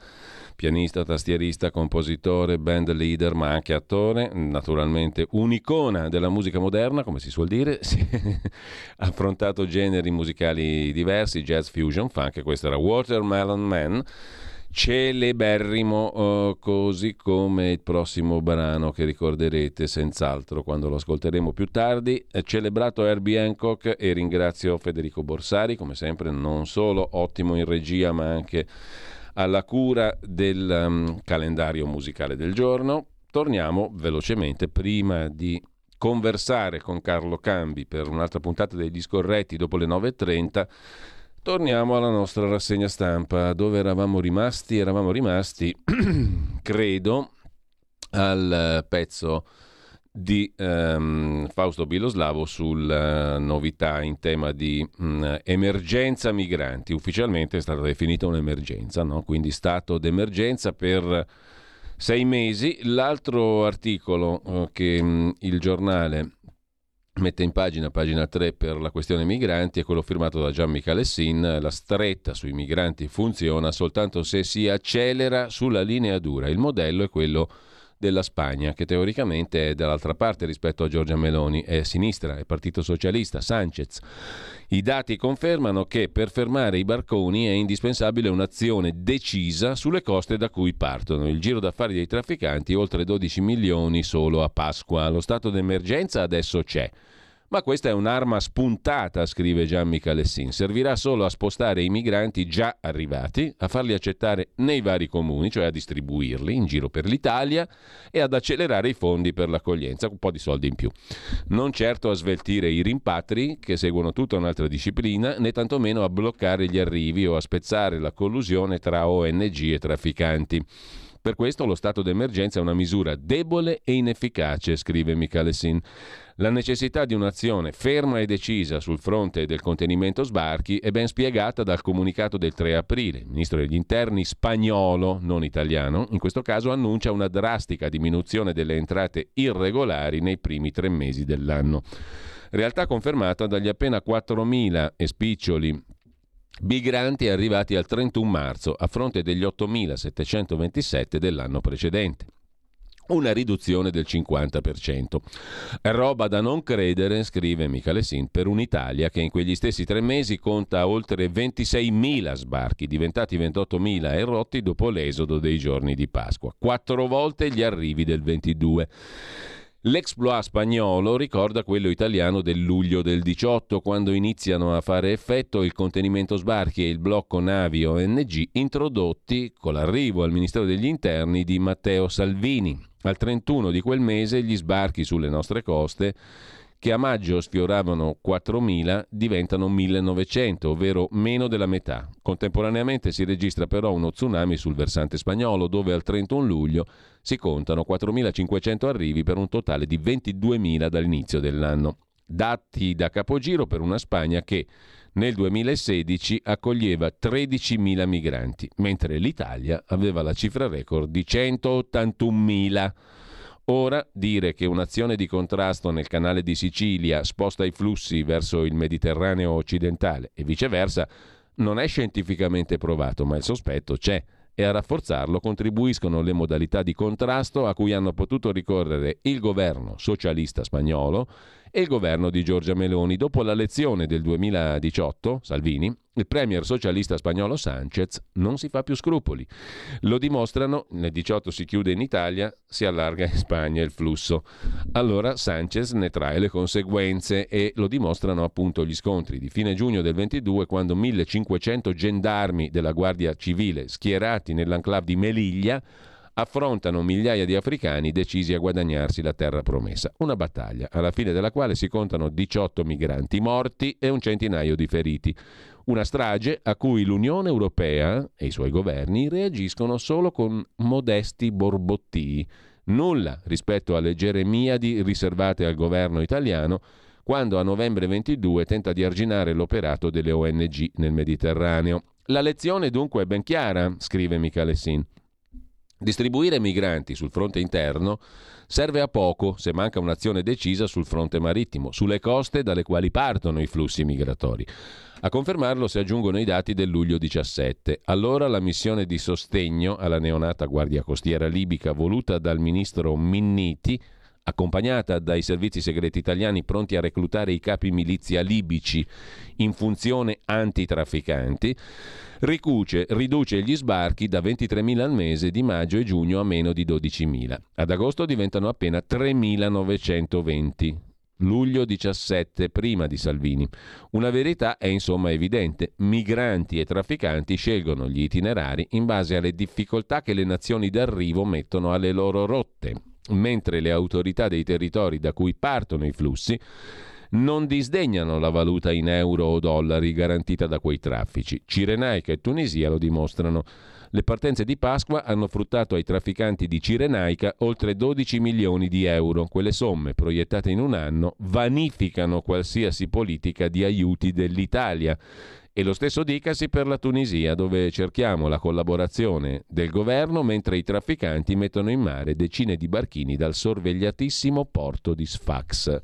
Pianista, tastierista, compositore, band leader, ma anche attore, naturalmente un'icona della musica moderna, come si suol dire. Si ha affrontato generi musicali diversi, jazz, fusion, funk, questo era Watermelon Man celeberrimo, uh, così come il prossimo brano che ricorderete senz'altro quando lo ascolteremo più tardi. Celebrato Herbie Hancock e ringrazio Federico Borsari, come sempre, non solo ottimo in regia, ma anche alla cura del um, calendario musicale del giorno. Torniamo velocemente prima di conversare con Carlo Cambi per un'altra puntata dei discorretti dopo le 9.30 Torniamo alla nostra rassegna stampa, dove eravamo rimasti? Eravamo rimasti, credo, al pezzo di um, Fausto Biloslavo sulla novità in tema di um, emergenza migranti. Ufficialmente è stata definita un'emergenza, no? quindi stato d'emergenza per sei mesi. L'altro articolo uh, che um, il giornale mette in pagina, pagina 3 per la questione migranti, è quello firmato da Gian Michalessin, la stretta sui migranti funziona soltanto se si accelera sulla linea dura. Il modello è quello della Spagna, che teoricamente è dall'altra parte rispetto a Giorgia Meloni, è sinistra, è Partito Socialista, Sanchez. I dati confermano che per fermare i barconi è indispensabile un'azione decisa sulle coste da cui partono. Il giro d'affari dei trafficanti oltre 12 milioni solo a Pasqua. Lo stato d'emergenza adesso c'è. Ma questa è un'arma spuntata, scrive Gian Michalessin. Servirà solo a spostare i migranti già arrivati, a farli accettare nei vari comuni, cioè a distribuirli in giro per l'Italia e ad accelerare i fondi per l'accoglienza, un po' di soldi in più. Non certo a sveltire i rimpatri, che seguono tutta un'altra disciplina, né tantomeno a bloccare gli arrivi o a spezzare la collusione tra ONG e trafficanti. Per questo lo stato d'emergenza è una misura debole e inefficace, scrive Michalessin. La necessità di un'azione ferma e decisa sul fronte del contenimento sbarchi è ben spiegata dal comunicato del 3 aprile. Il ministro degli interni spagnolo, non italiano, in questo caso annuncia una drastica diminuzione delle entrate irregolari nei primi tre mesi dell'anno. Realtà confermata dagli appena 4.000 e spiccioli migranti arrivati al 31 marzo a fronte degli 8.727 dell'anno precedente una riduzione del 50%. È roba da non credere, scrive Michele Sin, per un'Italia che in quegli stessi tre mesi conta oltre 26.000 sbarchi, diventati 28.000 e rotti dopo l'esodo dei giorni di Pasqua, quattro volte gli arrivi del 22. L'exploit spagnolo ricorda quello italiano del luglio del 18, quando iniziano a fare effetto il contenimento sbarchi e il blocco navi ONG introdotti con l'arrivo al Ministero degli Interni di Matteo Salvini. Al 31 di quel mese gli sbarchi sulle nostre coste che a maggio sfioravano 4.000 diventano 1.900, ovvero meno della metà. Contemporaneamente si registra però uno tsunami sul versante spagnolo, dove al 31 luglio si contano 4.500 arrivi per un totale di 22.000 dall'inizio dell'anno. Dati da capogiro per una Spagna che nel 2016 accoglieva 13.000 migranti, mentre l'Italia aveva la cifra record di 181.000. Ora dire che un'azione di contrasto nel canale di Sicilia sposta i flussi verso il Mediterraneo occidentale e viceversa non è scientificamente provato, ma il sospetto c'è e a rafforzarlo contribuiscono le modalità di contrasto a cui hanno potuto ricorrere il governo socialista spagnolo e il governo di Giorgia Meloni. Dopo la lezione del 2018, Salvini, il premier socialista spagnolo Sanchez non si fa più scrupoli. Lo dimostrano, nel 18 si chiude in Italia, si allarga in Spagna il flusso. Allora Sanchez ne trae le conseguenze e lo dimostrano appunto gli scontri di fine giugno del 22 quando 1500 gendarmi della Guardia Civile schierati nell'enclave di Melilla affrontano migliaia di africani decisi a guadagnarsi la terra promessa. Una battaglia alla fine della quale si contano 18 migranti morti e un centinaio di feriti. Una strage a cui l'Unione Europea e i suoi governi reagiscono solo con modesti borbottii. Nulla rispetto alle geremiadi riservate al governo italiano quando a novembre 22 tenta di arginare l'operato delle ONG nel Mediterraneo. La lezione dunque è ben chiara, scrive Michalessin. Distribuire migranti sul fronte interno serve a poco se manca un'azione decisa sul fronte marittimo, sulle coste dalle quali partono i flussi migratori. A confermarlo si aggiungono i dati del luglio 17. Allora la missione di sostegno alla neonata Guardia Costiera libica voluta dal ministro Minniti accompagnata dai servizi segreti italiani pronti a reclutare i capi milizia libici in funzione antitrafficanti, ricuce, riduce gli sbarchi da 23.000 al mese di maggio e giugno a meno di 12.000. Ad agosto diventano appena 3.920. Luglio 17, prima di Salvini. Una verità è insomma evidente. Migranti e trafficanti scelgono gli itinerari in base alle difficoltà che le nazioni d'arrivo mettono alle loro rotte mentre le autorità dei territori da cui partono i flussi non disdegnano la valuta in euro o dollari garantita da quei traffici. Cirenaica e Tunisia lo dimostrano. Le partenze di Pasqua hanno fruttato ai trafficanti di Cirenaica oltre 12 milioni di euro. Quelle somme, proiettate in un anno, vanificano qualsiasi politica di aiuti dell'Italia e lo stesso dicasi per la Tunisia, dove cerchiamo la collaborazione del governo mentre i trafficanti mettono in mare decine di barchini dal sorvegliatissimo porto di Sfax.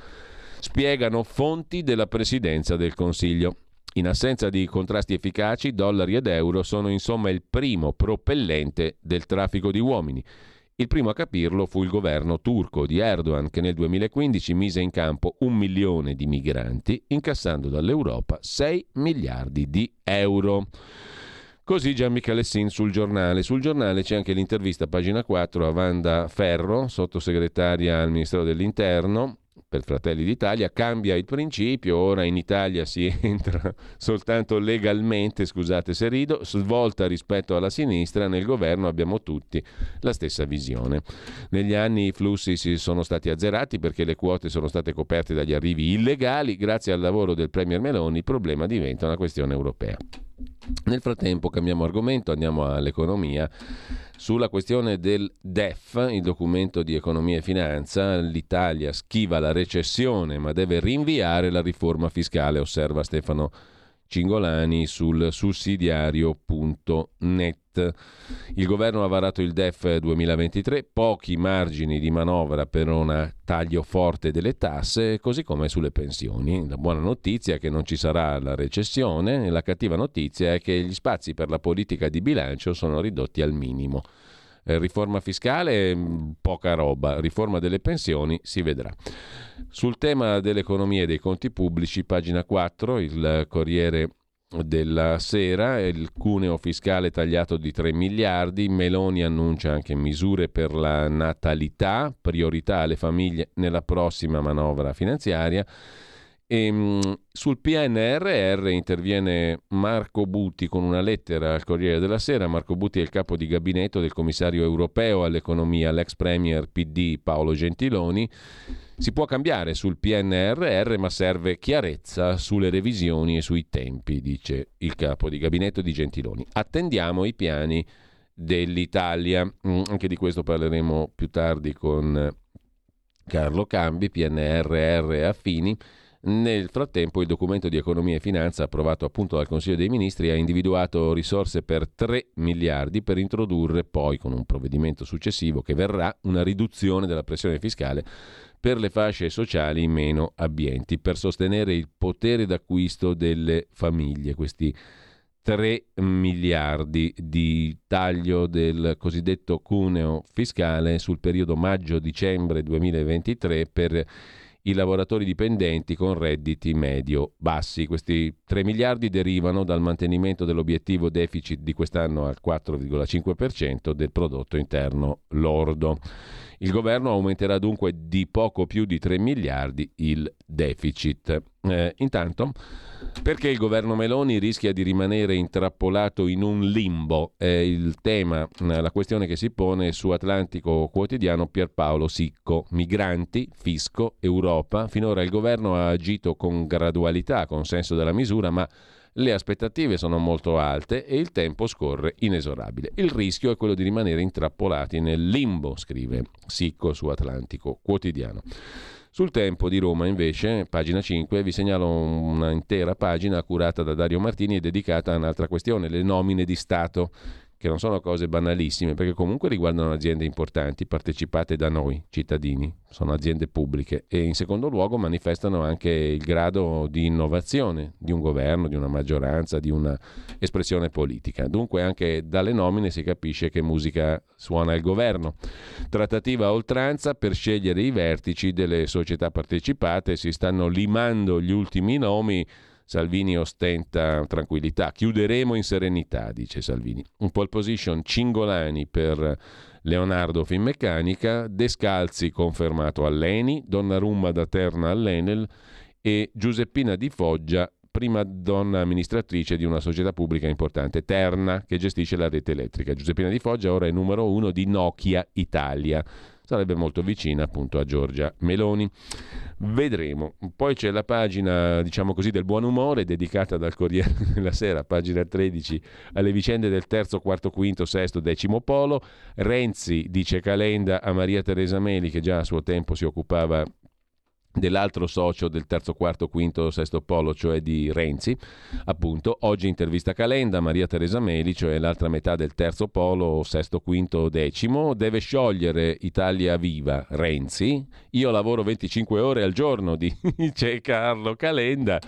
Spiegano fonti della Presidenza del Consiglio. In assenza di contrasti efficaci, dollari ed euro sono insomma il primo propellente del traffico di uomini. Il primo a capirlo fu il governo turco di Erdogan che nel 2015 mise in campo un milione di migranti, incassando dall'Europa 6 miliardi di euro. Così Gian Michalessin sul giornale. Sul giornale c'è anche l'intervista, pagina 4, a Wanda Ferro, sottosegretaria al Ministero dell'Interno, per Fratelli d'Italia, cambia il principio, ora in Italia si entra soltanto legalmente, scusate se rido, svolta rispetto alla sinistra, nel governo abbiamo tutti la stessa visione. Negli anni i flussi si sono stati azzerati perché le quote sono state coperte dagli arrivi illegali, grazie al lavoro del Premier Meloni il problema diventa una questione europea. Nel frattempo cambiamo argomento, andiamo all'economia. Sulla questione del DEF, il documento di economia e finanza, l'Italia schiva la recessione ma deve rinviare la riforma fiscale, osserva Stefano Cingolani sul sussidiario.net. Il governo ha varato il DEF 2023, pochi margini di manovra per un taglio forte delle tasse, così come sulle pensioni. La buona notizia è che non ci sarà la recessione, la cattiva notizia è che gli spazi per la politica di bilancio sono ridotti al minimo. Eh, riforma fiscale, mm, poca roba, riforma delle pensioni, si vedrà. Sul tema dell'economia e dei conti pubblici, pagina 4, il Corriere della sera, il cuneo fiscale tagliato di 3 miliardi, Meloni annuncia anche misure per la natalità, priorità alle famiglie nella prossima manovra finanziaria. E, ehm, sul PNRR interviene Marco Butti con una lettera al Corriere della Sera. Marco Butti è il capo di gabinetto del commissario europeo all'economia, l'ex premier PD Paolo Gentiloni. Si può cambiare sul PNRR, ma serve chiarezza sulle revisioni e sui tempi, dice il capo di gabinetto di Gentiloni. Attendiamo i piani dell'Italia. Mm, anche di questo parleremo più tardi con Carlo Cambi, PNRR affini. Nel frattempo il documento di economia e finanza approvato appunto dal Consiglio dei Ministri ha individuato risorse per 3 miliardi per introdurre poi con un provvedimento successivo che verrà una riduzione della pressione fiscale per le fasce sociali meno abbienti, per sostenere il potere d'acquisto delle famiglie. Questi 3 miliardi di taglio del cosiddetto cuneo fiscale sul periodo maggio-dicembre 2023 per i lavoratori dipendenti con redditi medio-bassi. Questi 3 miliardi derivano dal mantenimento dell'obiettivo deficit di quest'anno al 4,5% del prodotto interno lordo. Il governo aumenterà dunque di poco più di 3 miliardi il deficit. Eh, intanto, perché il governo Meloni rischia di rimanere intrappolato in un limbo? È il tema, eh, la questione che si pone su Atlantico Quotidiano Pierpaolo Sicco. Migranti, fisco, Europa. Finora il governo ha agito con gradualità, con senso della misura, ma le aspettative sono molto alte e il tempo scorre inesorabile. Il rischio è quello di rimanere intrappolati nel limbo, scrive Sicco su Atlantico Quotidiano. Sul tempo di Roma, invece, pagina 5, vi segnalo un'intera pagina curata da Dario Martini e dedicata a un'altra questione, le nomine di Stato che non sono cose banalissime, perché comunque riguardano aziende importanti, partecipate da noi, cittadini, sono aziende pubbliche e in secondo luogo manifestano anche il grado di innovazione di un governo, di una maggioranza, di un'espressione politica. Dunque anche dalle nomine si capisce che musica suona il governo. Trattativa a oltranza per scegliere i vertici delle società partecipate, si stanno limando gli ultimi nomi Salvini ostenta tranquillità. Chiuderemo in serenità, dice Salvini. Un pole position Cingolani per Leonardo Finmeccanica, Descalzi confermato all'Eni, Donnarumma da Terna all'Enel e Giuseppina Di Foggia prima donna amministratrice di una società pubblica importante, Terna, che gestisce la rete elettrica. Giuseppina Di Foggia ora è numero uno di Nokia Italia sarebbe molto vicina appunto a Giorgia Meloni. Vedremo. Poi c'è la pagina, diciamo così, del buon umore dedicata dal Corriere della Sera, pagina 13, alle vicende del terzo, quarto, quinto, sesto, decimo polo. Renzi dice Calenda a Maria Teresa Meli, che già a suo tempo si occupava dell'altro socio del terzo, quarto, quinto, sesto polo, cioè di Renzi. Appunto, oggi intervista Calenda, Maria Teresa Meli, cioè l'altra metà del terzo polo, sesto, quinto, decimo, deve sciogliere Italia Viva Renzi. Io lavoro 25 ore al giorno, dice Carlo Calenda.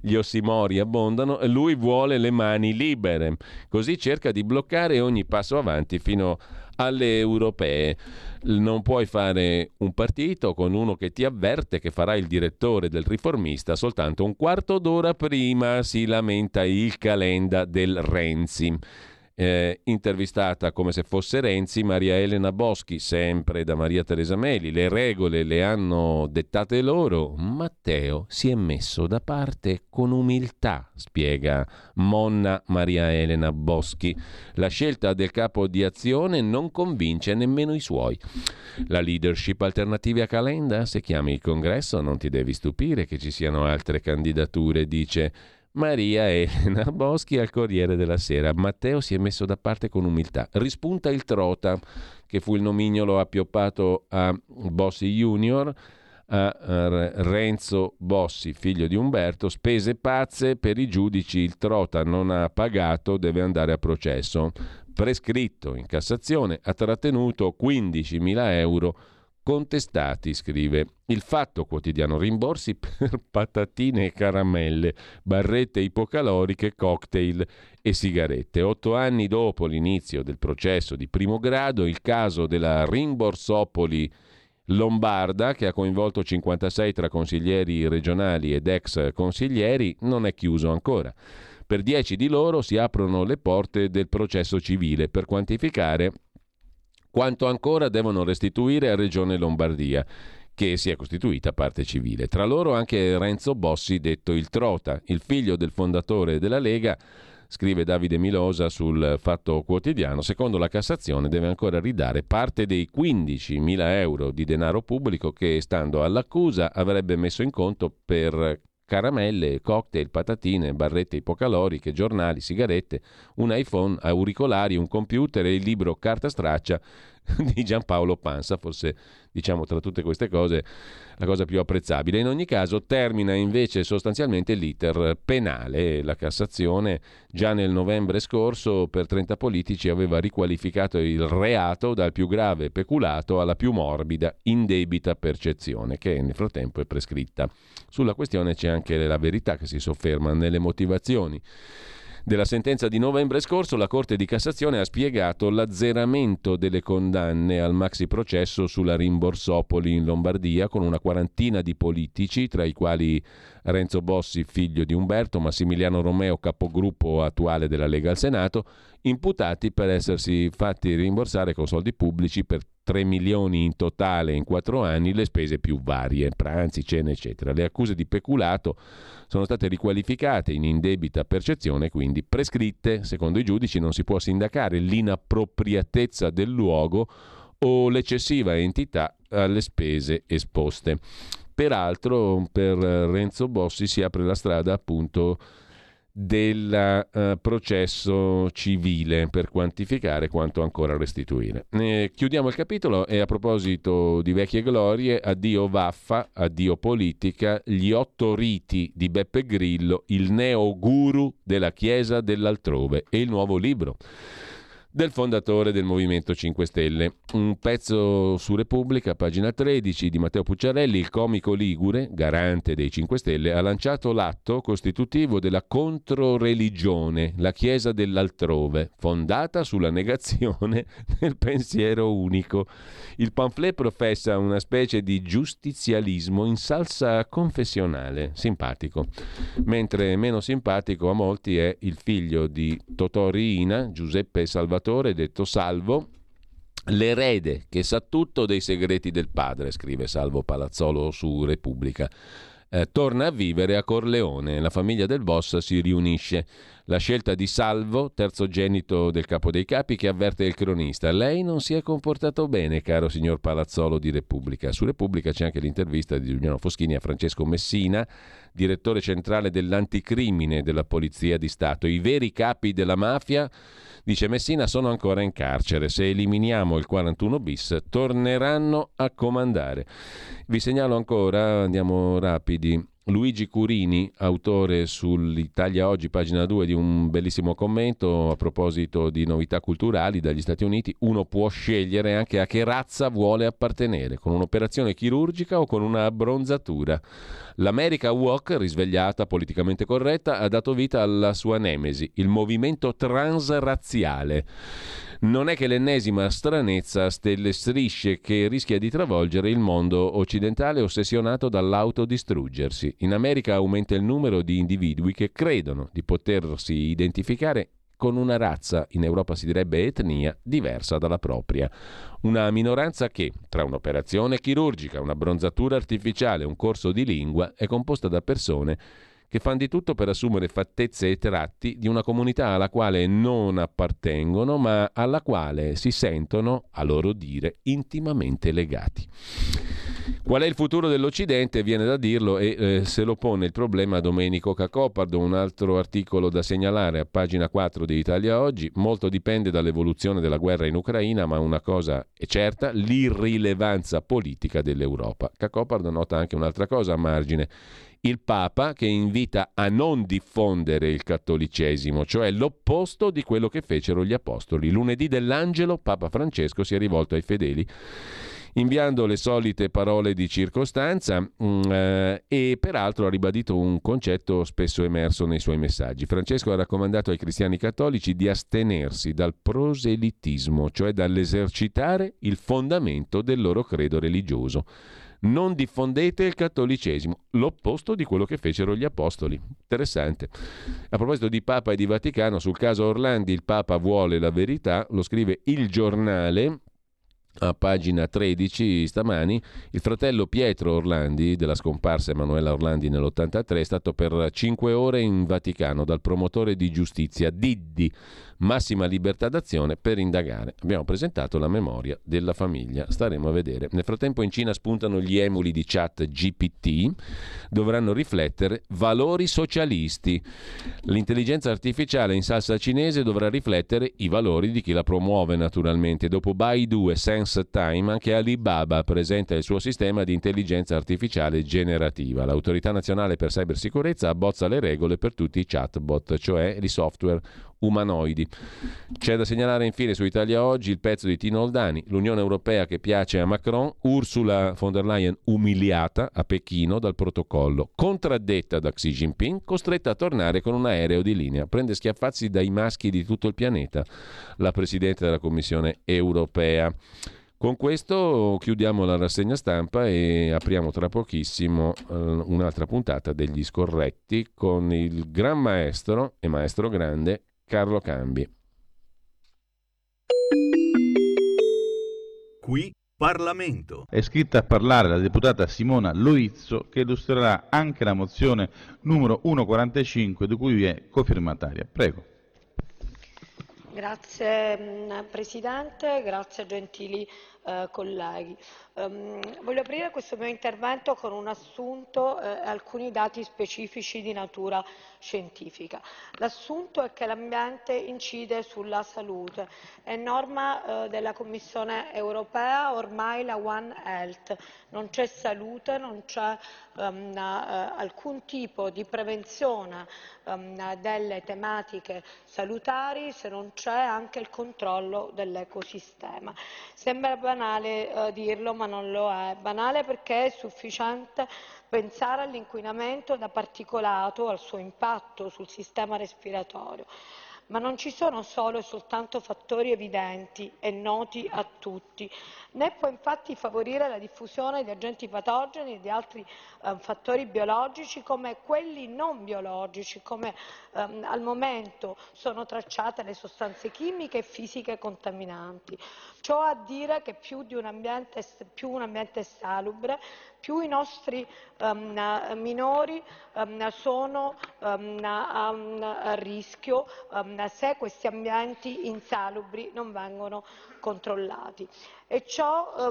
Gli ossimori abbondano lui vuole le mani libere. Così cerca di bloccare ogni passo avanti fino alle europee non puoi fare un partito con uno che ti avverte che farà il direttore del riformista soltanto un quarto d'ora prima, si lamenta il calenda del Renzi eh, intervistata come se fosse Renzi, Maria Elena Boschi, sempre da Maria Teresa Meli. Le regole le hanno dettate loro. Matteo si è messo da parte con umiltà, spiega Monna Maria Elena Boschi. La scelta del capo di azione non convince nemmeno i suoi. La leadership alternativa a Calenda, se chiami il congresso non ti devi stupire che ci siano altre candidature, dice Maria Elena Boschi al Corriere della Sera. Matteo si è messo da parte con umiltà. Rispunta il Trota, che fu il nomignolo appioppato a Bossi Junior, a Renzo Bossi, figlio di Umberto, spese pazze per i giudici, il Trota non ha pagato, deve andare a processo. Prescritto in Cassazione, ha trattenuto 15.000 euro contestati, scrive. Il fatto quotidiano rimborsi per patatine e caramelle, barrette ipocaloriche, cocktail e sigarette. Otto anni dopo l'inizio del processo di primo grado, il caso della rimborsopoli lombarda, che ha coinvolto 56 tra consiglieri regionali ed ex consiglieri, non è chiuso ancora. Per dieci di loro si aprono le porte del processo civile per quantificare quanto ancora devono restituire a Regione Lombardia che si è costituita parte civile. Tra loro anche Renzo Bossi, detto il Trota, il figlio del fondatore della Lega, scrive Davide Milosa sul Fatto Quotidiano, secondo la Cassazione deve ancora ridare parte dei 15.000 euro di denaro pubblico che, stando all'accusa, avrebbe messo in conto per caramelle, cocktail, patatine, barrette ipocaloriche, giornali, sigarette, un iPhone, auricolari, un computer e il libro Carta straccia di Giampaolo Pansa, forse diciamo tra tutte queste cose la cosa più apprezzabile. In ogni caso termina invece sostanzialmente l'iter penale. La Cassazione già nel novembre scorso per 30 politici aveva riqualificato il reato dal più grave peculato alla più morbida indebita percezione, che nel frattempo è prescritta. Sulla questione c'è anche la verità che si sofferma nelle motivazioni della sentenza di novembre scorso, la Corte di Cassazione ha spiegato l'azzeramento delle condanne al maxi processo sulla Rimborsopoli in Lombardia con una quarantina di politici, tra i quali Renzo Bossi, figlio di Umberto, Massimiliano Romeo, capogruppo attuale della Lega al Senato, imputati per essersi fatti rimborsare con soldi pubblici per 3 milioni in totale in 4 anni le spese più varie, pranzi, cene, eccetera. Le accuse di peculato sono state riqualificate in indebita percezione, quindi prescritte. Secondo i giudici non si può sindacare l'inappropriatezza del luogo o l'eccessiva entità alle spese esposte. Peraltro per Renzo Bossi si apre la strada appunto del uh, processo civile per quantificare quanto ancora restituire. Eh, chiudiamo il capitolo e a proposito di vecchie glorie, addio vaffa, addio politica, gli otto riti di Beppe Grillo, il neo guru della Chiesa dell'altrove e il nuovo libro del fondatore del Movimento 5 Stelle. Un pezzo su Repubblica, pagina 13 di Matteo Pucciarelli, il comico Ligure, garante dei 5 Stelle, ha lanciato l'atto costitutivo della controreligione, la Chiesa dell'altrove, fondata sulla negazione del pensiero unico. Il pamphlet professa una specie di giustizialismo in salsa confessionale, simpatico, mentre meno simpatico a molti è il figlio di Totò Riina, Giuseppe Salvatore, Salvatore, detto Salvo, l'erede che sa tutto dei segreti del padre, scrive Salvo Palazzolo su Repubblica. Eh, torna a vivere a Corleone, la famiglia del boss si riunisce. La scelta di Salvo, terzogenito del capo dei capi, che avverte il cronista. Lei non si è comportato bene, caro signor Palazzolo di Repubblica. Su Repubblica c'è anche l'intervista di Giuliano Foschini a Francesco Messina, direttore centrale dell'anticrimine della Polizia di Stato. I veri capi della mafia Dice Messina sono ancora in carcere, se eliminiamo il 41 bis torneranno a comandare. Vi segnalo ancora, andiamo rapidi, Luigi Curini, autore sull'Italia Oggi, pagina 2, di un bellissimo commento a proposito di novità culturali dagli Stati Uniti. Uno può scegliere anche a che razza vuole appartenere, con un'operazione chirurgica o con una abbronzatura. L'America Walk, risvegliata, politicamente corretta, ha dato vita alla sua nemesi, il movimento transrazziale. Non è che l'ennesima stranezza a stelle strisce che rischia di travolgere il mondo occidentale ossessionato dall'autodistruggersi. In America aumenta il numero di individui che credono di potersi identificare con una razza, in Europa si direbbe etnia, diversa dalla propria. Una minoranza che, tra un'operazione chirurgica, un'abbronzatura artificiale e un corso di lingua, è composta da persone che fanno di tutto per assumere fattezze e tratti di una comunità alla quale non appartengono, ma alla quale si sentono, a loro dire, intimamente legati. Qual è il futuro dell'Occidente? Viene da dirlo e eh, se lo pone il problema Domenico Cacopardo, un altro articolo da segnalare a pagina 4 di Italia Oggi. Molto dipende dall'evoluzione della guerra in Ucraina, ma una cosa è certa, l'irrilevanza politica dell'Europa. Cacopardo nota anche un'altra cosa a margine il Papa che invita a non diffondere il cattolicesimo, cioè l'opposto di quello che fecero gli apostoli. Lunedì dell'Angelo Papa Francesco si è rivolto ai fedeli inviando le solite parole di circostanza mm, eh, e peraltro ha ribadito un concetto spesso emerso nei suoi messaggi. Francesco ha raccomandato ai cristiani cattolici di astenersi dal proselitismo, cioè dall'esercitare il fondamento del loro credo religioso Non diffondete il cattolicesimo, l'opposto di quello che fecero gli apostoli. Interessante. A proposito di Papa e di Vaticano, sul caso Orlandi il Papa vuole la verità, lo scrive il giornale, a pagina 13 stamani, il fratello Pietro Orlandi, della scomparsa Emanuela Orlandi nell'83, è stato per cinque ore in Vaticano dal promotore di giustizia Diddi massima libertà d'azione per indagare. Abbiamo presentato la memoria della famiglia, staremo a vedere. Nel frattempo in Cina spuntano gli emuli di chat GPT, dovranno riflettere valori socialisti. L'intelligenza artificiale in salsa cinese dovrà riflettere i valori di chi la promuove naturalmente. Dopo Baidu e Sense Time, anche Alibaba presenta il suo sistema di intelligenza artificiale generativa. L'autorità nazionale per cybersicurezza abbozza le regole per tutti i chatbot, cioè i software umanoidi. C'è da segnalare infine su Italia Oggi il pezzo di Tino Oldani, l'Unione Europea che piace a Macron, Ursula von der Leyen umiliata a Pechino dal protocollo, contraddetta da Xi Jinping, costretta a tornare con un aereo di linea. Prende schiaffazzi dai maschi di tutto il pianeta, la Presidente della Commissione Europea. Con questo chiudiamo la rassegna stampa e apriamo tra pochissimo uh, un'altra puntata degli scorretti con il gran maestro e maestro grande Carlo Cambi. Qui Parlamento. È scritta a parlare la deputata Simona Loizzo che illustrerà anche la mozione numero 145 di cui è cofirmataria. Prego. Grazie mm, Presidente, grazie gentili eh, colleghi. Um, voglio aprire questo mio intervento con un assunto e eh, alcuni dati specifici di natura scientifica. L'assunto è che l'ambiente incide sulla salute, è norma eh, della Commissione europea ormai la One Health, non c'è salute, non c'è um, alcun tipo di prevenzione um, delle tematiche salutari se non c'è anche il controllo dell'ecosistema. Sembra banale uh, dirlo, ma non lo è. Banale perché è sufficiente pensare all'inquinamento da particolato, al suo impatto sul sistema respiratorio. Ma non ci sono solo e soltanto fattori evidenti e noti a tutti, né può infatti favorire la diffusione di agenti patogeni e di altri eh, fattori biologici come quelli non biologici, come ehm, al momento sono tracciate le sostanze chimiche e fisiche contaminanti. Ciò a dire che più, un ambiente, più un ambiente salubre, più i nostri um, minori um, sono um, a, a, rischio se questi ambienti insalubri non vengono controllati. E ciò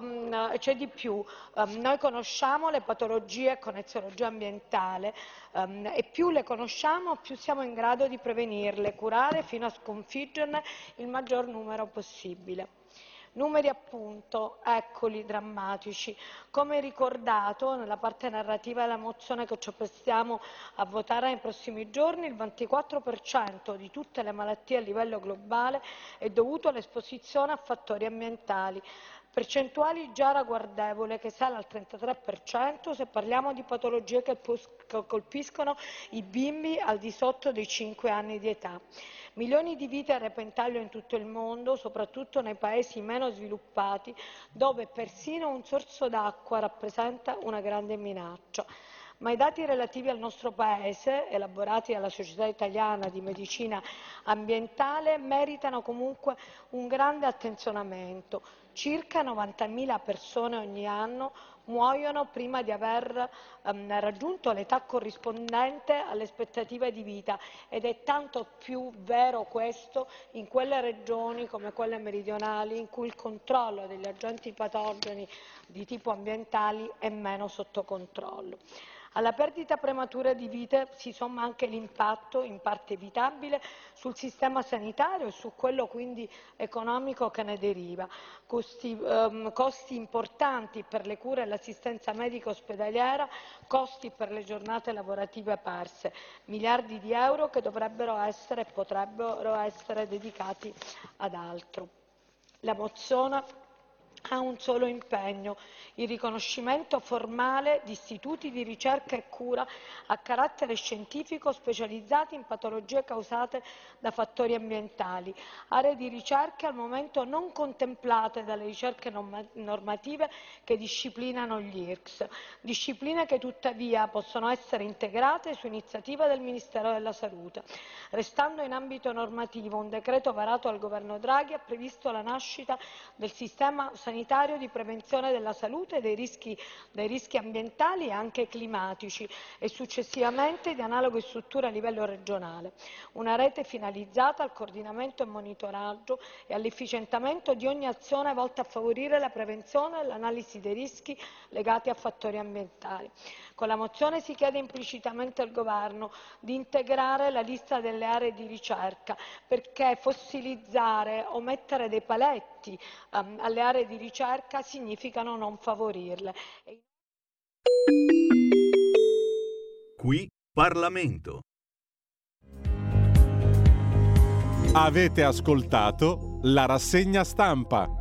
c'è di più, noi conosciamo le patologie con eziologia ambientale e più le conosciamo più siamo in grado di prevenirle, curare fino a sconfiggerne il maggior numero possibile. Numeri appunto, eccoli, drammatici. Come ricordato nella parte narrativa della mozione che ci apprestiamo a votare nei prossimi giorni, il 24% di tutte le malattie a livello globale è dovuto all'esposizione a fattori ambientali. Percentuali già ragguardevole che sale al 33% se parliamo di patologie che colpiscono i bimbi al di sotto dei 5 anni di età. Milioni di vite a repentaglio in tutto il mondo, soprattutto nei paesi meno sviluppati, dove persino un sorso d'acqua rappresenta una grande minaccia. Ma i dati relativi al nostro Paese, elaborati dalla Società Italiana di Medicina Ambientale, meritano comunque un grande attenzionamento. Circa 90.000 persone ogni anno muoiono prima di aver um, raggiunto l'età corrispondente alle aspettative di vita ed è tanto più vero questo in quelle regioni come quelle meridionali in cui il controllo degli agenti patogeni di tipo ambientali è meno sotto controllo. Alla perdita prematura di vite si somma anche l'impatto, in parte evitabile, sul sistema sanitario e su quello quindi economico che ne deriva. Costi, ehm, costi importanti per le cure e l'assistenza medica ospedaliera, costi per le giornate lavorative perse, miliardi di euro che dovrebbero essere e potrebbero essere dedicati ad altro. La mozione ha un solo impegno, il riconoscimento formale di istituti di ricerca e cura a carattere scientifico specializzati in patologie causate da fattori ambientali, aree di ricerca al momento non contemplate dalle ricerche normative che disciplinano gli IRCS, discipline che tuttavia possono essere integrate su iniziativa del Ministero della Salute. Restando in ambito normativo, un decreto varato dal governo Draghi ha previsto la nascita del sistema sanitario di prevenzione della salute dei rischi, dei rischi ambientali e anche climatici e successivamente di analogue strutture a livello regionale. Una rete finalizzata al coordinamento e monitoraggio e all'efficientamento di ogni azione volta a favorire la prevenzione e l'analisi dei rischi legati a fattori ambientali. Con la mozione si chiede implicitamente al Governo di integrare la lista delle aree di ricerca perché fossilizzare o mettere dei paletti um, alle aree di ricerca significano non favorirle. Qui Parlamento. Avete ascoltato la rassegna stampa.